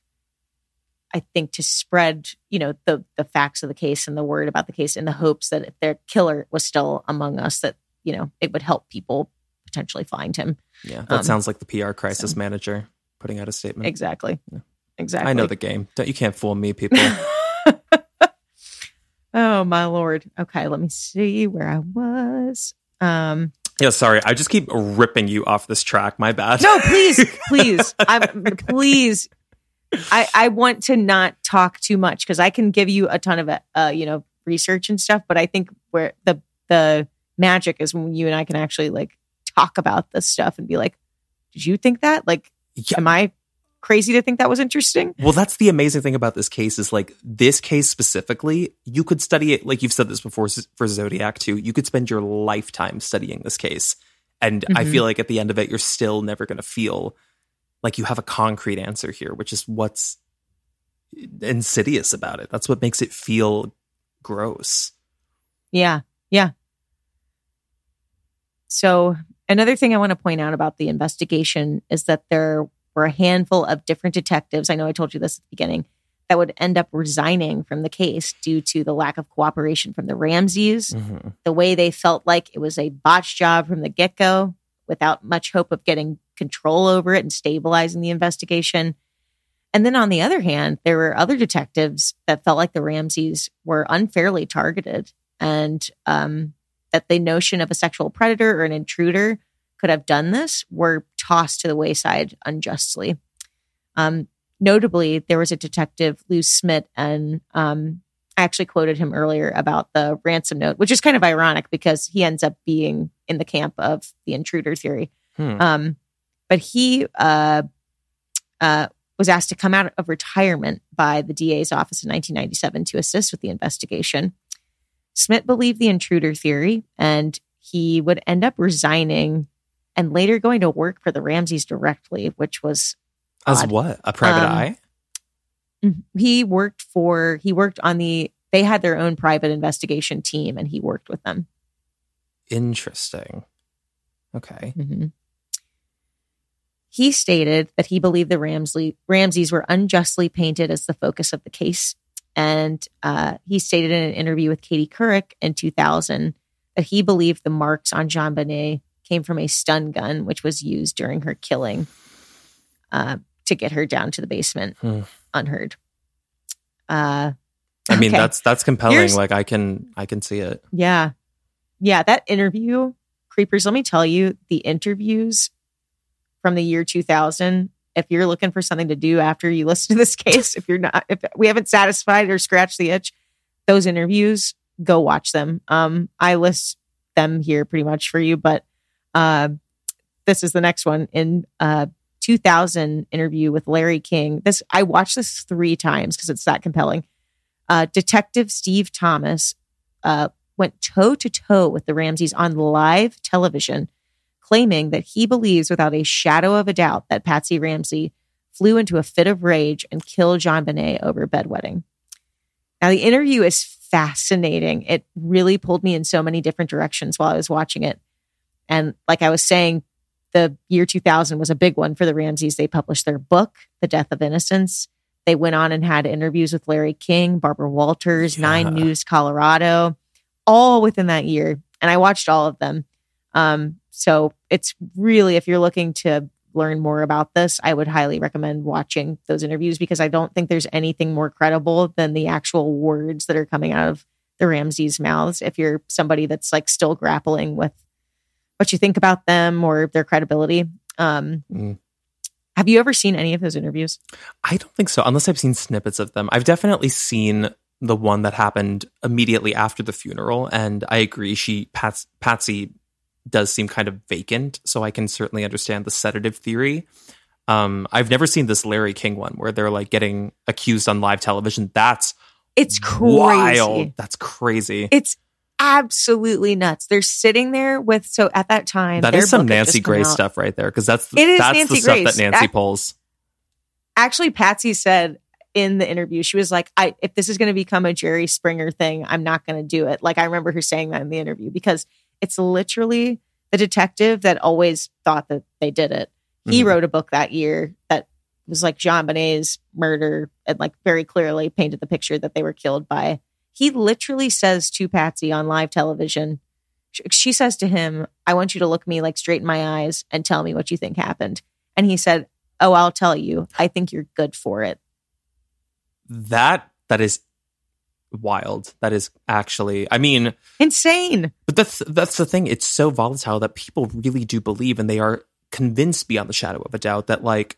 S2: I think, to spread, you know, the the facts of the case and the word about the case in the hopes that if their killer was still among us, that, you know, it would help people potentially find him.
S1: Yeah, that
S2: Um,
S1: sounds like the PR crisis
S2: so-
S1: manager putting out a statement.
S2: Exactly.
S1: Yeah.
S2: Exactly.
S1: I know the game. Don't, you can't fool me, people.
S2: oh my lord. Okay, let me see where I was. Um
S1: yeah, sorry. I just keep ripping you off this track. My bad.
S2: No, please, please. I'm please. I I want to not talk too much because I can give you a ton of uh you know research and stuff, but I think where the the magic is when you and I can actually like talk about this stuff and be like, did you think that? Like,
S1: Yeah.
S2: am I crazy to think that was interesting?
S1: Well, that's the amazing thing about this case is like this case specifically, you could study it like you've said this before for Zodiac too. You could spend your lifetime studying this case. And I
S2: Mhm.
S1: feel like at the end of it, you're still never going to feel like you have a concrete answer here, which is what's insidious about it. That's what makes it feel gross.
S2: Yeah. Yeah. So, another thing I want to point out about the investigation is that there were a handful of different detectives. I know I told you this at the beginning that would end up resigning from the case due to the lack of cooperation from the Ramseys,
S1: Mhm.
S2: the way they felt like it was a botched job from the get go, without much hope of getting control over it and stabilizing the investigation. And then on the other hand, there were other detectives that felt like the Ramseys were unfairly targeted and um, that the notion of a sexual predator or an intruder could have done this were tossed to the wayside unjustly. Um, notably, there was a detective, Lou Smith, and um, I actually quoted him earlier about the ransom note, which is kind of ironic because he ends up being in the camp of the intruder theory.
S1: Hmm.
S2: Um, but he uh, uh, was asked to come out of retirement by the DA's office in 1997 to assist with the investigation. Smith believed the intruder theory, and he would end up resigning and later going to work for the Ramseys directly, which was
S1: As
S2: odd.
S1: what? A private
S2: Um,
S1: eye?
S2: he worked for he worked on the they had their own private investigation team and he worked with them.
S1: Interesting. Okay.
S2: Mhm. He stated that he believed the Ramsley, Ramseys were unjustly painted as the focus of the case. And uh, he stated in an interview with Katie Couric in 2000 that he believed the marks on JonBenét came from a stun gun, which was used during her killing uh, to get her down to the basement
S1: Hmm.
S2: unheard. Uh,
S1: I mean,
S2: okay.
S1: that's that's compelling.
S2: Here's-
S1: like I can I can see it.
S2: Yeah. Yeah. That interview, Creepers, let me tell you, the interviews from the year 2000, if you're looking for something to do after you listen to this case, if you're not, if we haven't satisfied or scratched the itch, those interviews, go watch them. Um, I list them here pretty much for you, but uh, this is the next one in uh 2000 interview with Larry King. This I watched this three times because it's that compelling. Uh, Detective Steve Thomas uh, went toe to toe with the Ramseys on live television, claiming that he believes without a shadow of a doubt that Patsy Ramsey flew into a fit of rage and killed JonBenét over bedwetting. Now, the interview is fascinating. It really pulled me in so many different directions while I was watching it. And like I was saying, the year 2000 was a big one for the Ramseys. They published their book, The Death of Innocence. They went on and had interviews with Larry King, Barbara Walters,
S1: Yeah.
S2: Nine News Colorado, all within that year. And I watched all of them. Um, so it's really, if you're looking to learn more about this, I would highly recommend watching those interviews because I don't think there's anything more credible than the actual words that are coming out of the Ramseys' mouths. If you're somebody that's like still grappling with what you think about them or their credibility. Um,
S1: Mm.
S2: Have you ever seen any of those interviews?
S1: I don't think so, unless I've seen snippets of them. I've definitely seen the one that happened immediately after the funeral, and I agree. She Pats, Patsy does seem kind of vacant, so I can certainly understand the sedative theory. Um, I've never seen this Larry King one where they're like getting accused on live television. That's
S2: It's crazy.
S1: wild. That's crazy.
S2: It's absolutely nuts. They're sitting there with so at that time
S1: that is some Nancy Grace stuff right there, because that's
S2: It is
S1: that's
S2: Nancy
S1: the stuff
S2: Grace.
S1: that Nancy pulls.
S2: Actually, Patsy said in the interview, she was like, "I if this is going to become a Jerry Springer thing, I'm not going to do it." Like I remember her saying that in the interview because it's literally the detective that always thought that they did it. He
S1: Mhm.
S2: wrote a book that year that was like JonBenét's murder and like very clearly painted the picture that they were killed by. He literally says to Patsy on live television, she says to him, I want you to look me like straight in my eyes and tell me what you think happened. And he said, Oh, I'll tell you. I think you're good for it.
S1: That that is wild. That is actually. I mean,
S2: Insane.
S1: But that's that's the thing. It's so volatile that people really do believe, and they are convinced beyond the shadow of a doubt that, like,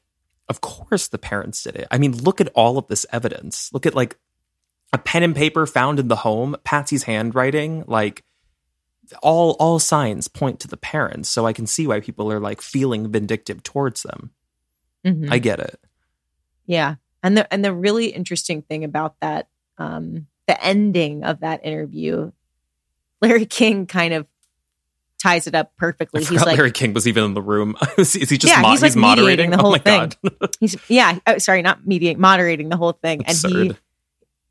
S1: of course the parents did it. I mean, look at all of this evidence. Look at like a pen and paper found in the home, Patsy's handwriting, like all all signs point to the parents. So I can see why people are like feeling vindictive towards them.
S2: Mhm.
S1: I get it.
S2: Yeah. And the and the really interesting thing about that, um, the ending of that interview, Larry King kind of ties it up perfectly.
S1: I
S2: He's like
S1: Larry King was even in the room. is, he- just
S2: Yeah,
S1: mo-
S2: he's, like,
S1: moderating
S2: the
S1: Oh
S2: whole
S1: my
S2: thing. He's yeah, oh, sorry, not mediating, moderating the whole thing. And he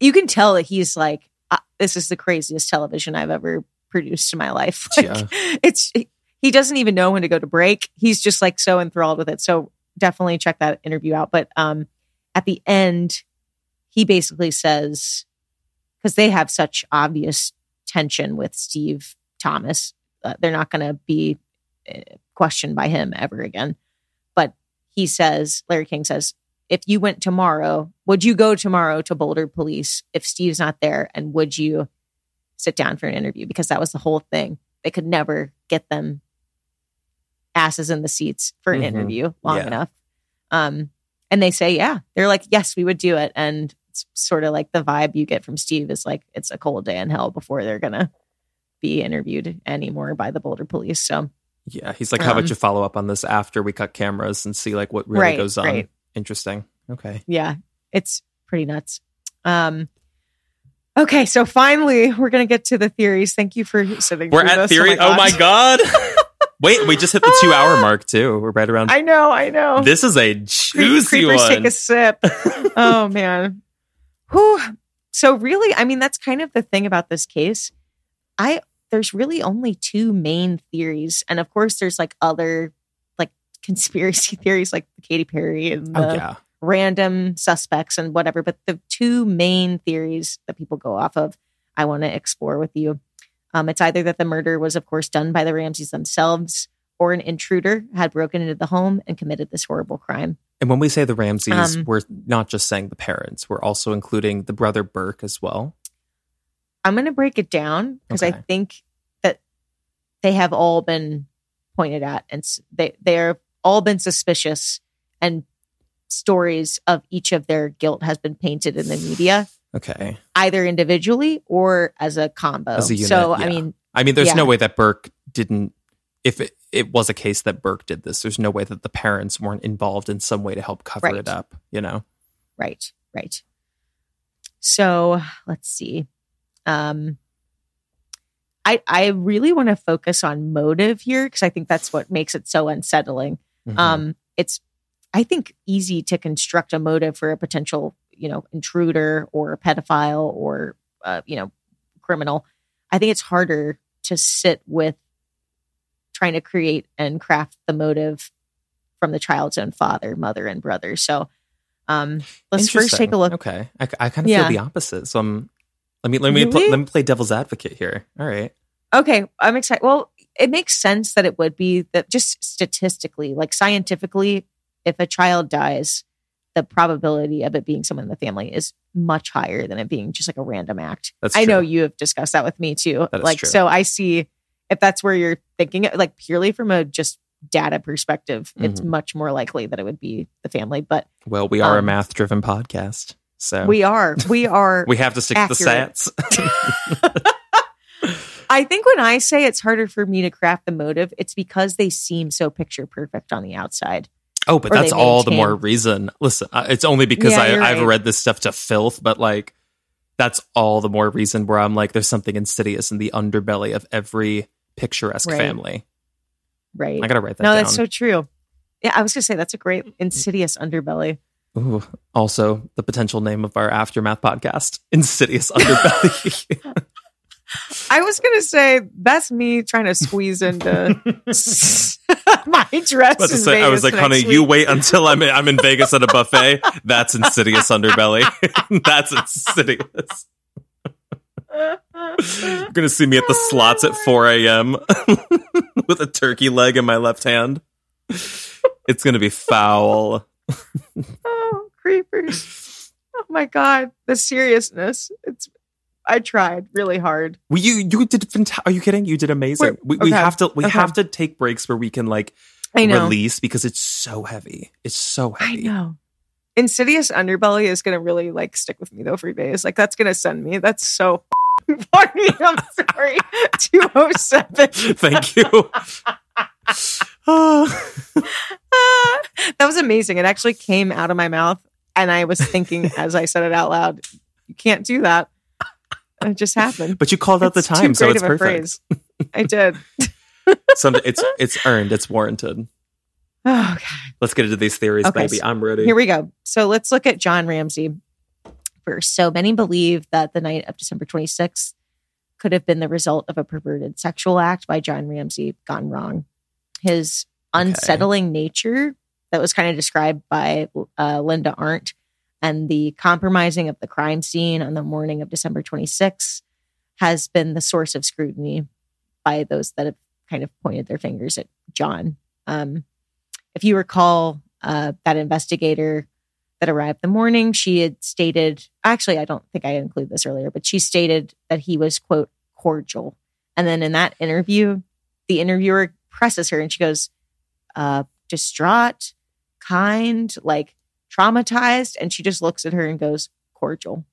S2: you can tell that he's like, uh, this is the craziest television I've ever produced in my life. Like,
S1: Yeah.
S2: It's he doesn't even know when to go to break. He's just like so enthralled with it. So definitely check that interview out. But um, at the end, he basically says because they have such obvious tension with Steve Thomas, uh, they're not going to be uh, questioned by him ever again. But he says, Larry King says, if you went tomorrow, would you go tomorrow to Boulder Police if Steve's not there? And would you sit down for an interview? Because that was the whole thing. They could never get them asses in the seats for an
S1: Mhm.
S2: interview long
S1: Yeah.
S2: enough. Um, and they say, yeah, they're like, yes, we would do it. And it's sort of like the vibe you get from Steve is like, it's a cold day in hell before they're to be interviewed anymore by the Boulder police. So,
S1: Yeah, he's like, how about
S2: Um,
S1: you follow up on this after we cut cameras and see like what really
S2: Right,
S1: goes on?
S2: right.
S1: Interesting. Okay.
S2: yeah, it's pretty nuts. Um, okay, so finally, we're to get to the theories. Thank you for sitting
S1: We're at theory. Oh my god. Wait, we just hit the two hour mark too. We're right around.
S2: I know, I know.
S1: this is a juicy
S2: creepers
S1: one.
S2: take a sip. oh man. Whew. So really, I mean, that's kind of the thing about this case. I there's really only two main theories, and of course, there's like other like conspiracy theories, like Katy Perry and the
S1: oh yeah.
S2: random suspects and whatever. But the two main theories that people go off of, I want to explore with you. Um, it's either that the murder was, of course, done by the Ramseys themselves, or an intruder had broken into the home and committed this horrible crime.
S1: And when we say the Ramseys,
S2: Um,
S1: we're not just saying the parents. We're also including the brother Burke as well.
S2: I'm going to break it down because I think that they have all been pointed at and they they're all been suspicious and stories of each of their guilt has been painted in the media
S1: Okay.
S2: either individually or as a combo.
S1: As a unit,
S2: so I mean,
S1: I mean, there's no way that Burke didn't. If it, it was a case that Burke did this, there's no way that the parents weren't involved in some way to help cover
S2: Right.
S1: it up. You know.
S2: right, right. So let's see. Um I I really want to focus on motive here because I think that's what makes it so unsettling.
S1: Mhm.
S2: um it's i think easy to construct a motive for a potential you know intruder or a pedophile or uh, you know criminal i think it's harder to sit with trying to create and craft the motive from the child's own father mother and brother so um let's first take a look
S1: Okay, I, I kind of
S2: Yeah.
S1: feel the opposite. So I'm. Let me let me pl- let me play devil's advocate here. All right.
S2: Okay, I'm excited. Well, it makes sense that it would be that just statistically, like scientifically, if a child dies, the probability of it being someone in the family is much higher than it being just like a random act.
S1: That's
S2: I know you have discussed that with me too.
S1: That is
S2: like,
S1: true.
S2: so I see if that's where you're thinking, like purely from a just data perspective, it's
S1: Mhm.
S2: much more likely that it would be the family. But
S1: Well, we are a
S2: Um,
S1: math driven podcast, so
S2: we are, we are,
S1: we have to stick to the stats.
S2: I think when I say it's harder for me to craft the motive, it's because they seem so picture perfect on the outside.
S1: oh, but that's all the more reason. Listen, uh, it's only because
S2: Yeah,
S1: I,
S2: right.
S1: read this stuff to filth, but like that's all the more reason where I'm like, there's something insidious in the underbelly of every picturesque
S2: Right.
S1: family.
S2: Right.
S1: I gotta write that
S2: no,
S1: down.
S2: that's so true. Yeah, I was gonna say that's a great mm. insidious underbelly.
S1: Ooh, also, the potential name of our aftermath podcast, Insidious Underbelly.
S2: I was gonna say that's me trying to squeeze into my dress. In
S1: say, I was like, honey, you wait until I'm in, I'm in Vegas at a buffet. That's Insidious Underbelly. That's insidious. You're gonna see me at the oh, slots at 4 a.m. with a turkey leg in my left hand. It's gonna be foul.
S2: oh, creepers! Oh my god, the seriousness. It's. I tried really hard.
S1: Well, you you did fanta- Are you kidding? You did amazing.
S2: Wait,
S1: we, we have to we
S2: okay.
S1: have to take breaks where we can like
S2: I know.
S1: release because it's so heavy. It's so
S2: I
S1: heavy.
S2: know. Insidious underbelly is gonna really like stick with me though for days. Like that's gonna send me. That's so I'm sorry. Two oh seven.
S1: Thank you.
S2: That was amazing. It actually came out of my mouth, and I was thinking as I said it out loud, "You can't do that." It just happened.
S1: but you called out the
S2: It's too
S1: time, so it's perfect.
S2: phrase. I did.
S1: Some, it's it's earned. It's warranted.
S2: Oh, okay.
S1: Let's get into these theories,
S2: Okay,
S1: baby.
S2: so
S1: I'm ready.
S2: Here we go. So let's look at John Ramsey So many believe that the night of December 26th could have been the result of a perverted sexual act by John Ramsey gone wrong. His unsettling nature that was kind of described by uh, Linda Arndt and the compromising of the crime scene on the morning of December 26th has been the source of scrutiny by those that have kind of pointed their fingers at John Um, if you recall, uh, that investigator that arrived the morning, she had stated, actually, I don't think I included this earlier, but she stated that he was, quote, cordial. And then in that interview, the interviewer presses her and she goes, uh, distraught, kind, like traumatized. And she just looks at her and goes, cordial.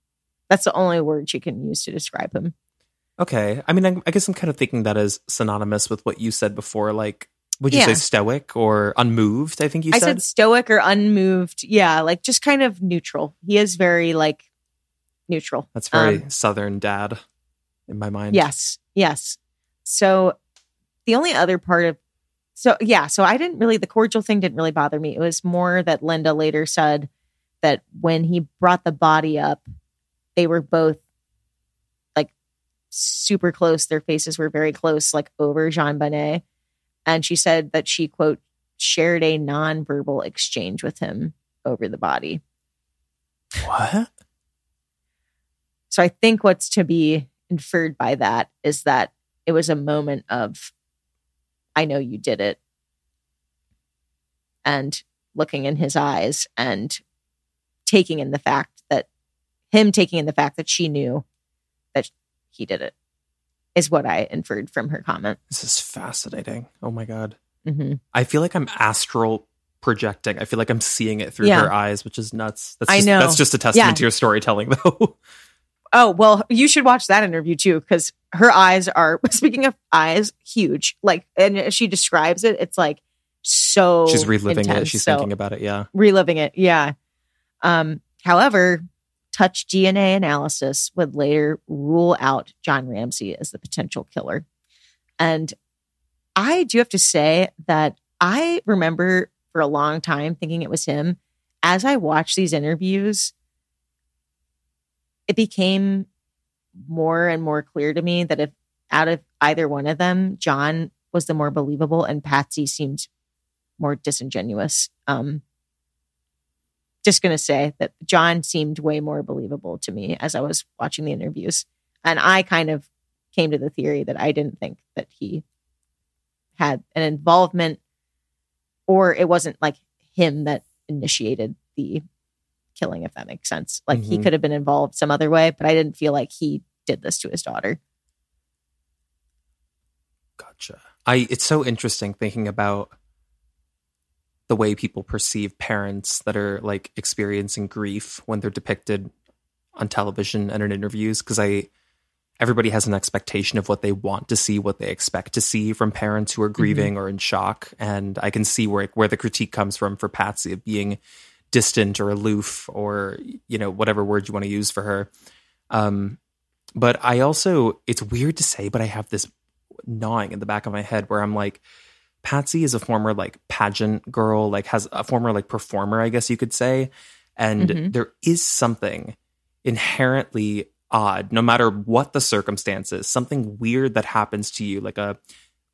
S2: That's the only word she can use to describe him.
S1: Okay. I mean, I, I guess I'm kind of thinking that is synonymous with what you said before. Like, would you
S2: Yeah.
S1: say stoic or unmoved? I think you
S2: I
S1: said.
S2: said stoic or unmoved. Yeah, like just kind of neutral. He is very like neutral.
S1: That's very
S2: Um,
S1: southern dad in my mind.
S2: Yes, yes. So the only other part of so yeah, so I didn't really the cordial thing didn't really bother me. It was more that Linda later said that when he brought the body up, they were both like super close. Their faces were very close, like over JonBenét. And she said that she quote shared a nonverbal exchange with him over the body.
S1: What?
S2: So I think what's to be inferred by that is that it was a moment of, I know you did it. And looking in his eyes and taking in the fact that him taking in the fact that she knew that he did it is what I inferred from her comment.
S1: This is fascinating. Oh my god.
S2: hmm
S1: I feel like I'm astral projecting. I feel like I'm seeing it through
S2: Yeah.
S1: her eyes, which is nuts. That's
S2: I
S1: just,
S2: know.
S1: That's just a testament
S2: Yeah.
S1: to your storytelling, though.
S2: Oh, well, you should watch that interview too, because her eyes are, speaking of eyes, huge. Like, and she describes it, it's like so.
S1: She's reliving it. She's
S2: So-
S1: thinking about it. Yeah.
S2: reliving it. Yeah. Um, however, touch DNA analysis would later rule out John Ramsey as the potential killer. And I do have to say that I remember for a long time thinking it was him. As I watched these interviews, it became more and more clear to me that if out of either one of them, John was the more believable and Patsy seemed more disingenuous. Um, just going to say that John seemed way more believable to me as I was watching the interviews. And I kind of came to the theory that I didn't think that he had an involvement or it wasn't like him that initiated the killing, if that makes sense. Like he
S1: Mhm.
S2: could have been involved some other way, but I didn't feel like he did this to his daughter.
S1: Gotcha. I it's so interesting thinking about the way people perceive parents that are like experiencing grief when they're depicted on television and in interviews because I everybody has an expectation of what they want to see, what they expect to see from parents who are grieving or in shock and I can see where where the critique comes from for Patsy of being distant or aloof or you know whatever word you want to use for her. Um but I also it's weird to say but I have this gnawing in the back of my head where I'm like, Patsy is a former like pageant girl, like has a former like performer, I guess you could say. And
S2: Mhm.
S1: there is something inherently odd, no matter what the circumstances, something weird that happens to you, like a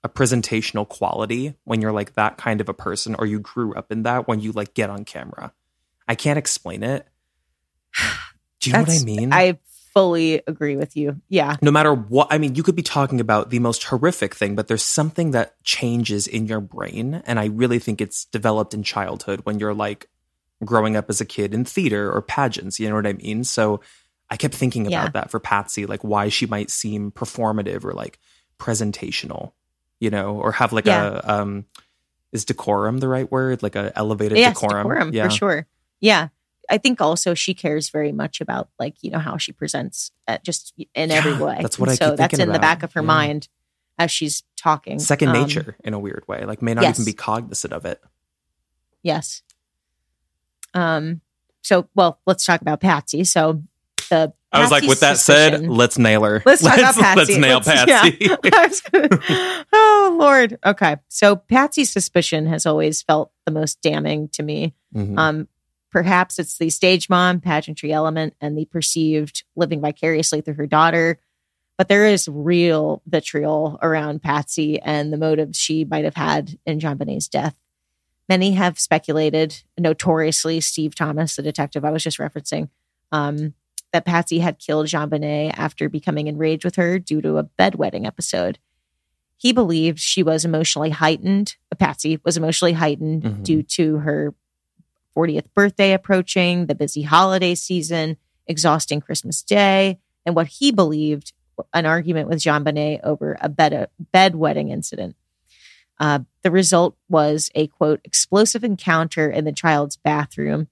S1: a presentational quality when you're like that kind of a person or you grew up in that when you like get on camera. I can't explain it. Do you know what I mean?
S2: I fully agree with you. Yeah.
S1: no matter what i mean you could be talking about the most horrific thing but there's something that changes in your brain and i really think it's developed in childhood when you're like growing up as a kid in theater or pageants you know what i mean so i kept thinking about
S2: Yeah.
S1: that for patsy like why she might seem performative or like presentational you know or have like
S2: Yeah.
S1: a um is decorum the right word like a elevated
S2: yes,
S1: decorum,
S2: decorum,
S1: yeah
S2: for sure. Yeah. I think also she cares very much about like, you know, how she presents at just in every way.
S1: that's what
S2: And
S1: I
S2: so
S1: keep
S2: that's
S1: thinking
S2: in the back of her
S1: Yeah.
S2: mind as she's talking.
S1: second
S2: Um,
S1: nature in a weird way like may not
S2: yes.
S1: even be cognizant of it
S2: Yes. Um, so well, let's talk about Patsy. So the
S1: I was like, with that said, let's nail her.
S2: Let's talk about Patsy.
S1: Let's nail
S2: Let's-
S1: Patsy.
S2: yeah. I was gonna- oh Lord. Okay. So Patsy's suspicion has always felt the most damning to me.
S1: Mhm.
S2: Um, perhaps it's the stage mom pageantry element and the perceived living vicariously through her daughter. But there is real vitriol around Patsy and the motives she might have had in JonBenét's death. Many have speculated, notoriously, Steve Thomas, the detective I was just referencing, um, that Patsy had killed JonBenét after becoming enraged with her due to a bedwetting episode. he believed she was emotionally heightened. Patsy was emotionally heightened
S1: Mhm.
S2: due to her 40th birthday approaching, the busy holiday season, exhausting Christmas Day, and what he believed an argument with JonBenét over a bed, bedwetting incident. Uh, the result was a quote explosive encounter in the child's bathroom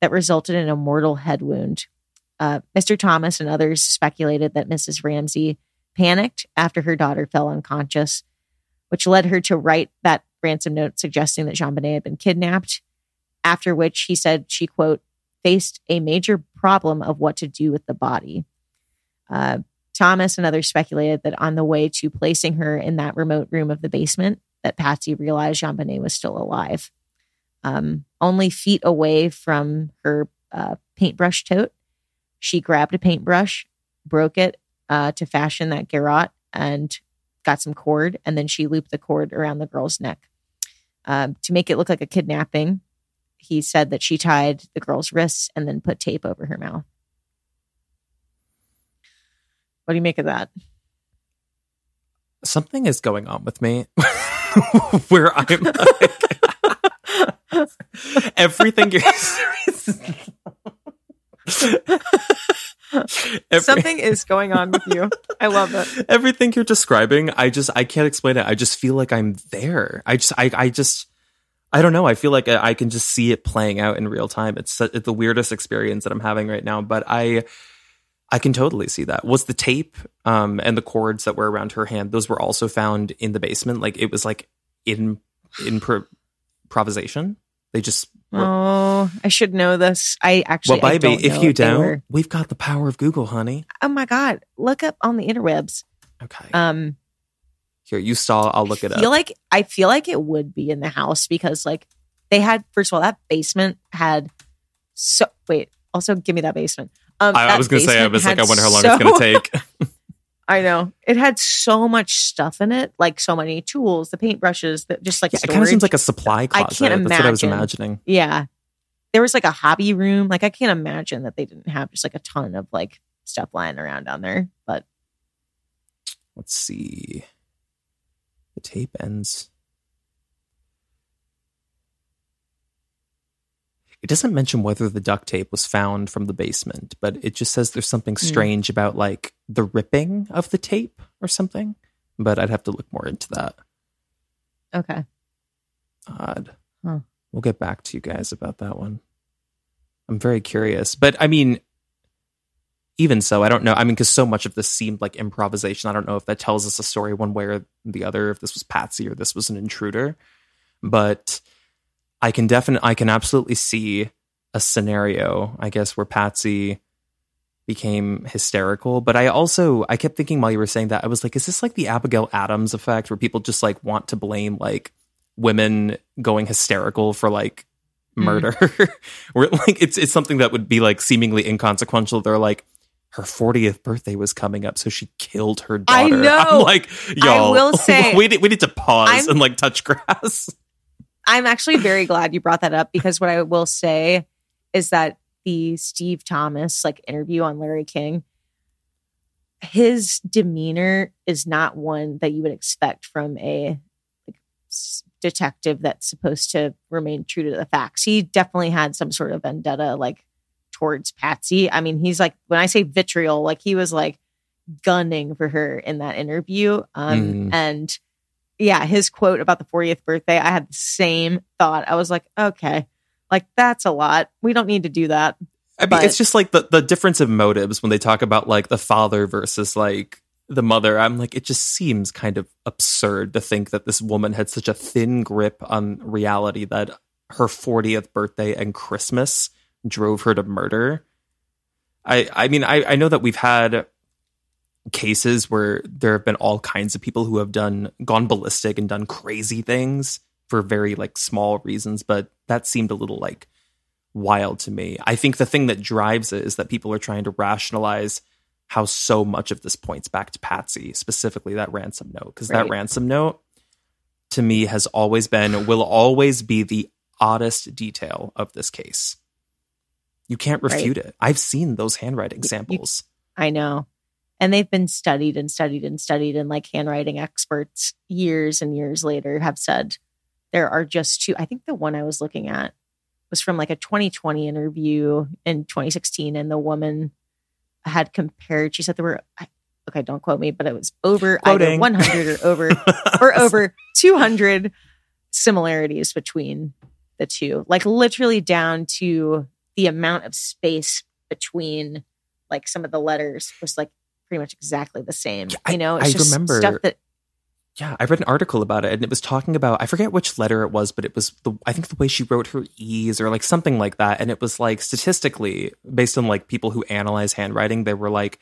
S2: that resulted in a mortal head wound. Uh, Mr. Thomas and others speculated that Mrs. Ramsey panicked after her daughter fell unconscious, which led her to write that ransom note suggesting that JonBenét had been kidnapped. After which he said she, quote, faced a major problem of what to do with the body. Uh, Thomas and others speculated that on the way to placing her in that remote room of the basement, that Patsy realized JonBenét was still alive. Um, only feet away from her uh, paintbrush tote, she grabbed a paintbrush, broke it uh, to fashion that garrote, and got some cord. And then she looped the cord around the girl's neck. Um, to make it look like a kidnapping, he said that she tied the girl's wrists and then put tape over her mouth. What do you make of that?
S1: Something is going on with me where I'm like, everything you're Every-
S2: Something is going on with you. I love it.
S1: everything you're describing i just i can't explain it i just feel like i'm there i just i, I just i don't know. I feel like I, I can just see it playing out in real time. It's, it's the weirdest experience that i'm having right now but i i can totally see that. Was the tape um and the cords that were around her hand those were also found in the basement? Like it was like in in pro- improvisation? They just were,
S2: Oh, I should know this. I actually,
S1: well
S2: I
S1: baby if you don't
S2: were-
S1: we've got the power of google honey.
S2: Oh my god, look up on the interwebs.
S1: okay.
S2: Um,
S1: here you saw i'll look it
S2: I
S1: up
S2: feel like I feel like it would be in the house because like they had first of all that basement had so wait also give me that basement. Um,
S1: I, I was gonna say i was like i wonder how long
S2: so-
S1: it's gonna take
S2: I know it had so much stuff in it, like so many tools, the paintbrushes, that just like
S1: Yeah, it kind of seems like a supply
S2: I
S1: closet.
S2: can't
S1: That's what I was imagining.
S2: yeah. There was like a hobby room. Like I can't imagine that they didn't have just like a ton of like stuff lying around down there. But
S1: Let's see. The tape ends. It doesn't mention whether the duct tape was found from the basement, but it just says there's something
S2: Hmm.
S1: strange about like the ripping of the tape or something. But I'd have to look more into that.
S2: okay,
S1: Odd.
S2: Huh.
S1: We'll get back to you guys about that one. I'm very curious. But I mean, even so, I don't know. I mean, because so much of this seemed like improvisation. I don't know if that tells us a story one way or the other, if this was Patsy or this was an intruder. But I can definitely, I can absolutely see a scenario, I guess, where Patsy became hysterical. But I also, I kept thinking while you were saying that, I was like, is this like the Abigail Adams effect where people just like want to blame like women going hysterical for like mm. murder? where like it's it's something that would be like seemingly inconsequential. They're like, her 40th birthday was coming up, so she killed her daughter.
S2: I know.
S1: I'm like, y'all, I
S2: will say-
S1: we need, we need to pause
S2: I'm-
S1: and like touch grass.
S2: I'm actually very glad you brought that up because what I will say is that the Steve Thomas like interview on Larry King, his demeanor is not one that you would expect from a like, detective that's supposed to remain true to the facts. He definitely had some sort of vendetta like towards Patsy. I mean, he's like when I say vitriol, like he was like gunning for her in that interview. Um
S1: Mhm.
S2: and yeah, his quote about the 40th birthday, I had the same thought. I was like, okay, like that's a lot. We don't need to do that.
S1: I mean,
S2: But-
S1: it's just like the, the difference of motives when they talk about like the father versus like the mother. I'm like, it just seems kind of absurd to think that this woman had such a thin grip on reality that her 40th birthday and Christmas drove her to murder. I I mean, I, I know that we've had cases where there have been all kinds of people who have done gone ballistic and done crazy things for very like small reasons, but that seemed a little like wild to me. I think the thing that drives it is that people are trying to rationalize how so much of this points back to Patsy, specifically that ransom note, because that ransom note to me has always been, will always be the oddest detail of this case. You can't
S2: Right.
S1: refute it. I've seen those handwriting samples.
S2: I know. and they've been studied and studied and studied and like handwriting experts years and years later have said there are just two i think the one i was looking at was from like a 2020 interview in 2016 and the woman had compared she said there were I- okay don't quote me but it was over either
S1: Quoting.
S2: 100 or over or over 200 similarities between the two like literally down to the amount of space between like some of the letters was like pretty much exactly the same
S1: I-
S2: you know it's
S1: I
S2: just
S1: remember-
S2: stuff that
S1: Yeah, I read an article about it and it was talking about I forget which letter it was, but it was the I think the way she wrote her E's or like something like that. And it was like statistically, based on like people who analyze handwriting, they were like,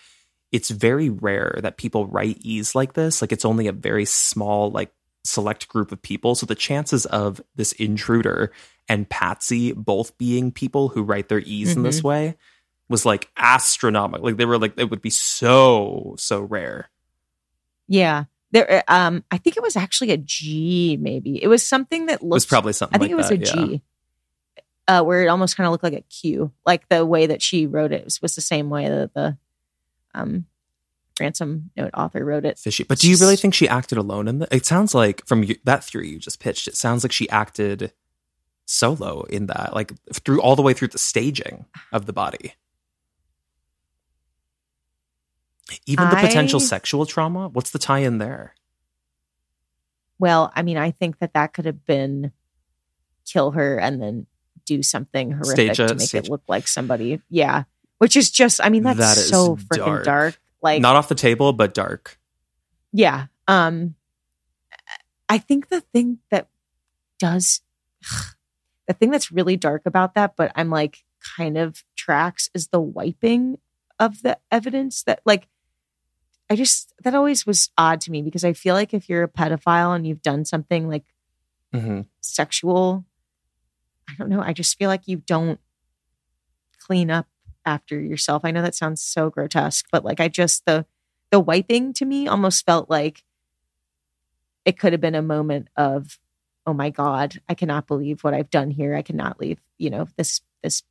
S1: it's very rare that people write E's like this. Like it's only a very small, like select group of people. So the chances of this intruder and Patsy both being people who write their E's in this way was like astronomical. Like they were like it would be so, so rare.
S2: yeah there um i think it was actually a g maybe it was something that looked.
S1: It was probably something
S2: I think
S1: like
S2: it was
S1: that,
S2: a
S1: yeah.
S2: G, uh, where it almost kind of looked like a Q. Like the way that she wrote it was, was the same way that the um, ransom note author wrote it.
S1: fishy. But do you really think she acted alone in the? It sounds like from you, that theory you just pitched, it sounds like she acted solo in that, like through all the way through the staging of the body. Even the potential sexual trauma. What's the tie in there?
S2: Well, I mean, I think that that could have been kill her and then do something horrific
S1: Stage
S2: to make
S1: stage-
S2: it look like somebody. Yeah, which is just, I mean, that's
S1: That
S2: so freaking
S1: dark.
S2: dark. Like,
S1: Not off the table, but dark.
S2: yeah um i think the thing that does the thing that's really dark about that but i'm like kind of tracks is the wiping of the evidence that like i just that always was odd to me because i feel like if you're a pedophile and you've done something like
S1: hmm
S2: sexual i don't know i just feel like you don't clean up after yourself i know that sounds so grotesque but like i just the the wiping to me almost felt like it could have been a moment of oh my god i cannot believe what i've done here i cannot leave you know this this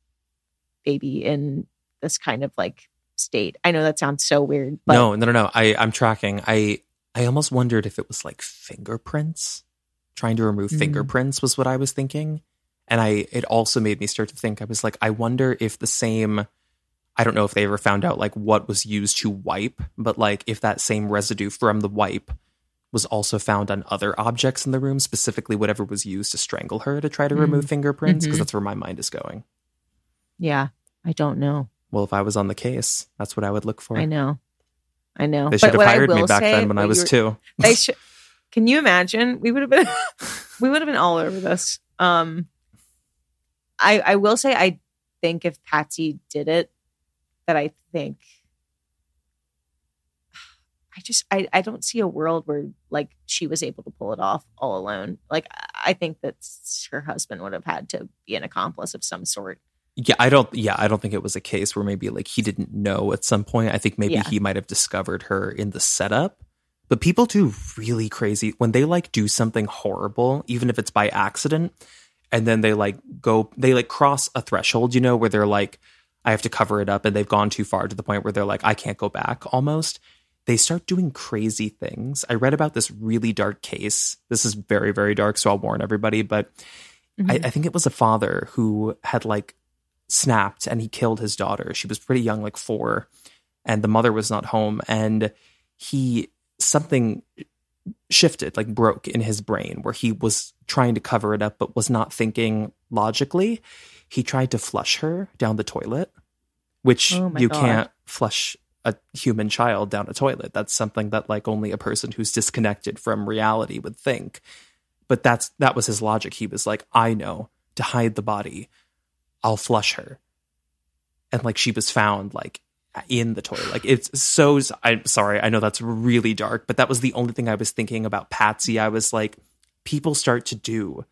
S2: baby in this kind of like state i know that sounds so weird but
S1: no, no, no, no. I, I'm tracking. I, I almost wondered if it was like fingerprints. Trying to remove
S2: Mm.
S1: fingerprints was what I was thinking, and I. It also made me start to think. I was like, I wonder if the same. I don't know if they ever found out like what was used to wipe, but like if that same residue from the wipe was also found on other objects in the room, specifically whatever was used to strangle her to try to
S2: Mm.
S1: remove fingerprints, because
S2: Mhm.
S1: that's where my mind is going.
S2: yeah i don't know
S1: Well, if I was on the case, that's what I would look for.
S2: i know i know
S1: They
S2: But
S1: should have hired me back then when I was two.
S2: they should can you imagine we would have been we would have been all over this um i i will say i think if patsy did it that i think i just i i don't see a world where like she was able to pull it off all alone like i think that her husband would have had to be an accomplice of some sort
S1: Yeah, I don't. Yeah, I don't think it was a case where maybe like he didn't know at some point. I think maybe
S2: Yeah.
S1: he might have discovered her in the setup. But people do really crazy when they like do something horrible, even if it's by accident, and then they like go, they like cross a threshold, you know, where they're like, I have to cover it up, and they've gone too far to the point where they're like, I can't go back. Almost, they start doing crazy things. I read about this really dark case. This is very, very dark, so I'll warn everybody. But I, mm-hmm. I think it was a father who had like snapped and he killed his daughter. She was pretty young, like four, and the mother was not home. And he something shifted, like broke in his brain where he was trying to cover it up but was not thinking logically. He tried to flush her down the toilet, which
S2: Oh
S1: you
S2: God.
S1: can't flush a human child down a toilet. That's something that like only a person who's disconnected from reality would think. But that's that was his logic. He was like, I know to hide the body, I'll flush her. And like she was found like in the toilet. Like it's so I'm sorry, I know that's really dark, but that was the only thing I was thinking about Patsy. I was like, people start to do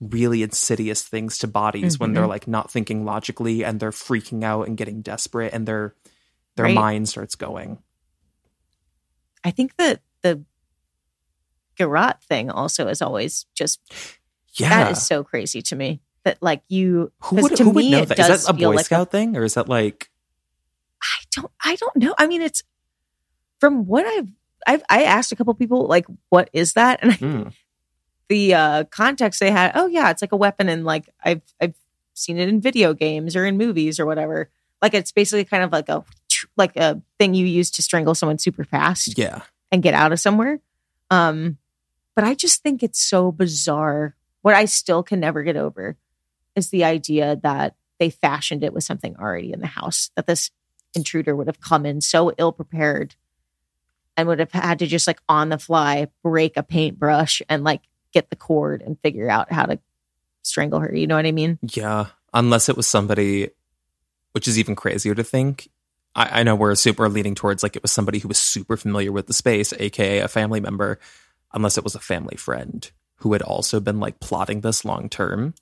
S1: really insidious things to bodies when they're
S2: Mm-hmm.
S1: like not thinking logically and they're freaking out and getting desperate and their their
S2: Right.
S1: mind starts going.
S2: i think that the garrote thing also is always just
S1: Yeah.
S2: that is so crazy to me that like you
S1: who would,
S2: to
S1: who would
S2: me
S1: know that? Is that a Boy
S2: like
S1: Scout thing or is that like
S2: I don't I don't know. I mean it's from what I've I've I asked a couple people like what is that and I,
S1: Mm.
S2: The uh context they had oh yeah it's like a weapon and like I've I've seen it in video games or in movies or whatever. Like it's basically kind of like a like a thing you use to strangle someone super fast
S1: Yeah.
S2: and get out of somewhere. Um but I just think it's so bizarre. What I still can never get over is the idea that they fashioned it with something already in the house that this intruder would have come in so ill prepared and would have had to just like on the fly break a paintbrush and like get the cord and figure out how to strangle her. You know what I mean?
S1: Yeah. Unless it was somebody, which is even crazier to think. I, I know we're super leaning towards like it was somebody who was super familiar with the space, aka a family member, unless it was a family friend who had also been like plotting this long term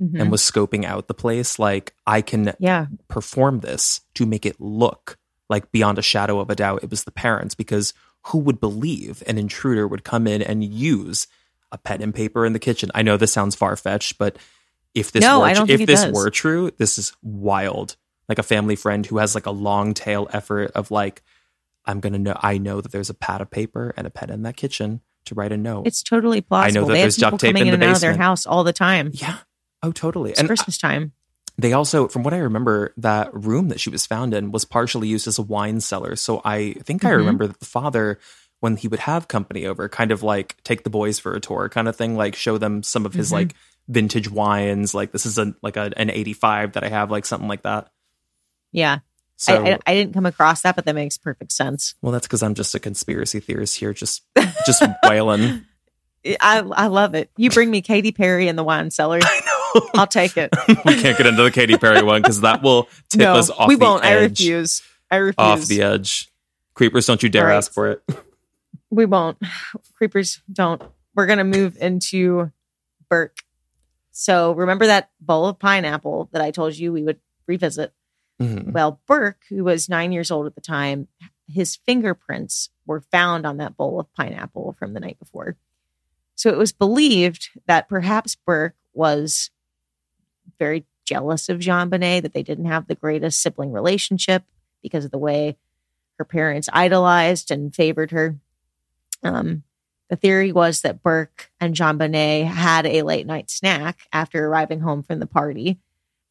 S2: Mhm.
S1: and was scoping out the place. Like, I can
S2: yeah.
S1: perform this to make it look like beyond a shadow of a doubt it was the parents because who would believe an intruder would come in and use a pen and paper in the kitchen i know this sounds far-fetched but if this
S2: No,
S1: were
S2: I don't
S1: if this
S2: does.
S1: were true this is wild like a family friend who has like a long tail effort of like i'm gonna know i know that there's a pad of paper and a pen in that kitchen to write a note
S2: It's totally plausible.
S1: I know that
S2: they
S1: there's duct tape in
S2: in
S1: the
S2: and out of their house all the time.
S1: yeah oh totally
S2: It's
S1: and
S2: Christmas time.
S1: they also from what i remember that room that she was found in was partially used as a wine cellar so i think i
S2: Mhm.
S1: remember that the father when he would have company over kind of like take the boys for a tour kind of thing like show them some of his
S2: Mhm.
S1: like vintage wines like this is a like a, an 85 that i have like something like that
S2: Yeah.
S1: so
S2: I, I, I didn't come across that, but that makes perfect sense.
S1: well that's because i'm just a conspiracy theorist here just just wailing
S2: I, I love it. You bring me Katy Perry in the wine cellar. I'll take it.
S1: we can't get into the Katy Perry one because that will tip
S2: no,
S1: us off
S2: we won't. I refuse. I refuse.
S1: off the edge creepers don't you dare
S2: right.
S1: ask for it
S2: We won't. Creepers don't. We're going to move into Burke. So remember that bowl of pineapple that I told you we would revisit?
S1: Mhm.
S2: Well, Burke, who was nine years old at the time, his fingerprints were found on that bowl of pineapple from the night before. So it was believed that perhaps Burke was very jealous of JonBenét, that they didn't have the greatest sibling relationship because of the way her parents idolized and favored her. Um, the theory was that Burke and JonBenét had a late night snack after arriving home from the party,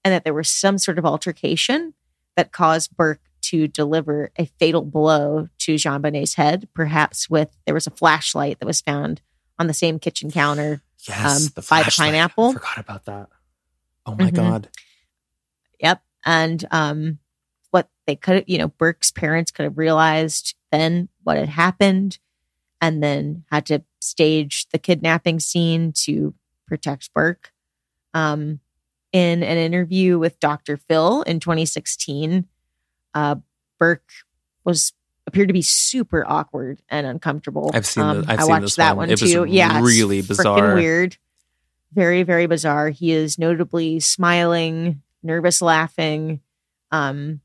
S2: and that there was some sort of altercation that caused Burke to deliver a fatal blow to JonBenét's head. Perhaps with there was a flashlight that was found on the same kitchen counter.
S1: Yes,
S2: um,
S1: the
S2: by the pineapple.
S1: I forgot about that. Oh my
S2: Mhm.
S1: god.
S2: Yep. And um, what they could have, you know, Burke's parents could have realized then what had happened and then had to stage the kidnapping scene to protect Burke. Um, in an interview with Dr. Phil in 2016, uh, Burke was appeared to be super awkward and uncomfortable.
S1: I've seen
S2: Um,
S1: the- I've
S2: I
S1: seen
S2: watched
S1: this
S2: that
S1: one.
S2: one,
S1: It was
S2: too. yeah,
S1: really bizarre.
S2: weird. Very, very bizarre. He is notably smiling, nervous laughing. Um,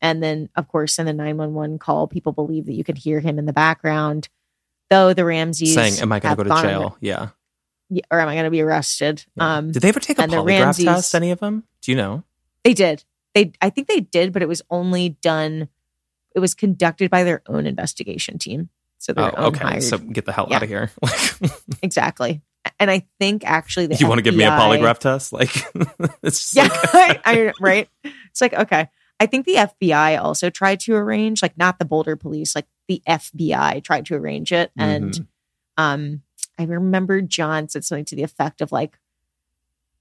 S2: and then, of course, in the 911 call, people believe that you could hear him in the background. Though the Ramseys
S1: Saying, "Am I going to go to jail?" Yeah.
S2: or am I going to be arrested?
S1: Yeah.
S2: Um,
S1: did they ever take a polygraph
S2: Ramseys-
S1: test? Any of them? Do you know?
S2: They did. They I think they did, but it was only done. It was conducted by their own investigation team. So
S1: Oh, okay.
S2: hired.
S1: So get the hell
S2: Yeah.
S1: out of here.
S2: exactly. And I think actually
S1: you want to give me a polygraph test? Like, it's
S2: Yeah,
S1: like-
S2: I, right. It's like okay. I think the FBI also tried to arrange, like not the Boulder police, like the FBI tried to arrange it, and
S1: Mhm.
S2: um, I remember John said something to the effect of like,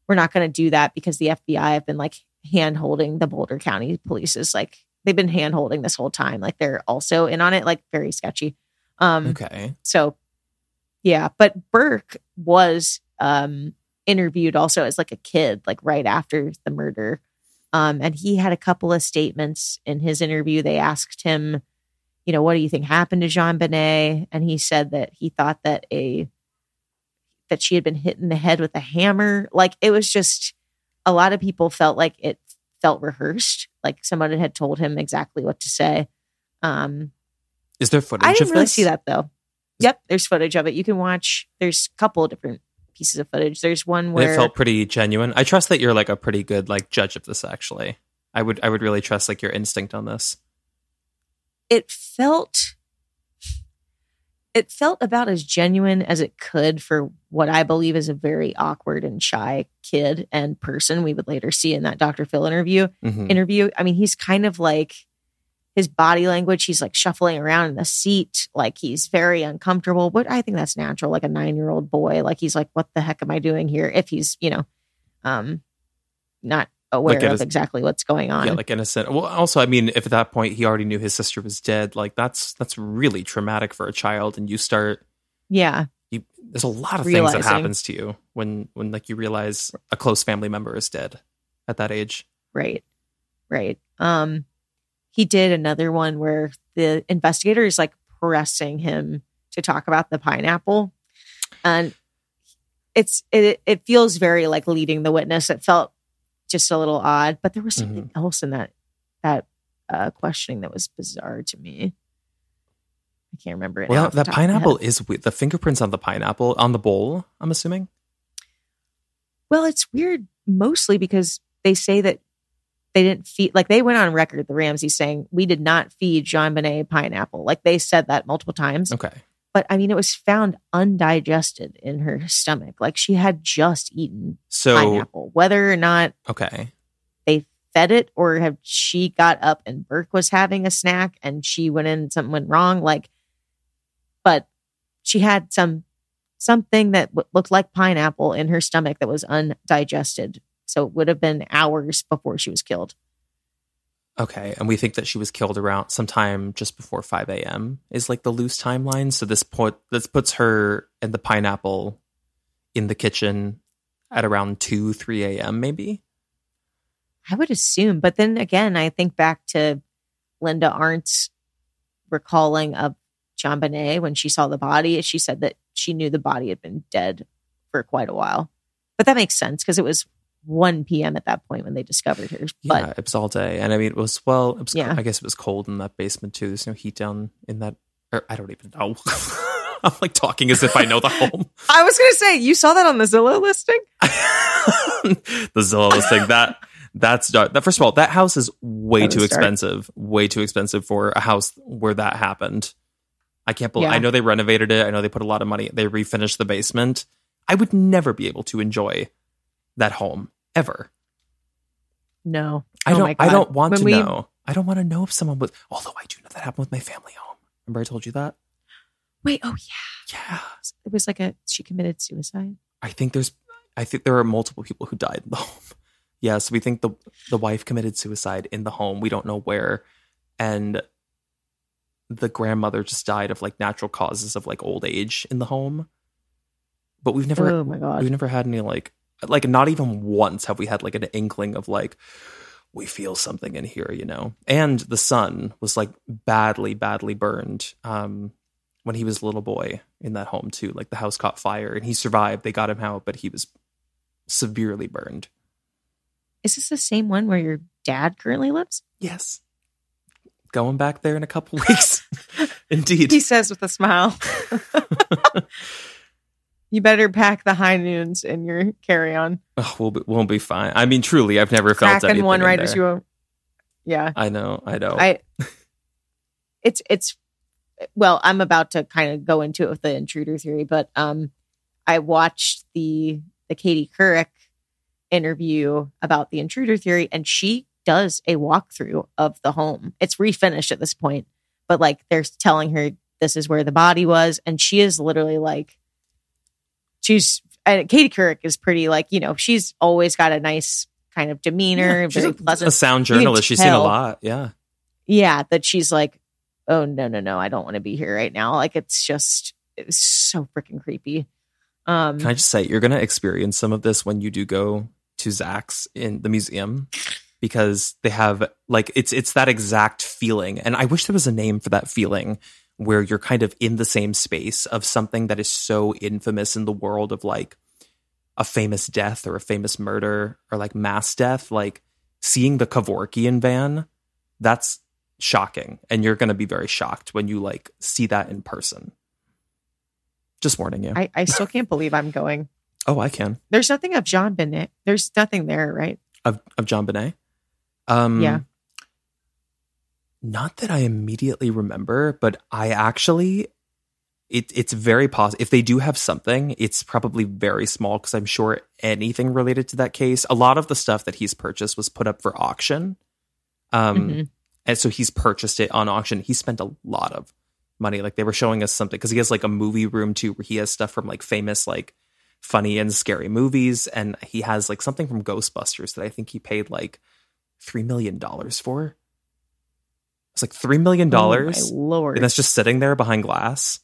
S2: "We're not going to do that because the FBI have been like hand holding the Boulder County police is like they've been hand holding this whole time, like they're also in on it, like very sketchy." Um,
S1: okay.
S2: so yeah, but Burke was um interviewed also as like a kid, like right after the murder. Um, and he had a couple of statements in his interview. They asked him, you know, what do you think happened to JonBenét? And he said that he thought that a that she had been hit in the head with a hammer. Like it was just a lot of people felt like it felt rehearsed, like someone had told him exactly what to say. Um,
S1: Is there footage
S2: I didn't really
S1: this?
S2: see that though. Yep, there's footage of it. You can watch. There's a couple of different pieces of footage. There's one
S1: And
S2: where
S1: it felt pretty genuine. I trust that you're like a pretty good like judge of this. Actually, I would I would really trust like your instinct on this.
S2: It felt it felt about as genuine as it could for what I believe is a very awkward and shy kid and person we would later see in that Dr. Phil interview.
S1: Mhm.
S2: Interview. I mean, he's kind of like his body language. He's like shuffling around in the seat, like he's very uncomfortable. But I think that's natural, like a nine year old boy. Like he's like, "What the heck am I doing here?" If he's, you know, um, not aware
S1: Like
S2: of exactly what's going on.
S1: yeah, like innocent. Well, also, I mean, if at that point he already knew his sister was dead, like that's that's really traumatic for a child, and you start
S2: yeah.
S1: you there's a lot of things that happens to you when when like you realize a close family member is dead at that age.
S2: Right. Right. Um he did another one where the investigator is like pressing him to talk about the pineapple. And it's it it feels very like leading the witness. It felt just a little odd, but there was something else in that that uh questioning that was bizarre to me. I can't remember it.
S1: Well,
S2: the
S1: that
S2: top of my head.
S1: pineapple is the fingerprints on the pineapple on the bowl. I'm assuming.
S2: Well, it's weird mostly because they say that they didn't feed, like they went on record, the Ramsey saying, we did not feed JonBenét pineapple. Like they said that multiple times.
S1: Okay.
S2: But I mean, it was found undigested in her stomach. Like she had just eaten
S1: So
S2: pineapple. Whether or not
S1: okay.
S2: they fed it or have she got up and Burke was having a snack and she went in, something went wrong. Like, but she had some something that w- looked like pineapple in her stomach that was undigested. So it would have been hours before she was killed.
S1: Okay, and we think that she was killed around sometime just before 5 a.m. is like the loose timeline. So this put this puts her and the pineapple in the kitchen at around 2, 3 a.m. maybe.
S2: I would assume. But then again, I think back to Linda Arndt's recalling of JonBenét when she saw the body. She said that she knew the body had been dead for quite a while. But that makes sense because it was 1 p.m. at that point when they discovered her. But
S1: yeah, it was all day, and I mean it was well. It was,
S2: Yeah.
S1: I guess it was cold in that basement too. There's no heat down in that. Or I don't even know. I'm like talking as if I know the home.
S2: I was going to say, you saw that on the Zillow listing?
S1: the Zillow listing that that's dark. That first of all, that house is way too
S2: dark.
S1: expensive. Way too expensive for a house where that happened. I can't believe.
S2: Yeah.
S1: I know they renovated it. I know they put a lot of money. They refinished the basement. I would never be able to enjoy that home ever.
S2: No.
S1: I
S2: Oh
S1: don't.
S2: my
S1: I don't want
S2: When
S1: to
S2: we-
S1: know. I don't want to know if someone was. Although I do know that happened with my family home. Remember I told you that?
S2: Wait, oh yeah.
S1: Yeah.
S2: It was like a, she committed suicide.
S1: I think there's. I think there are multiple people who died in the home. Yes, we think the the wife committed suicide in the home. We don't know where, and the grandmother just died of like natural causes of like old age in the home. But we've never.
S2: Oh my God.
S1: We've never had any like like not even once have we had like an inkling of like we feel something in here, you know. And the son was like badly, badly burned um, when he was a little boy in that home too. Like the house caught fire and he survived. They got him out, but he was severely burned.
S2: Is this the same one where your dad currently lives?
S1: Yes. Going back there in a couple weeks. Indeed.
S2: He says with a smile. you better pack the high noons in your carry on.
S1: Oh, we'll be, we'll be fine. I mean, truly, I've never felt
S2: Cracking
S1: anything
S2: one right as you. Yeah.
S1: I know. I know.
S2: I it's it's well, I'm about to kind of go into it with the intruder theory, but um I watched the the Katie Couric interview about the intruder theory and she does a walkthrough of the home. It's refinished at this point, but like they're telling her this is where the body was and she is literally like she's and Katie Couric is pretty like, you know, she's always got a nice kind of demeanor,
S1: Yeah, she's
S2: very
S1: a,
S2: pleasant
S1: a sound journalist. She's seen a lot. Yeah.
S2: yeah, that she's like, oh no, no, no, I don't want to be here right now. Like it's just it's so freaking creepy. Um
S1: Can I just say, you're going to experience some of this when you do go to Zak's in the museum because they have like it's it's that exact feeling, and I wish there was a name for that feeling where you're kind of in the same space of something that is so infamous in the world of like a famous death or a famous murder or like mass death, like seeing the Kevorkian van. That's shocking, and you're going to be very shocked when you like see that in person. Just warning you.
S2: I, I still can't believe I'm going.
S1: oh, I can.
S2: There's nothing of JonBenét. There's nothing there, right?
S1: of of JonBenét. Um,
S2: Yeah.
S1: Not that I immediately remember, but I actually it, it's very possible if they do have something, it's probably very small because I'm sure anything related to that case, a lot of the stuff that he's purchased was put up for auction. Um,
S2: Mhm.
S1: and so he's purchased it on auction. He spent a lot of money. Like they were showing us something because he has like a movie room too, where he has stuff from like famous, like funny and scary movies, and he has like something from Ghostbusters that I think he paid like three million dollars for. It's like three million dollars,
S2: Oh, lord.
S1: and that's just sitting there behind glass.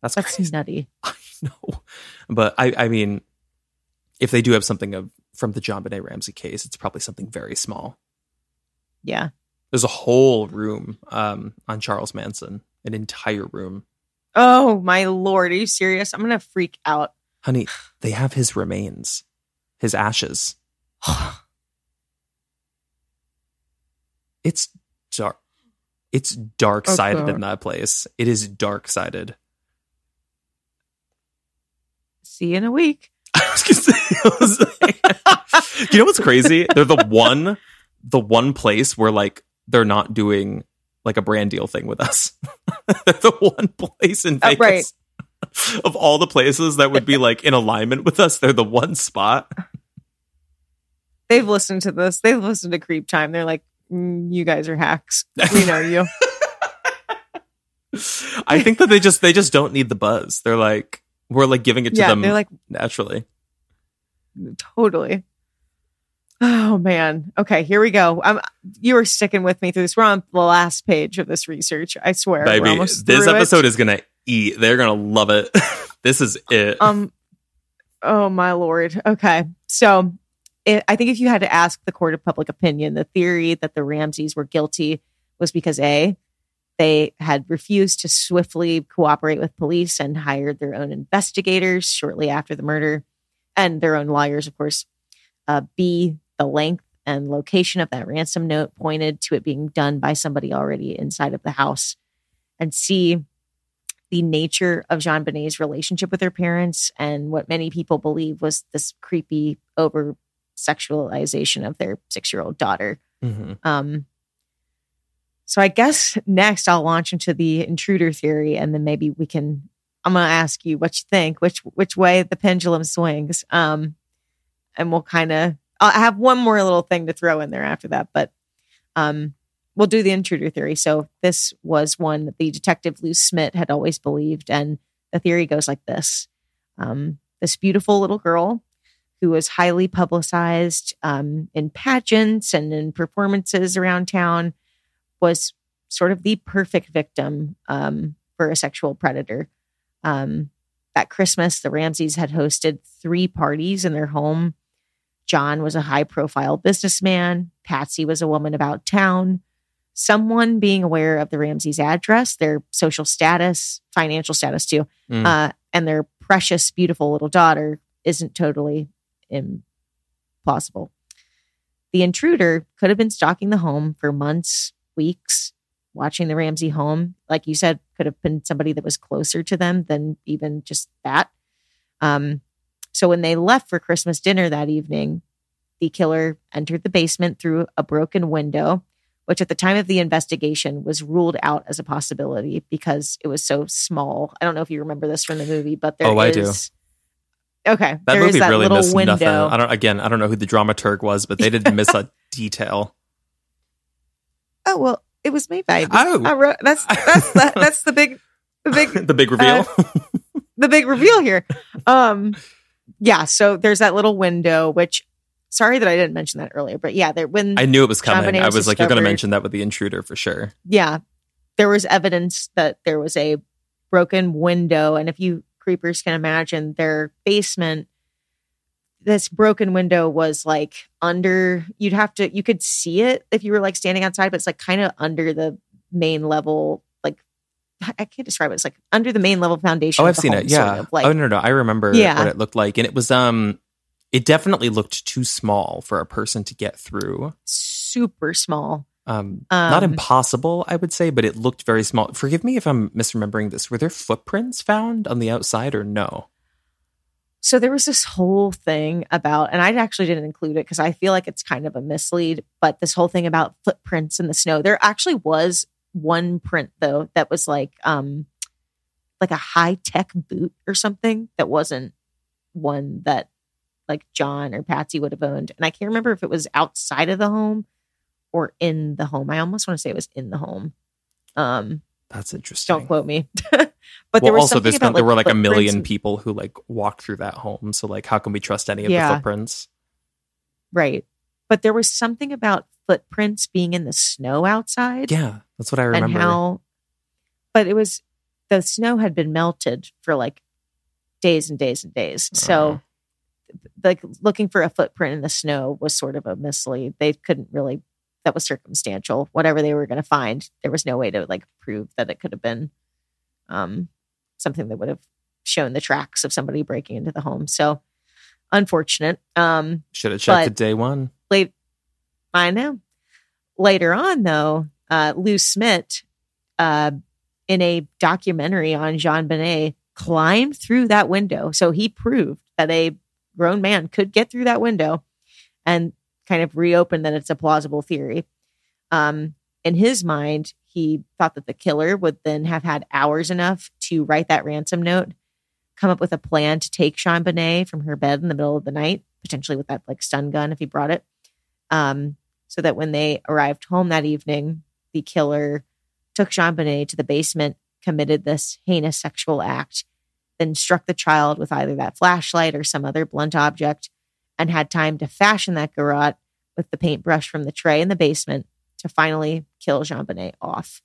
S1: That's,
S2: That's
S1: crazy.
S2: nutty.
S1: I know, but I, I mean, if they do have something of from the JonBenét Ramsey case, it's probably something very small.
S2: Yeah.
S1: There's a whole room um, on Charles Manson, an entire room.
S2: Oh my lord. Are you serious? I'm gonna freak out.
S1: Honey, they have his remains, his ashes. It's dark. It's dark sided
S2: Okay.
S1: in that place. It is dark sided.
S2: See you in a week.
S1: I was gonna say- like- you know what's crazy? They're the one, the one place where like they're not doing like a brand deal thing with us. they're the one place in
S2: Uh,
S1: Vegas
S2: right.
S1: of all the places that would be like in alignment with us. They're the one spot.
S2: They've listened to this. They've listened to CreepTime. They're like, "Mm, you guys are hacks. We know you.
S1: I think that they just they just don't need the buzz. They're like we're like giving it to
S2: yeah,
S1: them
S2: they're like
S1: naturally.
S2: totally. Oh man. Okay, here we go. Um, you are sticking with me through this. We're on the last page of this research. I swear.
S1: Baby, this episode is gonna eat. They're gonna love it. this is it.
S2: Um. Oh my lord. Okay. So, it, I think if you had to ask the court of public opinion, the theory that the Ramseys were guilty was because a they had refused to swiftly cooperate with police and hired their own investigators shortly after the murder, and their own lawyers, of course. Uh, B the length and location of that ransom note pointed to it being done by somebody already inside of the house, and C the nature of JonBenét's relationship with her parents and what many people believe was this creepy over sexualization of their six year old daughter.
S1: Mhm.
S2: Um, so I guess next I'll launch into the intruder theory, and then maybe we can. I'm going to ask you what you think, which which way the pendulum swings, um, and we'll kind of. I have one more little thing to throw in there after that, but um, we'll do the intruder theory. So this was one that the detective Lou Smit had always believed, and the theory goes like this: um, this beautiful little girl who was highly publicized um, in pageants and in performances around town was sort of the perfect victim um, for a sexual predator. Um, that Christmas, the Ramseys had hosted three parties in their home. John was a high profile businessman. Patsy was a woman about town. Someone being aware of the Ramseys' address, their social status, financial status too,
S1: Mm.
S2: uh, and their precious, beautiful little daughter isn't totally implausible. The intruder could have been stalking the home for months, weeks, watching the Ramsey home. Like you said, could have been somebody that was closer to them than even just that. Um, so when they left for Christmas dinner that evening, the killer entered the basement through a broken window, which at the time of the investigation was ruled out as a possibility because it was so small. I don't know if you remember this from the movie, but there is.
S1: Oh, I do.
S2: Okay,
S1: That
S2: there
S1: movie
S2: that
S1: really missed
S2: window.
S1: nothing. I don't again, I don't know who the dramaturg was, but they didn't miss a detail.
S2: Oh well, it was me, by.
S1: Oh.
S2: I wrote, that's that's the, that's the big the big
S1: the big reveal.
S2: the big reveal here. Um, yeah. So there's that little window, which sorry that I didn't mention that earlier, but yeah, there when
S1: I knew it was coming. I
S2: was
S1: was like, you're going to mention that with the intruder for sure.
S2: yeah, there was evidence that there was a broken window, and if you creepers can imagine their basement. This broken window was like under, you'd have to, you could see it if you were like standing outside, but it's like kind of under the main level, like, I can't describe it. It's like under the main level foundation.
S1: Oh, I've seen
S2: home,
S1: it.
S2: sort
S1: Yeah.
S2: of, like,
S1: oh no, no, I remember
S2: Yeah.
S1: what it looked like, and it was um, it definitely looked too small for a person to get through.
S2: super small.
S1: Um, not
S2: Um,
S1: impossible, I would say, but it looked very small. Forgive me if I'm misremembering this. Were there footprints found on the outside or no?
S2: So there was this whole thing about, and I actually didn't include it because I feel like it's kind of a mislead, but this whole thing about footprints in the snow. There actually was one print though that was like um like a high tech boot or something that wasn't one that like John or Patsy would have owned. And I can't remember if it was outside of the home or in the home. I almost want to say it was in the home. Um,
S1: That's interesting.
S2: don't quote me. but
S1: well,
S2: there was
S1: also there's
S2: about,
S1: been, there were like a million
S2: and-
S1: people who like walked through that home. So like, how can we trust any of
S2: Yeah.
S1: the footprints?
S2: Right. But there was something about footprints being in the snow outside
S1: Yeah, that's what I
S2: and
S1: remember.
S2: how, but it was the snow had been melted for like days and days and days. So,
S1: Uh.
S2: like looking for a footprint in the snow was sort of a mislead. They couldn't really, that was circumstantial. Whatever they were going to find, there was no way to like prove that it could have been um, something that would have shown the tracks of somebody breaking into the home. So, unfortunate. Um,
S1: Should have checked it day one.
S2: late I know. Later on though, uh Lou Smit uh in a documentary on JonBenét climbed through that window. So he proved that a grown man could get through that window and kind of reopened that it's a plausible theory. Um in his mind, he thought that the killer would then have had hours enough to write that ransom note, come up with a plan to take JonBenét from her bed in the middle of the night, potentially with that like stun gun if he brought it um, so that when they arrived home that evening, the killer took JonBenét to the basement, committed this heinous sexual act, then struck the child with either that flashlight or some other blunt object, and had time to fashion that garrote with the paintbrush from the tray in the basement to finally kill JonBenét off.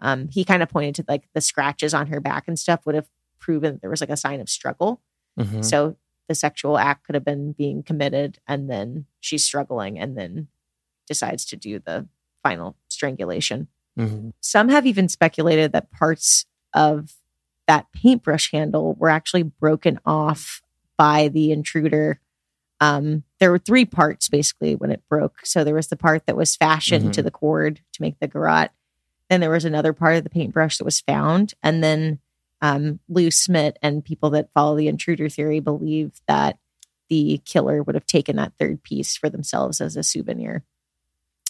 S2: Um, he kind of pointed to like the scratches on her back and stuff would have proven there was like a sign of struggle.
S1: Mhm.
S2: So the sexual act could have been being committed and then she's struggling and then decides to do the final strangulation.
S1: Mhm.
S2: Some have even speculated that parts of that paintbrush handle were actually broken off by the intruder. Um, there were three parts basically when it broke. So there was the part that was fashioned
S1: Mhm.
S2: to the cord to make the garrote. Then there was another part of the paintbrush that was found. And then um, Lou Smit and people that follow the intruder theory believe that the killer would have taken that third piece for themselves as a souvenir.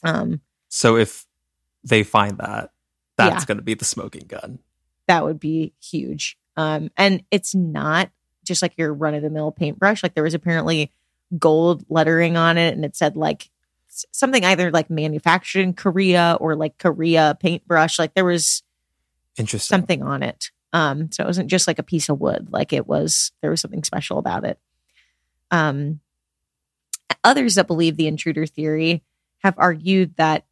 S2: Um,
S1: So if they find that, that's
S2: Yeah.
S1: going to be the smoking gun.
S2: that would be huge. Um, and it's not just like your run of the mill paintbrush. Like there was apparently gold lettering on it, and it said like something either like manufactured in Korea or like Korea paintbrush. Like there was
S1: Interesting.
S2: something on it. Um, so it wasn't just like a piece of wood. Like it was there was something special about it. Um, others that believe the intruder theory have argued that,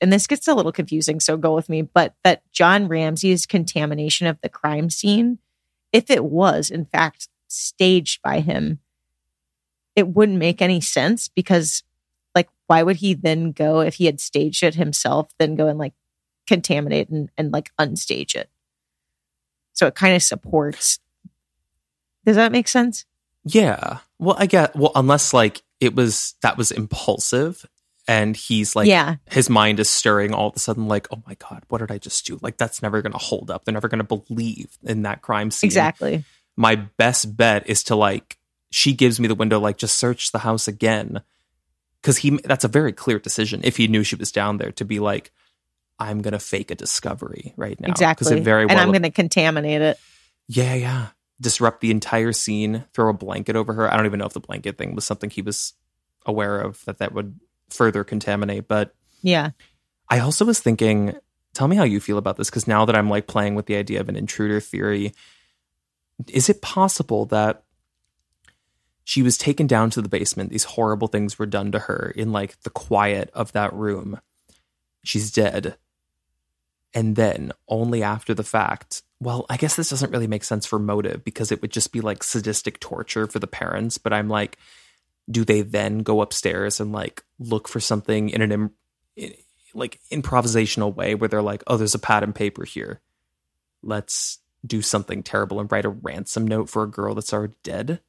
S2: and this gets a little confusing, so go with me, but that John Ramsey's contamination of the crime scene, if it was in fact staged by him, it wouldn't make any sense because, like, why would he then go if he had staged it himself, then go and like contaminate and, and like unstage it? So it kind of supports. Does that make sense?
S1: Yeah. Well, I get well, unless like it was that was impulsive and he's like
S2: yeah,
S1: his mind is stirring all of a sudden like, oh my God, what did I just do? Like that's never gonna hold up. They're never gonna believe in that crime scene.
S2: exactly.
S1: My best bet is to like she gives me the window, like just search the house again. Cause he that's a very clear decision if he knew she was down there to be like, I'm gonna fake a discovery right now. Because
S2: exactly.
S1: it very well
S2: and I'm going to contaminate it.
S1: Yeah, yeah. Disrupt the entire scene, throw a blanket over her. I don't even know if the blanket thing was something he was aware of that that would further contaminate. But
S2: Yeah.
S1: I also was thinking, tell me how you feel about this because now that I'm like playing with the idea of an intruder theory, is it possible that she was taken down to the basement? These horrible things were done to her in like the quiet of that room. She's dead. And then only after the fact, well, I guess this doesn't really make sense for motive because it would just be like sadistic torture for the parents. But I'm like, do they then go upstairs and like look for something in an Im- in, like improvisational way where they're like, oh, there's a pad and paper here. Let's do something terrible and write a ransom note for a girl that's already dead.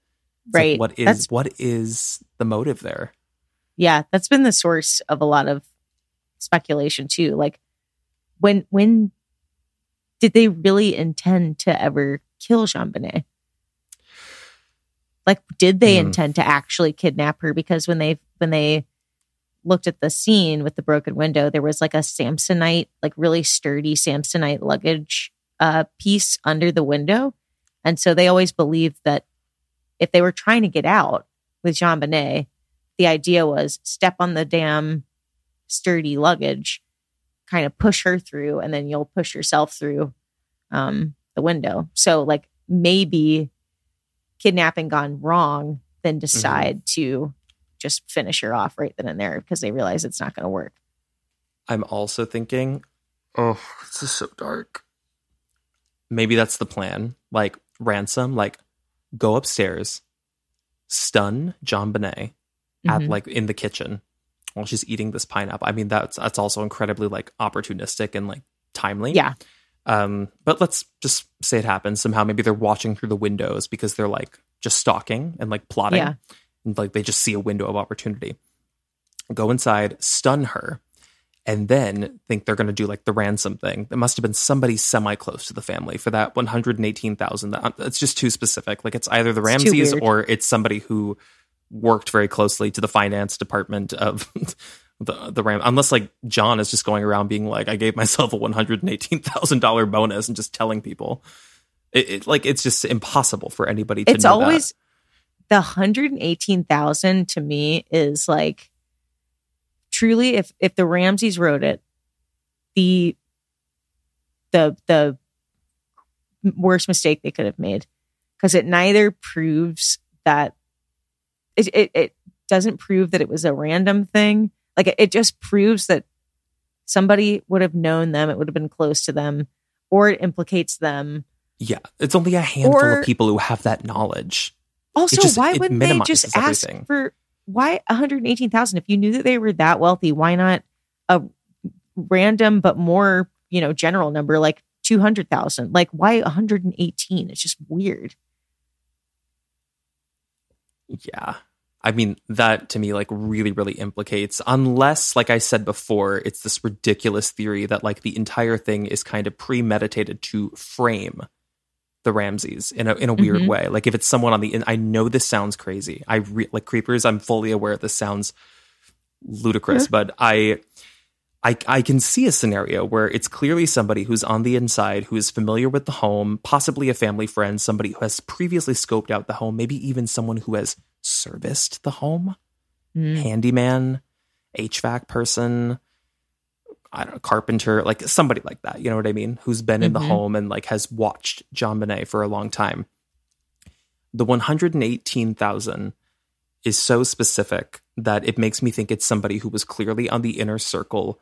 S1: It's like,
S2: Right.
S1: what is
S2: That's-
S1: what is the motive there?
S2: Yeah. That's been the source of a lot of speculation too. Like when, when did they really intend to ever kill JonBenét? Like, did they
S1: Hmm.
S2: intend to actually kidnap her? Because when they, when they, looked at the scene with the broken window, there was like a Samsonite, like really sturdy Samsonite luggage uh, piece under the window. And so they always believed that if they were trying to get out with JonBenét, the idea was step on the damn sturdy luggage, kind of push her through, and then you'll push yourself through um, the window. So, like, maybe kidnapping gone wrong, then decide to just finish her off right then and there because they realize it's not going to work.
S1: I'm also thinking, oh, this is so dark. Maybe that's the plan. Like ransom, like go upstairs, stun JonBenét at
S2: Mhm.
S1: like in the kitchen while she's eating this pineapple. I mean, that's that's also incredibly like opportunistic and like timely.
S2: Yeah.
S1: Um, but let's just say it happens somehow. Maybe they're watching through the windows because they're like just stalking and like plotting.
S2: Yeah.
S1: And like they just see a window of opportunity. Go inside, stun her, and then think they're going to do like the ransom thing. It must have been somebody semi close to the family for that one hundred and eighteen thousand. Uh, it's just too specific. Like it's either the
S2: Ramseys
S1: or it's somebody who worked very closely to the finance department of the the Ram. Unless like John is just going around being like, I gave myself a one hundred and eighteen thousand dollar bonus and just telling people. It, it like it's just impossible for anybody to.
S2: it's
S1: know that.
S2: always the 118,000 to me is like truly if if the Ramseys wrote it the the the worst mistake they could have made because it neither proves that it, it it doesn't prove that it was a random thing like it, it just proves that somebody would have known them it would have been close to them or it implicates them
S1: Yeah, it's only a handful
S2: Or-
S1: of people who have that knowledge.
S2: Also,
S1: just-
S2: why wouldn't they just ask
S1: everything.
S2: for why 118,000 if you knew that they were that wealthy, why not a random but more, you know, general number like 200,000? Like why 118? It's just weird.
S1: Yeah. I mean, that to me, like, really, really implicates, unless, like I said before, it's this ridiculous theory that, like, the entire thing is kind of premeditated to frame the Ramseys in a, in a weird
S2: Mhm.
S1: way. Like, if it's someone on the, in, I know this sounds crazy. I re- like creepers, I'm fully aware this sounds ludicrous, but I, I, I can see a scenario where it's clearly somebody who's on the inside who is familiar with the home, possibly a family friend, somebody who has previously scoped out the home, maybe even someone who has serviced the home,
S2: Mm.
S1: handyman, HVAC person, I don't know, carpenter, like somebody like that. You know what I mean? Who's been in the
S2: Mhm.
S1: home and like has watched JonBenét for a long time. The 118,000 is so specific that it makes me think it's somebody who was clearly on the inner circle,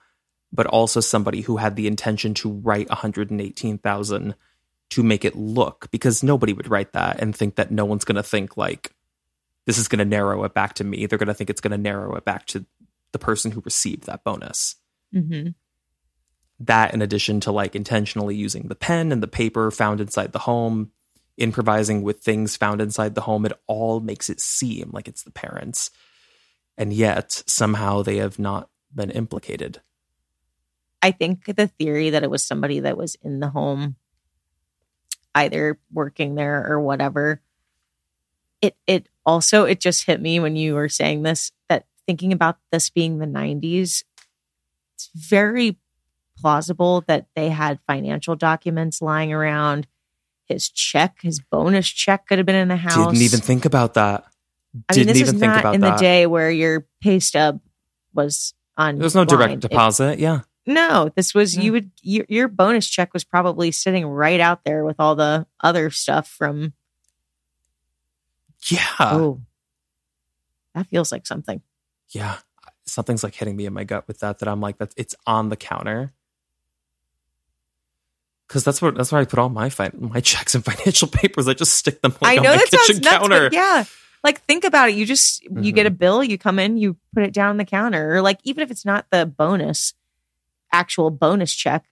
S1: but also somebody who had the intention to write 118,000 to make it look because nobody would write that and think that no one's going to think like this is going to narrow it back to me. They're going to think it's going to narrow it back to the person who received that bonus.
S2: Mhm.
S1: That, in addition to like intentionally using the pen and the paper found inside the home, improvising with things found inside the home, it all makes it seem like it's the parents. And yet, somehow they have not been implicated.
S2: I think the theory that it was somebody that was in the home, either working there or whatever. It it also it just hit me when you were saying this that thinking about this being the 90s, it's very plausible that they had financial documents lying around. His check, his bonus check could have been in the house.
S1: Didn't even think about that.
S2: I mean,
S1: Didn't
S2: this
S1: even
S2: is
S1: think
S2: not
S1: about
S2: in
S1: that.
S2: the day where your pay stub was on.
S1: There's no direct
S2: line. It-
S1: deposit. yeah.
S2: no, this was
S1: Yeah.
S2: you would your, your bonus check was probably sitting right out there with all the other stuff from.
S1: Yeah.
S2: oh, that feels like something.
S1: yeah something's like hitting me in my gut with that that i'm like that it's on the counter because that's what that's where i put all my my checks and financial papers i just stick them like
S2: I know
S1: on the
S2: that
S1: kitchen
S2: sounds nuts,
S1: counter
S2: yeah, like think about it. You just you
S1: Mhm.
S2: get a bill, you come in, you put it down on the counter, or like even if it's not the bonus, actual bonus check,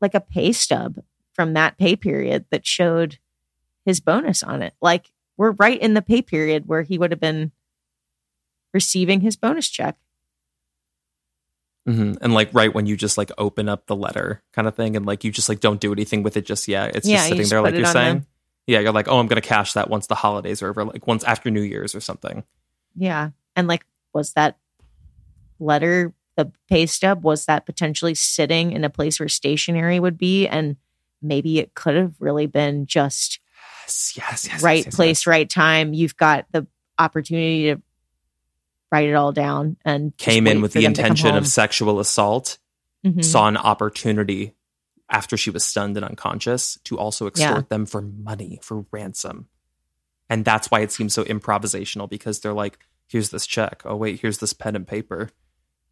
S2: like a pay stub from that pay period that showed his bonus on it. Like we're right in the pay period where he would have been receiving his bonus check.
S1: Mhm. and like right when you just like open up the letter kind of thing and like you just like don't do anything with it just yet it's
S2: Yeah,
S1: just sitting
S2: just
S1: there like you're saying yeah you're like oh i'm gonna cash that once the holidays are over like once after new year's or something
S2: Yeah. And like, was that letter, the pay stub, was that potentially sitting in a place where stationery would be? And maybe it could have really been just
S1: Yes, yes, yes.
S2: right
S1: yes, yes,
S2: place, right time. You've got the opportunity to write it all down and
S1: Came in with the
S2: them to come
S1: intention of sexual assault,
S2: Mhm.
S1: saw an opportunity after she was stunned and unconscious to also extort
S2: Yeah.
S1: them for money, for ransom. And that's why it seems so improvisational because they're like, here's this check. Oh, wait, here's this pen and paper.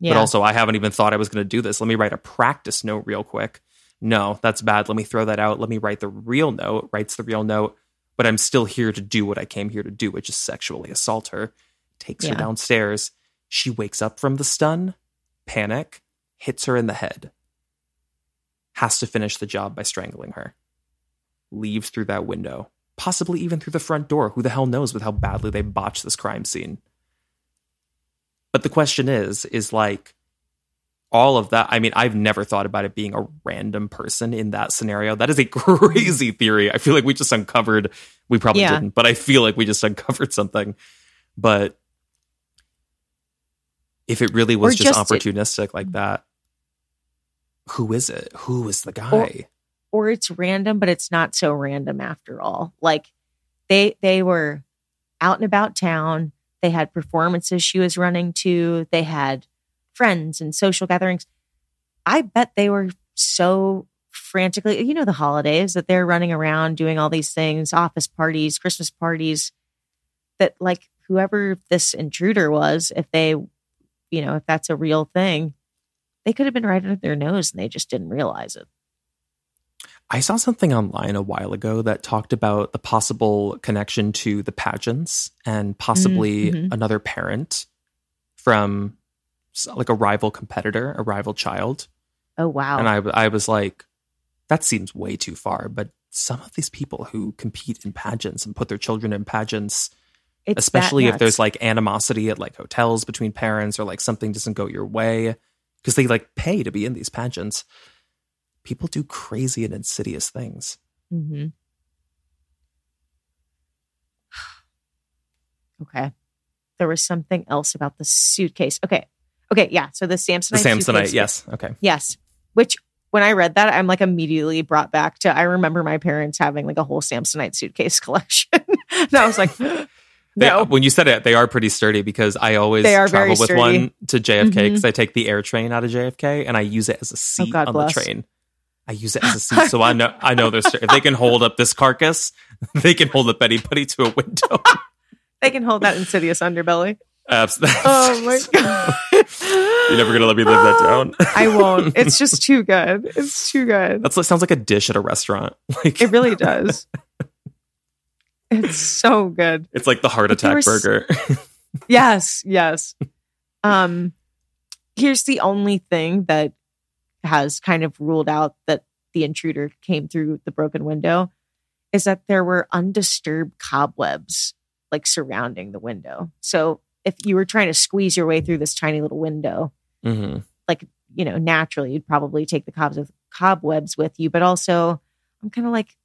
S2: yeah.
S1: But also, I haven't even thought I was going to do this. Let me write a practice note real quick. No, that's bad. Let me throw that out. Let me write the real note, writes the real note. But I'm still here to do what I came here to do, which is sexually assault her. Takes her downstairs. She wakes up from the stun, panic, hits her in the head. Has to finish the job by strangling her. Leaves through that window, possibly even through the front door. Who the hell knows with how badly they botched this crime scene? But the question is, is like all of that. I mean, I've never thought about it being a random person in that scenario. That is a crazy theory. I feel like we just uncovered, we probably
S2: Yeah.
S1: didn't, but I feel like we just uncovered something. But if it really was just,
S2: just-
S1: opportunistic like mm-hmm. that, who is it? Who is the guy?
S2: or it's random, but it's not so random after all. Like they they were out and about town. They had performances she was running to. They had friends and social gatherings. I bet they were so frantically, you know, the holidays that they're running around doing all these things, office parties, Christmas parties, that like whoever this intruder was, if they, you know, if that's a real thing, they could have been right under their nose and they just didn't realize it.
S1: I saw something online a while ago that talked about the possible connection to the pageants and possibly
S2: Mhm.
S1: another parent from like a rival competitor, a rival child.
S2: Oh wow.
S1: And I, I was like, that seems way too far. But some of these people who compete in pageants and put their children in pageants,
S2: It's
S1: especially if there's like animosity at like hotels between parents or like something doesn't go your way, because they like pay to be in these pageants. People do crazy and insidious things.
S2: Mhm. Okay. There was something else about the suitcase. Okay. Okay. Yeah. So the Samsonite.
S1: The Samsonite,
S2: suitcase-
S1: yes. Okay.
S2: Yes. Which when I read that, I'm like immediately brought back to I remember my parents having like a whole Samsonite suitcase collection. and I was like,
S1: They,
S2: no.
S1: when you said it, they are pretty sturdy because I always travel with
S2: sturdy.
S1: one to JFK because mm-hmm. I take the air train out of JFK and I use it as a oh, seat
S2: God
S1: on
S2: bless.
S1: the train. I use it as a seat, so I know I know they're sturdy. If they can hold up this carcass, they can hold up anybody to a window.
S2: They can hold that insidious underbelly.
S1: Abs-
S2: Oh my God.
S1: You're never gonna let me live that down.
S2: I won't. It's just too good. It's too good.
S1: That's what sounds like a dish at a restaurant. Like
S2: It really does. It's so good.
S1: it's like the heart attack
S2: was-
S1: burger.
S2: Yes, yes. Um here's the only thing that has kind of ruled out that the intruder came through the broken window is that there were undisturbed cobwebs like surrounding the window. So if you were trying to squeeze your way through this tiny little window,
S1: hmm
S2: you know, naturally you'd probably take the cobs with cobwebs with you, but also I'm kind of like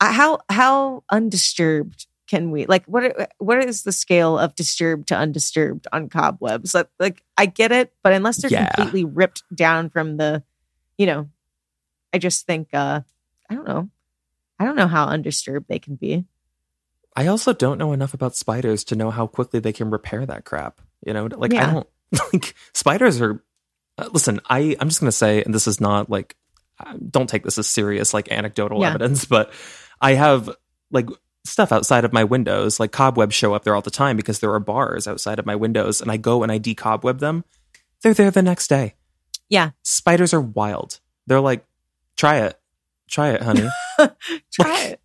S2: how how undisturbed can we like what what is the scale of disturbed to undisturbed on cobwebs? Like, like I get it, but unless they're
S1: Yeah.
S2: completely ripped down from the, you know, I just think uh I don't know. I don't know how undisturbed they can be.
S1: I also don't know enough about spiders to know how quickly they can repair that crap. You know, like I don't like spiders are. Uh, listen, I I'm just gonna say, and this is not like, don't take this as serious like anecdotal
S2: Yeah.
S1: evidence, but I have like stuff outside of my windows, like cobwebs show up there all the time because there are bars outside of my windows, and I go and I decobweb them. They're there the next day.
S2: Yeah.
S1: Spiders are wild. They're like, try it, try it, honey.
S2: Try it.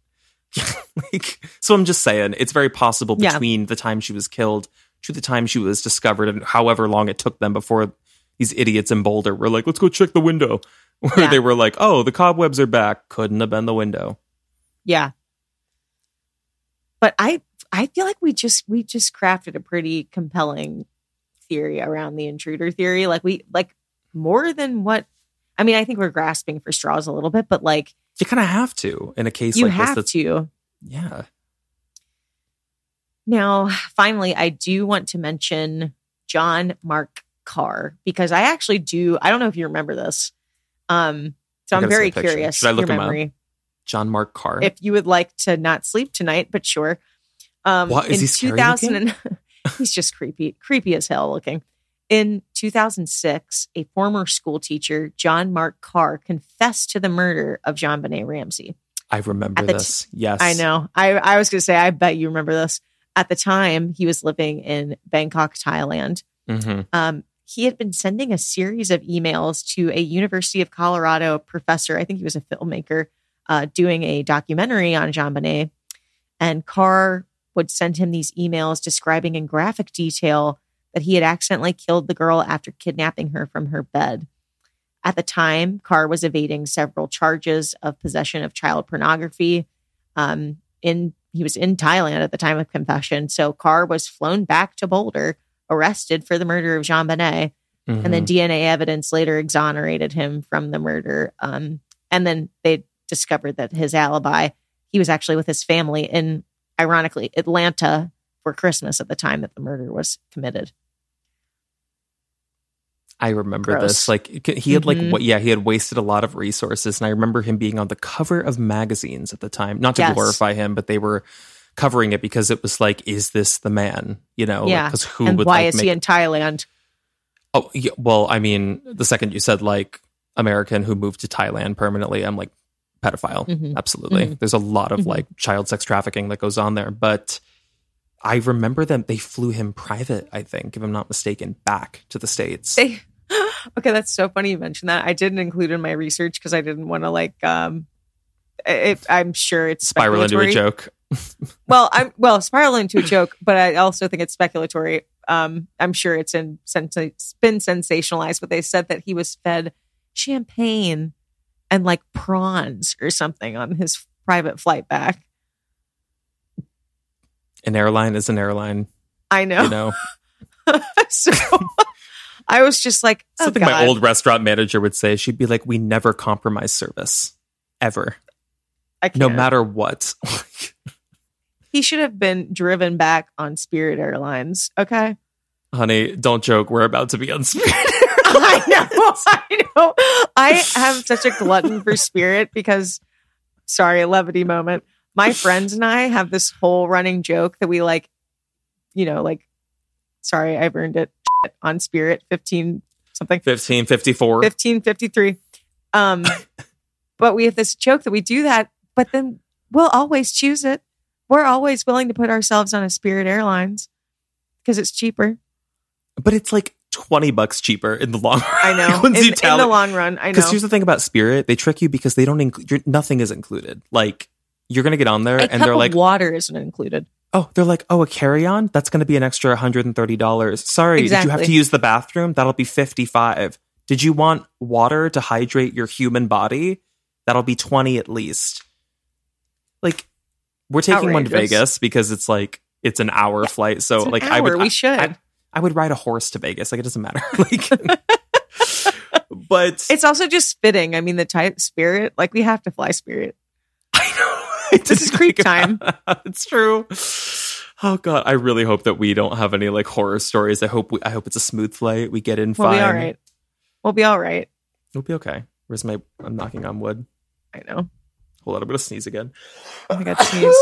S1: like, so I'm just saying, it's very possible
S2: Yeah.
S1: between the time she was killed to the time she was discovered, and however long it took them before these idiots in Boulder were like, "Let's go check the window," where
S2: Yeah.
S1: they were like, "Oh, the cobwebs are back." Couldn't have been the window.
S2: Yeah. But I I feel like we just we just crafted a pretty compelling theory around the intruder theory. Like we like more than what I mean, I think we're grasping for straws a little bit, but like
S1: You kind of have to in a case
S2: you
S1: like this.
S2: have
S1: That's
S2: to.
S1: yeah.
S2: Now, finally, I do want to mention John Mark Carr because I actually do. I don't know if you remember this. Um, So I'm very curious.
S1: Should I look
S2: your
S1: him up?
S2: memory.
S1: John Mark Carr.
S2: If you would like to not sleep tonight, but sure. Um,
S1: What, is
S2: in
S1: he scary
S2: 2000 and, he's just creepy, creepy as hell looking. In 2006, a former school teacher, John Mark Carr, confessed to the murder of JonBenét Ramsey.
S1: I remember
S2: the t-
S1: this. yes.
S2: I know. I, I was going to say, I bet you remember this. At the time, he was living in Bangkok, Thailand.
S1: hmm
S2: Um, he had been sending a series of emails to a University of Colorado professor. I think he was a filmmaker uh, doing a documentary on JonBenét. And Carr would send him these emails describing in graphic detail that he had accidentally killed the girl after kidnapping her from her bed. At the time, Carr was evading several charges of possession of child pornography. Um, in he was in Thailand at the time of confession, so Carr was flown back to Boulder, arrested for the murder of JonBenét,
S1: Mm-hmm.
S2: and then DNA evidence later exonerated him from the murder. Um, and then they discovered that his alibi, he was actually with his family in, ironically, Atlanta for Christmas at the time that the murder was committed.
S1: I remember
S2: Gross.
S1: this. Like he had like
S2: Mhm.
S1: what? Yeah, he had wasted a lot of resources, and I remember him being on the cover of magazines at the time. Not to
S2: Yes.
S1: glorify him, but they were covering it because it was like, is this the man? You know?
S2: yeah.
S1: Because who
S2: and
S1: would
S2: why
S1: like,
S2: is
S1: make
S2: he in Thailand?
S1: Oh, yeah, well, I mean, the second you said like American who moved to Thailand permanently, I'm like pedophile.
S2: Mhm.
S1: Absolutely.
S2: Mhm.
S1: There's a lot of
S2: Mhm.
S1: like child sex trafficking that goes on there. But I remember them, they flew him private, I think, if I'm not mistaken, back to the States.
S2: They, okay, that's so funny you mentioned that. I didn't include in my research because I didn't want to like. um it, I'm sure it's
S1: Spiral into a joke.
S2: Well i'm well spiral into a joke but i also think it's speculatory um i'm sure it's in it's been sensationalized but they said that he was fed champagne and like prawns or something on his private flight back
S1: An airline is an airline,
S2: i know,
S1: you know.
S2: so i was just like oh
S1: Something
S2: God.
S1: my old restaurant manager would say. She'd be like, "We never compromise service, ever, no matter what."
S2: he should have been driven back on spirit airlines okay
S1: Honey, don't joke. We're about to be on Spirit.
S2: I know, I know. I have such a glutton for spirit because, sorry, levity moment. My friends and I have this whole running joke that we like, you know, like, sorry, I've earned it on spirit 15 something,
S1: 1554.
S2: 1553. Um, but we have this joke that we do that, but then we'll always choose it. We're always willing to put ourselves on a Spirit Airlines because it's cheaper.
S1: but it's like 20 bucks cheaper in the long run.
S2: I know. In,
S1: you
S2: in
S1: tell
S2: the long run, I know.
S1: Because here's the thing about Spirit, they trick you because they don't include nothing is included. Like you're gonna get on there
S2: a
S1: and
S2: cup
S1: they're
S2: of
S1: like,
S2: water isn't included.
S1: oh, they're like, oh, a carry on that's gonna be an extra hundred and thirty dollars. Sorry, did you have to use the bathroom? That'll be fifty five. Did you want water to hydrate your human body? That'll be twenty at least. Like we're taking one to Vegas because it's like it's an hour flight. So like I would
S2: we should.
S1: I, I would ride a horse to Vegas. Like it doesn't matter. like, but
S2: it's also just fitting. I mean, the type Spirit, like we have to fly Spirit.
S1: I know
S2: This is CreepTime.
S1: it's true. Oh god, I really hope that we don't have any like horror stories. I hope we, I hope it's a smooth flight. We get in
S2: We'll
S1: fine.
S2: be all right. We'll be all right.
S1: We'll be okay. Where's my? I'm knocking on wood.
S2: I know.
S1: Hold on, I'm gonna sneeze again.
S2: Oh my god, sneeze.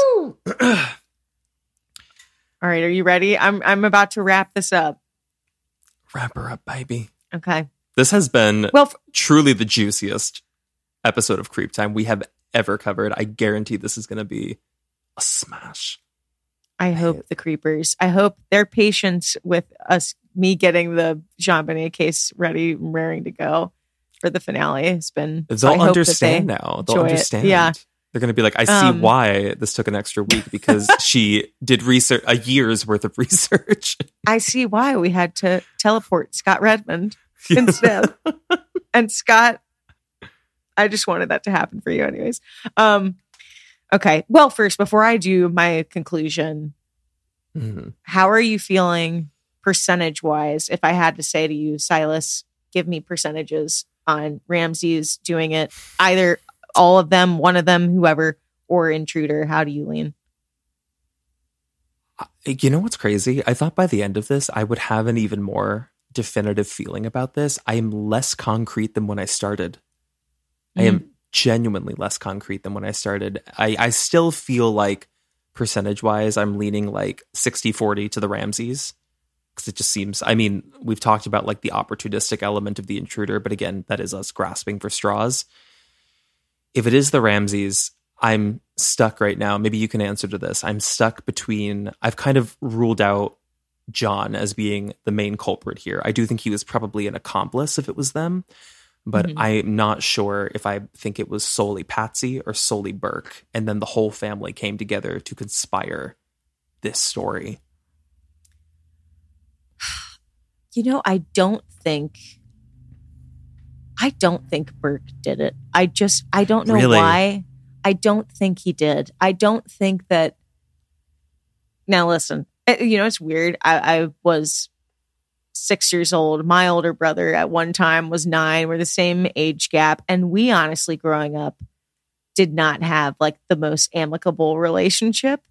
S2: All right, are you ready? I'm I'm about to wrap this up.
S1: Wrap her up, baby.
S2: Okay.
S1: This has been
S2: Well, f-
S1: truly the juiciest episode of CreepTime we have ever covered. I guarantee this is gonna be a smash.
S2: I hope the creepers. I hope their patience with us, me getting the JonBenét case ready, and raring to go for the finale It's been. I
S1: They'll
S2: that
S1: understand
S2: they-
S1: now. They'll
S2: enjoy it.
S1: understand.
S2: Yeah.
S1: They're going to be like, I see
S2: Um,
S1: why this took an extra week because she did research, a year's worth of research.
S2: I see why we had to teleport Scott Redmond instead. and Scott, I just wanted that to happen for you, anyways. Um, okay. Well, first, before I do my conclusion,
S1: Mhm.
S2: how are you feeling percentage wise? If I had to say to you, Silas, give me percentages on Ramsey's doing it, either all of them, one of them, whoever, or intruder. How do you lean?
S1: You know what's crazy? I thought by the end of this, I would have an even more definitive feeling about this. I am less concrete than when I started. I am mm-hmm. genuinely less concrete than when I started. I, I still feel like percentage wise, I'm leaning like 60 40 to the Ramseys. Because it just seems, I mean, we've talked about like the opportunistic element of the intruder, but again, that is us grasping for straws. If it is the Ramseys, I'm stuck right now. Maybe you can answer to this. I'm stuck between, I've kind of ruled out John as being the main culprit here. I do think he was probably an accomplice if it was them, but
S2: Mhm.
S1: I'm not sure if I think it was solely Patsy or solely Burke. And then the whole family came together to conspire this story.
S2: You know, I don't think I don't think Burke did it. I just I don't know
S1: Really?
S2: why. I don't think he did. I don't think that Now listen, eh, you know it's weird. I, I was six years old. My older brother at one time was nine. We're the same age gap. And we honestly, growing up, did not have like the most amicable relationship.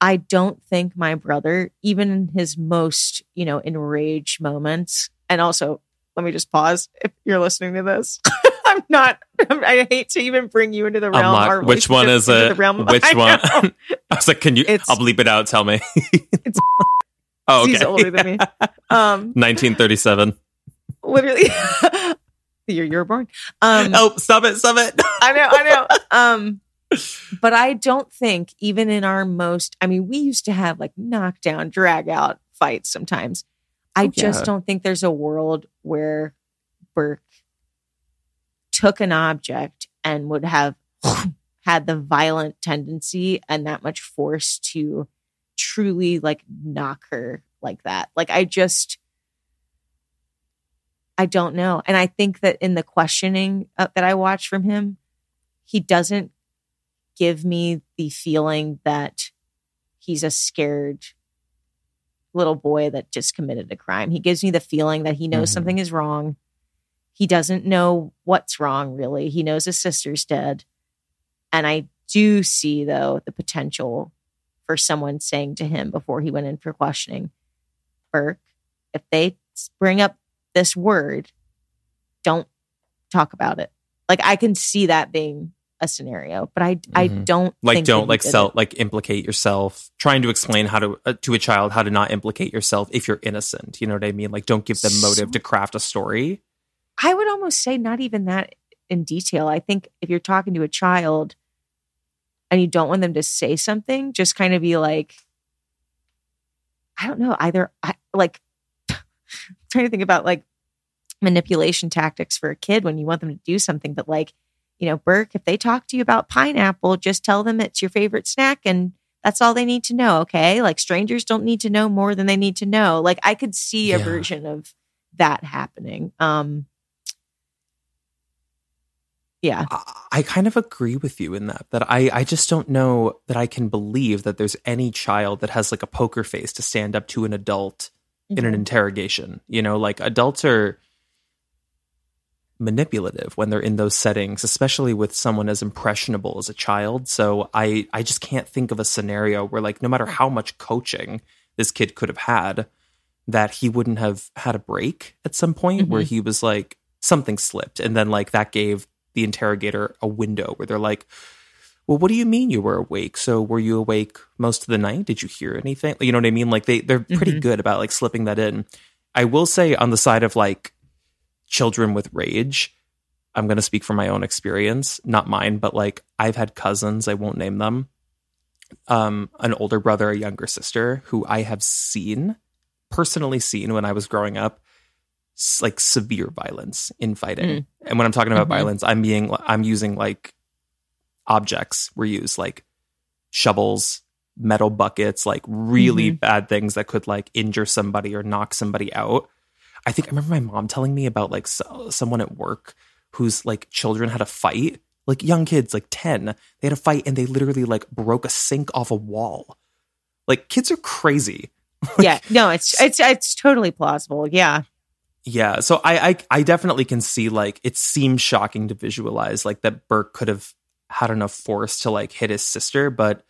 S2: I don't think my brother, even in his most, you know, enraged moments, and also, let me just pause if you're listening to this. I'm not, I hate to even bring you into the realm.
S1: not- which one is it?
S2: the realm-
S1: Which
S2: I
S1: one? I was like, can you?
S2: It's-
S1: I'll bleep it out. Tell me.
S2: It's-
S1: oh, okay.
S2: He's older than me. Um,
S1: 1937.
S2: literally, the year you were born. Um,
S1: oh, stop it! Stop it!
S2: I know, I know. Um, but I don't think even in our most, I mean, we used to have like knockdown, drag out fights sometimes. I
S1: Oh,
S2: just don't think there's a world where Burke took an object and would have had the violent tendency and that much force to truly like knock her like that. Like I just I don't know. And I think that in the questioning uh, that I watched from him, he doesn't give me the feeling that he's a scared little boy that just committed a crime. He gives me the feeling that he knows
S1: Mhm.
S2: something is wrong. He doesn't know what's wrong, really. He knows his sister's dead. And I do see, though, the potential for someone saying to him before he went in for questioning, Burke, if they bring up this word, don't talk about it. Like I can see that being a scenario, but I I
S1: Mhm.
S2: don't
S1: like don't like self like implicate yourself trying to explain how to uh, to a child how to not implicate yourself if you're innocent you know what i mean like don't give them motive
S2: So-
S1: to craft a story
S2: I would almost say not even that in detail. I think if you're talking to a child and you don't want them to say something, just kind of be like, I don't know, either I like trying to think about like manipulation tactics for a kid when you want them to do something, but like, you know, Burke, if they talk to you about pineapple, just tell them it's your favorite snack and that's all they need to know. Okay. Like strangers don't need to know more than they need to know. Like I could see a
S1: Yeah.
S2: version of that happening. Um, yeah.
S1: I, I kind of agree with you in that that i i just don't know that i can believe that there's any child that has like a poker face to stand up to an adult in an interrogation you know like adults are manipulative when they're in those settings especially with someone as impressionable as a child. So i i just can't think of a scenario where like no matter how much coaching this kid could have had that he wouldn't have had a break at some point where he was like something slipped. And then like that gave the interrogator a window where they're like well what do you mean you were awake? So were you awake most of the night? Did you hear anything? You know what i mean? Like they they're pretty
S2: Mhm.
S1: good about like slipping that in. I will say on the side of like children with rage i'm going to speak from my own experience not mine but like i've had cousins i won't name them um an older brother a younger sister who i have seen personally seen when i was growing up like severe violence in fighting. And when i'm talking about
S2: Mhm.
S1: violence i'm being i'm using like objects were used like shovels metal buckets like really bad things that could like injure somebody or knock somebody out i think i remember my mom telling me about like so, someone at work whose like children had a fight like young kids like 10 they had a fight and they literally like broke a sink off a wall like kids are crazy
S2: yeah. No, it's it's it's totally plausible. Yeah.
S1: Yeah, so I, I I definitely can see like it seems shocking to visualize like that Burke could have had enough force to like hit his sister, but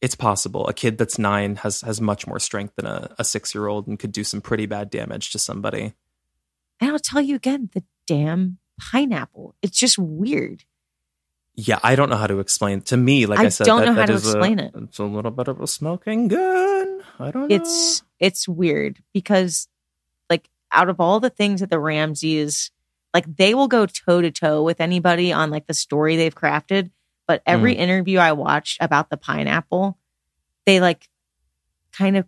S1: it's possible. A kid that's nine has has much more strength than a, a six year old and could do some pretty bad damage to somebody.
S2: And I'll tell you again, the damn pineapple? It's just weird.
S1: Yeah, I don't know how to explain. To me, like I,
S2: I
S1: said,
S2: don't
S1: that,
S2: know how
S1: that
S2: to
S1: is a-
S2: explain it.
S1: It's a little bit of a smoking gun. I don't know.
S2: It's it's weird because like out of all the things that the Ramseys like they will go toe to toe with anybody on like the story they've crafted, but every
S1: Mm.
S2: interview I watched about the pineapple, they like kind of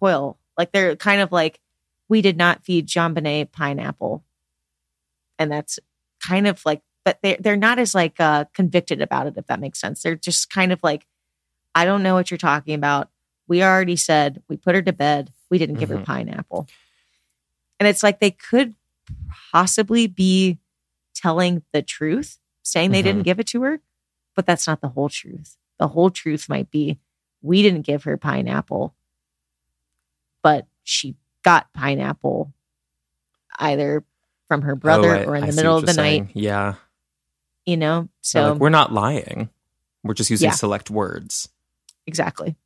S2: coil. Like they're kind of like we did not feed JonBenét pineapple. And that's kind of like but they they're not as like uh convicted about it if that makes sense. They're just kind of like I don't know what you're talking about. We already said we put her to bed. We didn't give her
S1: Mhm.
S2: pineapple. And it's like they could possibly be telling the truth, saying they didn't mm-hmm. give it to her, but that's not the whole truth. The whole truth might be we didn't give her pineapple, but she got pineapple either from her oh, brother
S1: Oh, I-
S2: or in the
S1: see
S2: middle of the
S1: you're
S2: night.
S1: Yeah.
S2: you know?
S1: So
S2: So
S1: like, we're not lying. We're just using
S2: Yeah.
S1: select words.
S2: exactly.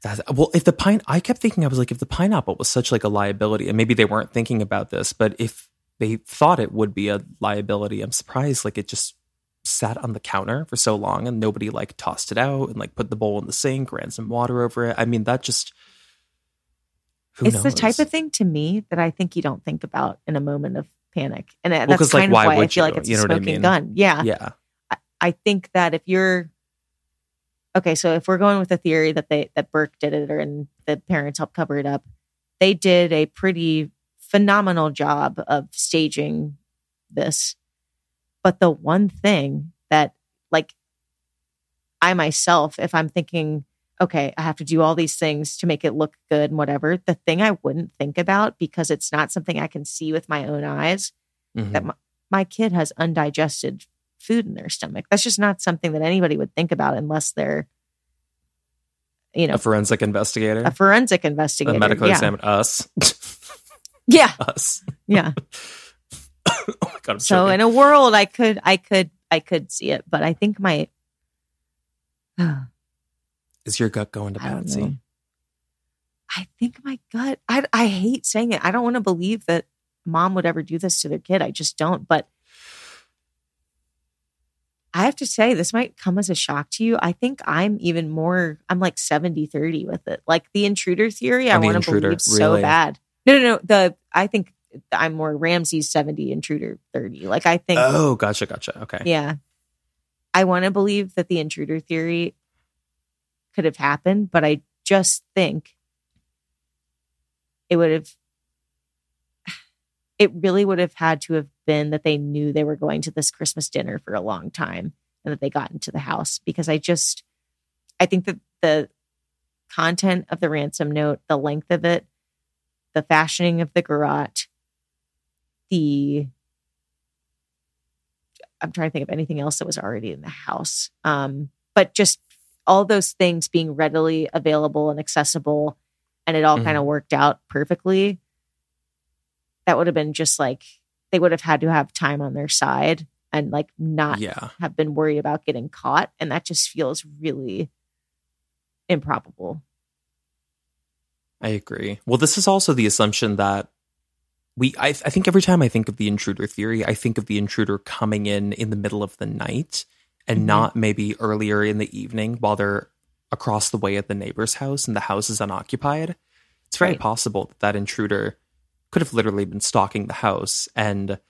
S1: That's, well, if the pine, I kept thinking, I was like, if the pineapple was such like a liability, and maybe they weren't thinking about this, but if they thought it would be a liability, I'm surprised like it just sat on the counter for so long and nobody like tossed it out and like put the bowl in the sink, ran some water over it. I mean, that just who
S2: it's
S1: knows?
S2: the type of thing to me that I think you don't think about in a moment of panic. And that-
S1: Well,
S2: that's
S1: 'cause, like,
S2: kind of
S1: why
S2: why I feel
S1: you?
S2: like it's
S1: You
S2: a
S1: know I
S2: smoking
S1: mean?
S2: gun. Yeah.
S1: yeah,
S2: I think that if you're okay, so if we're going with the theory that they that Burke did it or and the parents helped cover it up, they did a pretty phenomenal job of staging this. But the one thing that like I myself, if I'm thinking, okay, I have to do all these things to make it look good and whatever, the thing I wouldn't think about because it's not something I can see with my own eyes
S1: Mhm.
S2: that my, my kid has undigested food in their stomach. That's just not something that anybody would think about unless they're, you know,
S1: a forensic investigator,
S2: a forensic investigator, a
S1: medical
S2: yeah.
S1: examiner, us,
S2: Yeah,
S1: us.
S2: yeah.
S1: oh my god, I'm
S2: so
S1: choking.
S2: in a world, I could, I could, I could see it, but I think my,
S1: is your gut going to
S2: I
S1: Patsy?
S2: know. I think my gut. I I hate saying it. I don't want to believe that mom would ever do this to their kid. I just don't. But I have to say, this might come as a shock to you. I think I'm even more, I'm like 70 30 with it. Like the intruder theory, I want to believe so bad. No, no, no. The, I think I'm more Ramsey's 70, intruder 30. Like I think,
S1: Oh, gotcha, gotcha. Okay.
S2: yeah. I want to believe that the intruder theory could have happened, but I just think it would have it really would have had to have been that they knew they were going to this Christmas dinner for a long time and that they got into the house because I just I think that the content of the ransom note, the length of it, the fashioning of the garrote, the I'm trying to think of anything else that was already in the house. Um, but just all those things being readily available and accessible, and it all
S1: Mhm.
S2: kind of worked out perfectly. That would have been just like they would have had to have time on their side and like not
S1: Yeah.
S2: have been worried about getting caught. And that just feels really improbable.
S1: I agree. Well, this is also the assumption that we, I, I think every time I think of the intruder theory, I think of the intruder coming in in the middle of the night and
S2: Mhm.
S1: not maybe earlier in the evening while they're across the way at the neighbor's house and the house is unoccupied. It's very
S2: Right.
S1: possible that that intruder could have literally been stalking the house and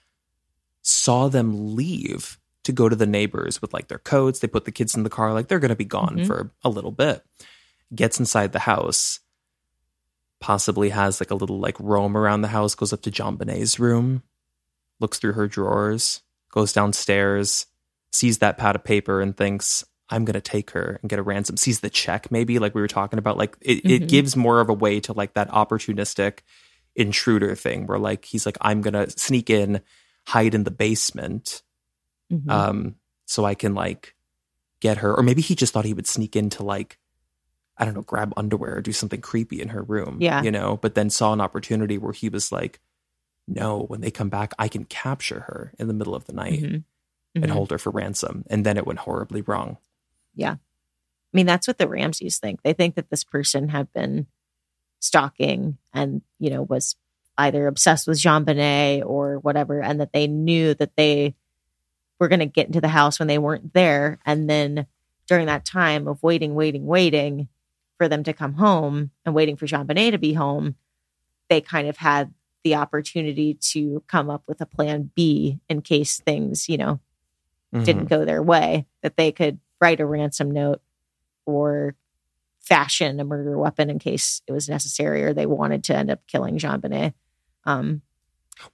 S1: saw them leave to go to the neighbors with like their coats. They put the kids in the car, like they're going to be gone
S2: Mhm.
S1: for a little bit. Gets inside the house, possibly has like a little like roam around the house, goes up to JonBenét's room, looks through her drawers, goes downstairs, sees that pad of paper and thinks, I'm going to take her and get a ransom. Sees the check, maybe like we were talking about. Like it,
S2: Mhm.
S1: it gives more of a way to like that opportunistic intruder thing where like he's like, I'm going to sneak in, hide in the basement
S2: Mhm.
S1: um so i can like get her or maybe he just thought he would sneak into like i don't know grab underwear or do something creepy in her room
S2: Yeah.
S1: you know but then saw an opportunity where he was like no when they come back i can capture her in the middle of the night
S2: Mhm.
S1: and
S2: Mhm.
S1: hold her for ransom and then it went horribly wrong Yeah.
S2: I mean, that's what the Ramseys think. They think that this person had been stalking and, you know, was either obsessed with JonBenét or whatever, and that they knew that they were going to get into the house when they weren't there. And then during that time of waiting, waiting, waiting for them to come home and waiting for JonBenét to be home, they kind of had the opportunity to come up with a plan B in case things, you know,
S1: Mhm.
S2: didn't go their way, that they could write a ransom note or fashion a murder weapon in case it was necessary or they wanted to end up killing JonBenét. Um,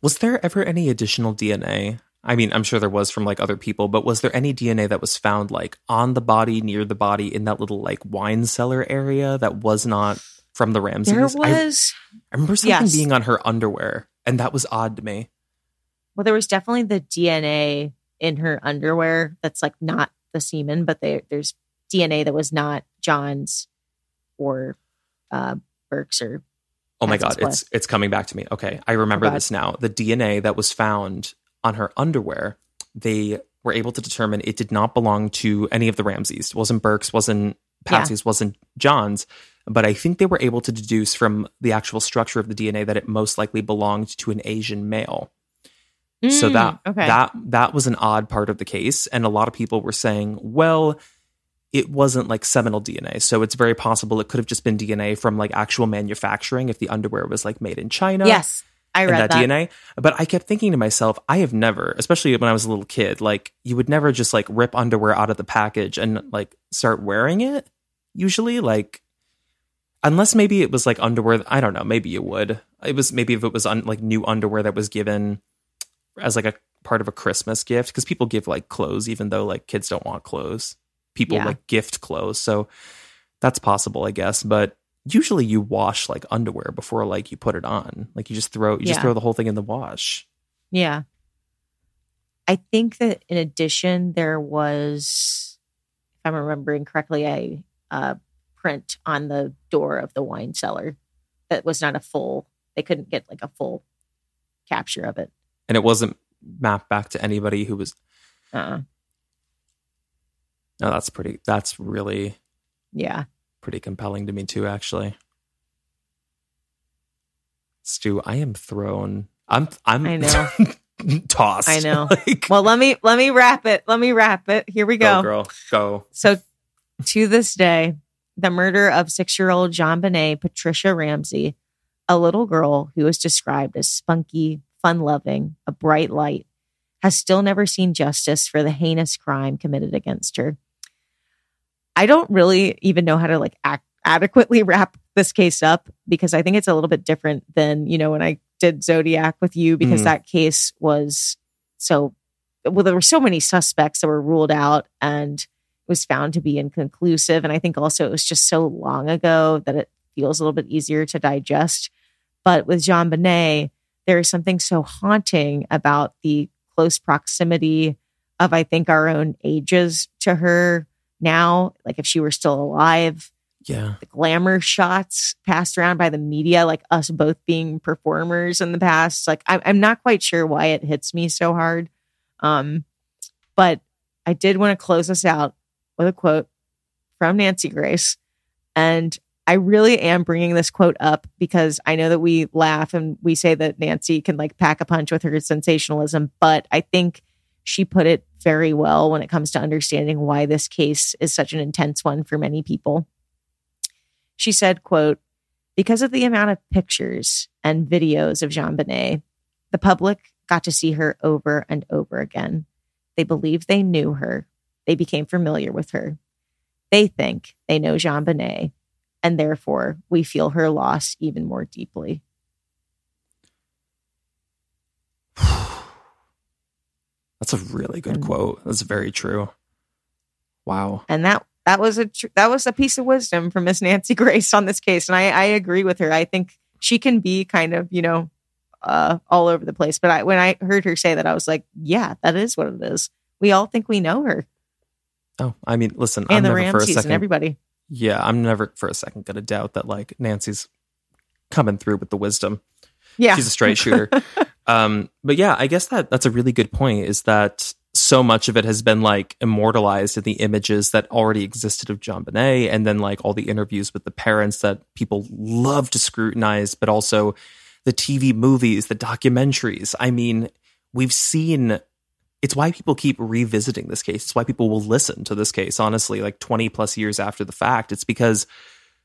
S1: Was there ever any additional DNA? I mean, I'm sure there was from like other people, but was there any DNA that was found like on the body, near the body, in that little like wine cellar area that was not from the Ramseys?
S2: there
S1: I-
S2: was,
S1: I, remember something
S2: yes.
S1: being on her underwear, and that was odd to me.
S2: well, there was definitely the DNA in her underwear that's like not the semen, but there, there's DNA that was not John's or uh, Burke's or
S1: Oh my god, it's it's coming back to me. Okay, I remember
S2: God.
S1: this now. The DNA that was found on her underwear, they were able to determine it did not belong to any of the Ramseys. It wasn't Burke's, wasn't
S2: Yeah.
S1: Patsy's, wasn't John's. But I think they were able to deduce from the actual structure of the DNA that it most likely belonged to an Asian male. so
S2: Mm,
S1: that
S2: okay.
S1: that that was an odd part of the case, and a lot of people were saying, well. It wasn't like seminal DNA, so it's very possible it could have just been DNA from like actual manufacturing if the underwear was like made in China
S2: yes, I read
S1: that,
S2: that.
S1: DNA. But I kept thinking to myself, I have never, especially when I was a little kid, like you would never just like rip underwear out of the package and like start wearing it. Usually, like unless maybe it was like underwear. I don't know. Maybe you would. It was maybe if it was un, like new underwear that was given as like a part of a Christmas gift because people give like clothes even though like kids don't want clothes. People
S2: Yeah.
S1: like gift clothes, so that's possible, I guess. But usually you wash like underwear before like you put it on. Like you just throw you just throw the whole thing in the wash.
S2: Yeah. I think that in addition, there was, if I'm remembering correctly, a uh, print on the door of the wine cellar that was not a full, they couldn't get like a full capture of it.
S1: And it wasn't mapped back to anybody who was
S2: Uh,
S1: no, that's pretty that's really
S2: yeah.
S1: Pretty compelling to me too, actually. Stu, I am thrown. I'm I'm
S2: I know.
S1: tossed.
S2: I know.
S1: Like,
S2: Well, let me, let me wrap it. Let me wrap it. Here we
S1: go,
S2: go.
S1: girl. Go.
S2: So to this day, the murder of six year old JonBenét Patricia Ramsey, a little girl who is described as spunky, fun loving, a bright light, has still never seen justice for the heinous crime committed against her. I don't really even know how to like act, adequately wrap this case up because I think it's a little bit different than, you know, when I did Zodiac with you because
S1: Mhm.
S2: that case was so well, there were so many suspects that were ruled out and was found to be inconclusive. And I think also it was just so long ago that it feels a little bit easier to digest. But with JonBenét, there is something so haunting about the close proximity of, I think, our own ages to her now. Like if she were still alive,
S1: Yeah.
S2: the glamour shots passed around by the media, like us both being performers in the past. Like I'm, I'm not quite sure why it hits me so hard. Um, but I did want to close us out with a quote from Nancy Grace. And I really am bringing this quote up because I know that we laugh and we say that Nancy can like pack a punch with her sensationalism, but I think she put it very well when it comes to understanding why this case is such an intense one for many people. She said, quote, because of the amount of pictures and videos of JonBenét, the public got to see her over and over again. They believed they knew her. They became familiar with her. They think they know JonBenét, and therefore we feel her loss even more deeply.
S1: That's a really good
S2: And-
S1: quote. That's very true. Wow.
S2: And that that was a tr- that was a piece of wisdom from Miss Nancy Grace on this case, and I, I agree with her. I think she can be kind of you know uh, all over the place, but I, when I heard her say that, I was like, yeah, that is what it is. We all think we know her,
S1: Oh, I mean, listen, I'm
S2: and the
S1: never for a
S2: Ramseys
S1: second.
S2: and everybody.
S1: yeah, I'm never for a second gonna doubt that like Nancy's coming through with the wisdom.
S2: Yeah,
S1: She's a straight shooter. Um, but yeah, I guess that that's a really good point. Is that so much of it has been like immortalized in the images that already existed of JonBenét, and then like all the interviews with the parents that people love to scrutinize, but also the TV movies, the documentaries. I mean, we've seen it's why people keep revisiting this case. It's why people will listen to this case, honestly, like 20 plus years after the fact. It's because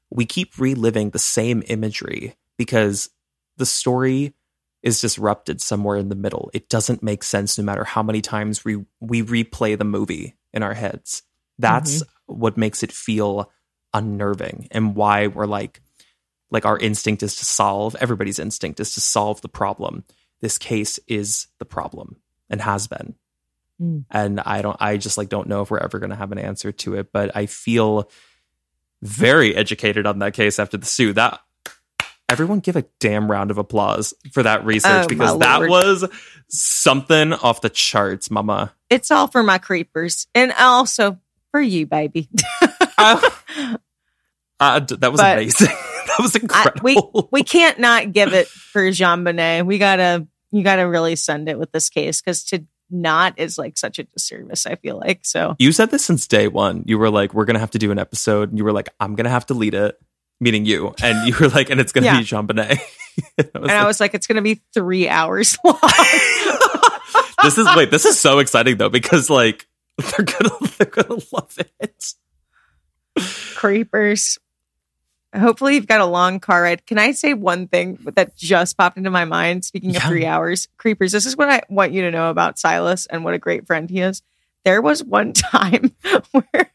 S1: we keep reliving the same imagery because the story is disrupted somewhere in the middle. It doesn't make sense no matter how many times we we replay the movie in our heads. That's what makes it feel unnerving and why we're like like our instinct is to solve everybody's instinct is to solve the problem. This case is the problem and has been.
S2: Mm.
S1: And I don't I just like don't know if we're ever going to have an answer to it, but I feel very educated on that case after the suit. That everyone give a damn round of applause for that research
S2: Oh,
S1: because that
S2: Lord.
S1: was something off the charts, mama.
S2: It's all for my creepers and also for you, baby.
S1: Uh, uh, that was
S2: But-
S1: amazing. that was
S2: I,
S1: incredible.
S2: we we can't not give it for JonBenét. We gotta you gotta really send it with this case because to not is like such a disservice. I feel like so.
S1: you said this since day one. You were like, "We're gonna have to do an episode." And you were like, "I'm gonna have to lead it," meaning you. And you were like, "And it's gonna
S2: Yeah.
S1: be JonBenét." I was
S2: And
S1: like,
S2: I was like, it's gonna be three hours long.
S1: this is wait, this is so exciting though because like they're gonna they're gonna love it.
S2: Creepers. Hopefully, you've got a long car ride. Can I say one thing that just popped into my mind? Speaking of
S1: Yeah.
S2: three hours, creepers. This is what I want you to know about Silas and what a great friend he is. There was one time where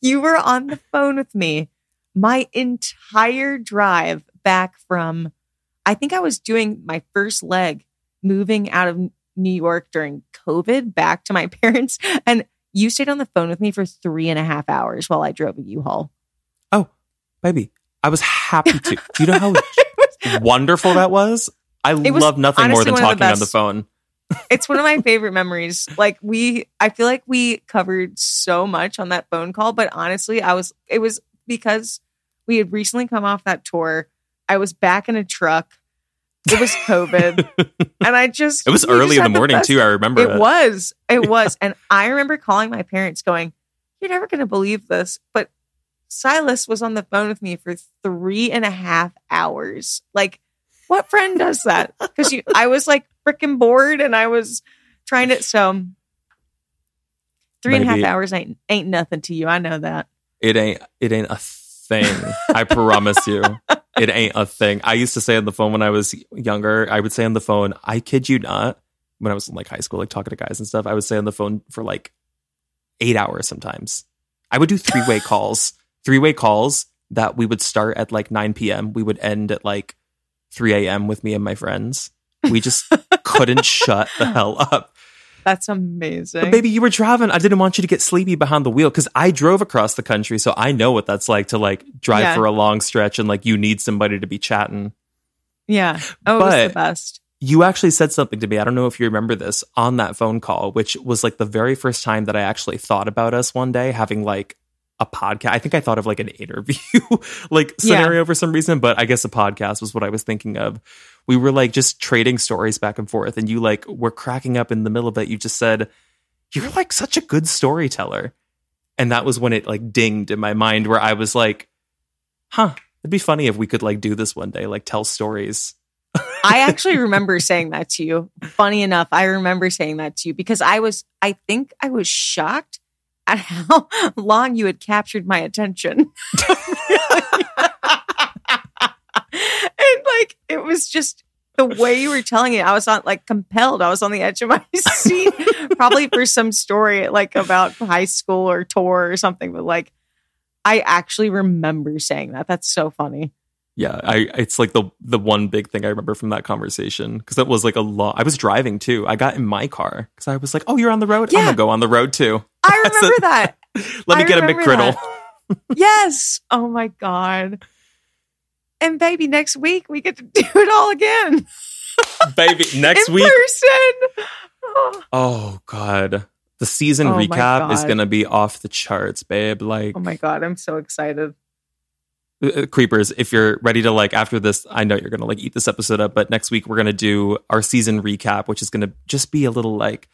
S2: you were on the phone with me my entire drive back from, I think I was doing my first leg moving out of New York during COVID back to my parents. And you stayed on the phone with me for three and a half hours while I drove a U-Haul.
S1: Oh, baby, I was happy to. Do you know how wonderful that was? I
S2: was
S1: love nothing more than
S2: of the
S1: talking on the phone.
S2: it's one of my favorite memories. Like we, I feel like we covered so much on that phone call, but honestly, I was, it was because we had recently come off that tour. I was back in a truck. It was COVID. and I just,
S1: It was early in the morning
S2: best-
S1: too. I remember
S2: It
S1: it.
S2: was, it was. And I remember calling my parents going, You're never going to believe this. But Silas was on the phone with me for three and a half hours. Like, what friend does that? Because you, I was like freaking bored, and I was trying to. So, three and a half
S1: Maybe-
S2: hours ain't ain't nothing to you. I know that.
S1: It ain't it ain't a thing. I promise you. It ain't a thing. I used to say on the phone when I was younger, I would say on the phone, I kid you not, when I was in like high school, like talking to guys and stuff, I would say on the phone for like eight hours sometimes. I would do three way calls. Three way calls that we would start at like 9 p.m. We would end at like 3 a.m. with me and my friends. We just couldn't shut the hell up.
S2: That's amazing.
S1: But baby, you were driving. I didn't want you to get sleepy behind the wheel because I drove across the country, so I know what that's like to like drive
S2: Yeah.
S1: for a long stretch and like you need somebody to be chatting.
S2: yeah. Oh, it was
S1: But-
S2: the best.
S1: You actually said something to me. I don't know if you remember this on that phone call, which was like the very first time that I actually thought about us one day having like a podcast. I think I thought of like an interview like
S2: Yeah.
S1: scenario for some reason, but I guess a podcast was what I was thinking of. We were like just trading stories back and forth, and you like were cracking up in the middle of it. You just said, You're like such a good storyteller. And that was when it like dinged in my mind where I was like, Huh, it'd be funny if we could like do this one day, like tell stories.
S2: I actually remember saying that to you. Funny enough, I remember saying that to you because I was, I think I was shocked at how long you had captured my attention. like, it was just the way you were telling it. I was on like compelled. I was on the edge of my seat, probably for some story like about high school or tour or something. But like, I actually remember saying that. That's so funny.
S1: Yeah, I it's like the the one big thing I remember from that conversation because that was like a lot. I was driving too. I got in my car because I was like, "Oh, you're on the road. I'm gonna go on the road too.
S2: I remember that.
S1: Let me
S2: I
S1: get a McGriddle,
S2: Yes. Oh my God. And baby, next week we get to do it all again
S1: baby." Next
S2: in
S1: week.
S2: person. Oh,
S1: Oh God, the season
S2: Oh
S1: recap is gonna be off the charts, babe. Like
S2: oh my God, I'm so excited.
S1: uh, creepers if you're ready to like after this i know you're gonna like eat this episode up but next week we're gonna do our season recap which is gonna just be a little like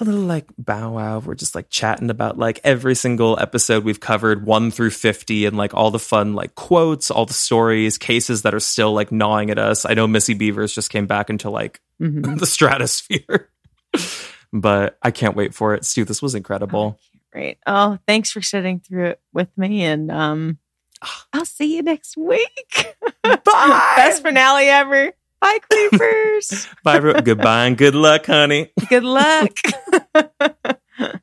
S1: a little like bow wow. We're just like chatting about like every single episode we've covered, one through 50, and like all the fun like quotes, all the stories, cases that are still like gnawing at us. I know Missy Bevers just came back into like
S2: Mhm.
S1: the stratosphere, but I can't wait for it. Stu, this was incredible.
S2: Great. Oh, thanks for sitting through it with me. And um, I'll see you next week.
S1: Bye.
S2: Best finale ever. Bye, creepers.
S1: Bye, bro. goodbye, and good luck, honey.
S2: Good luck.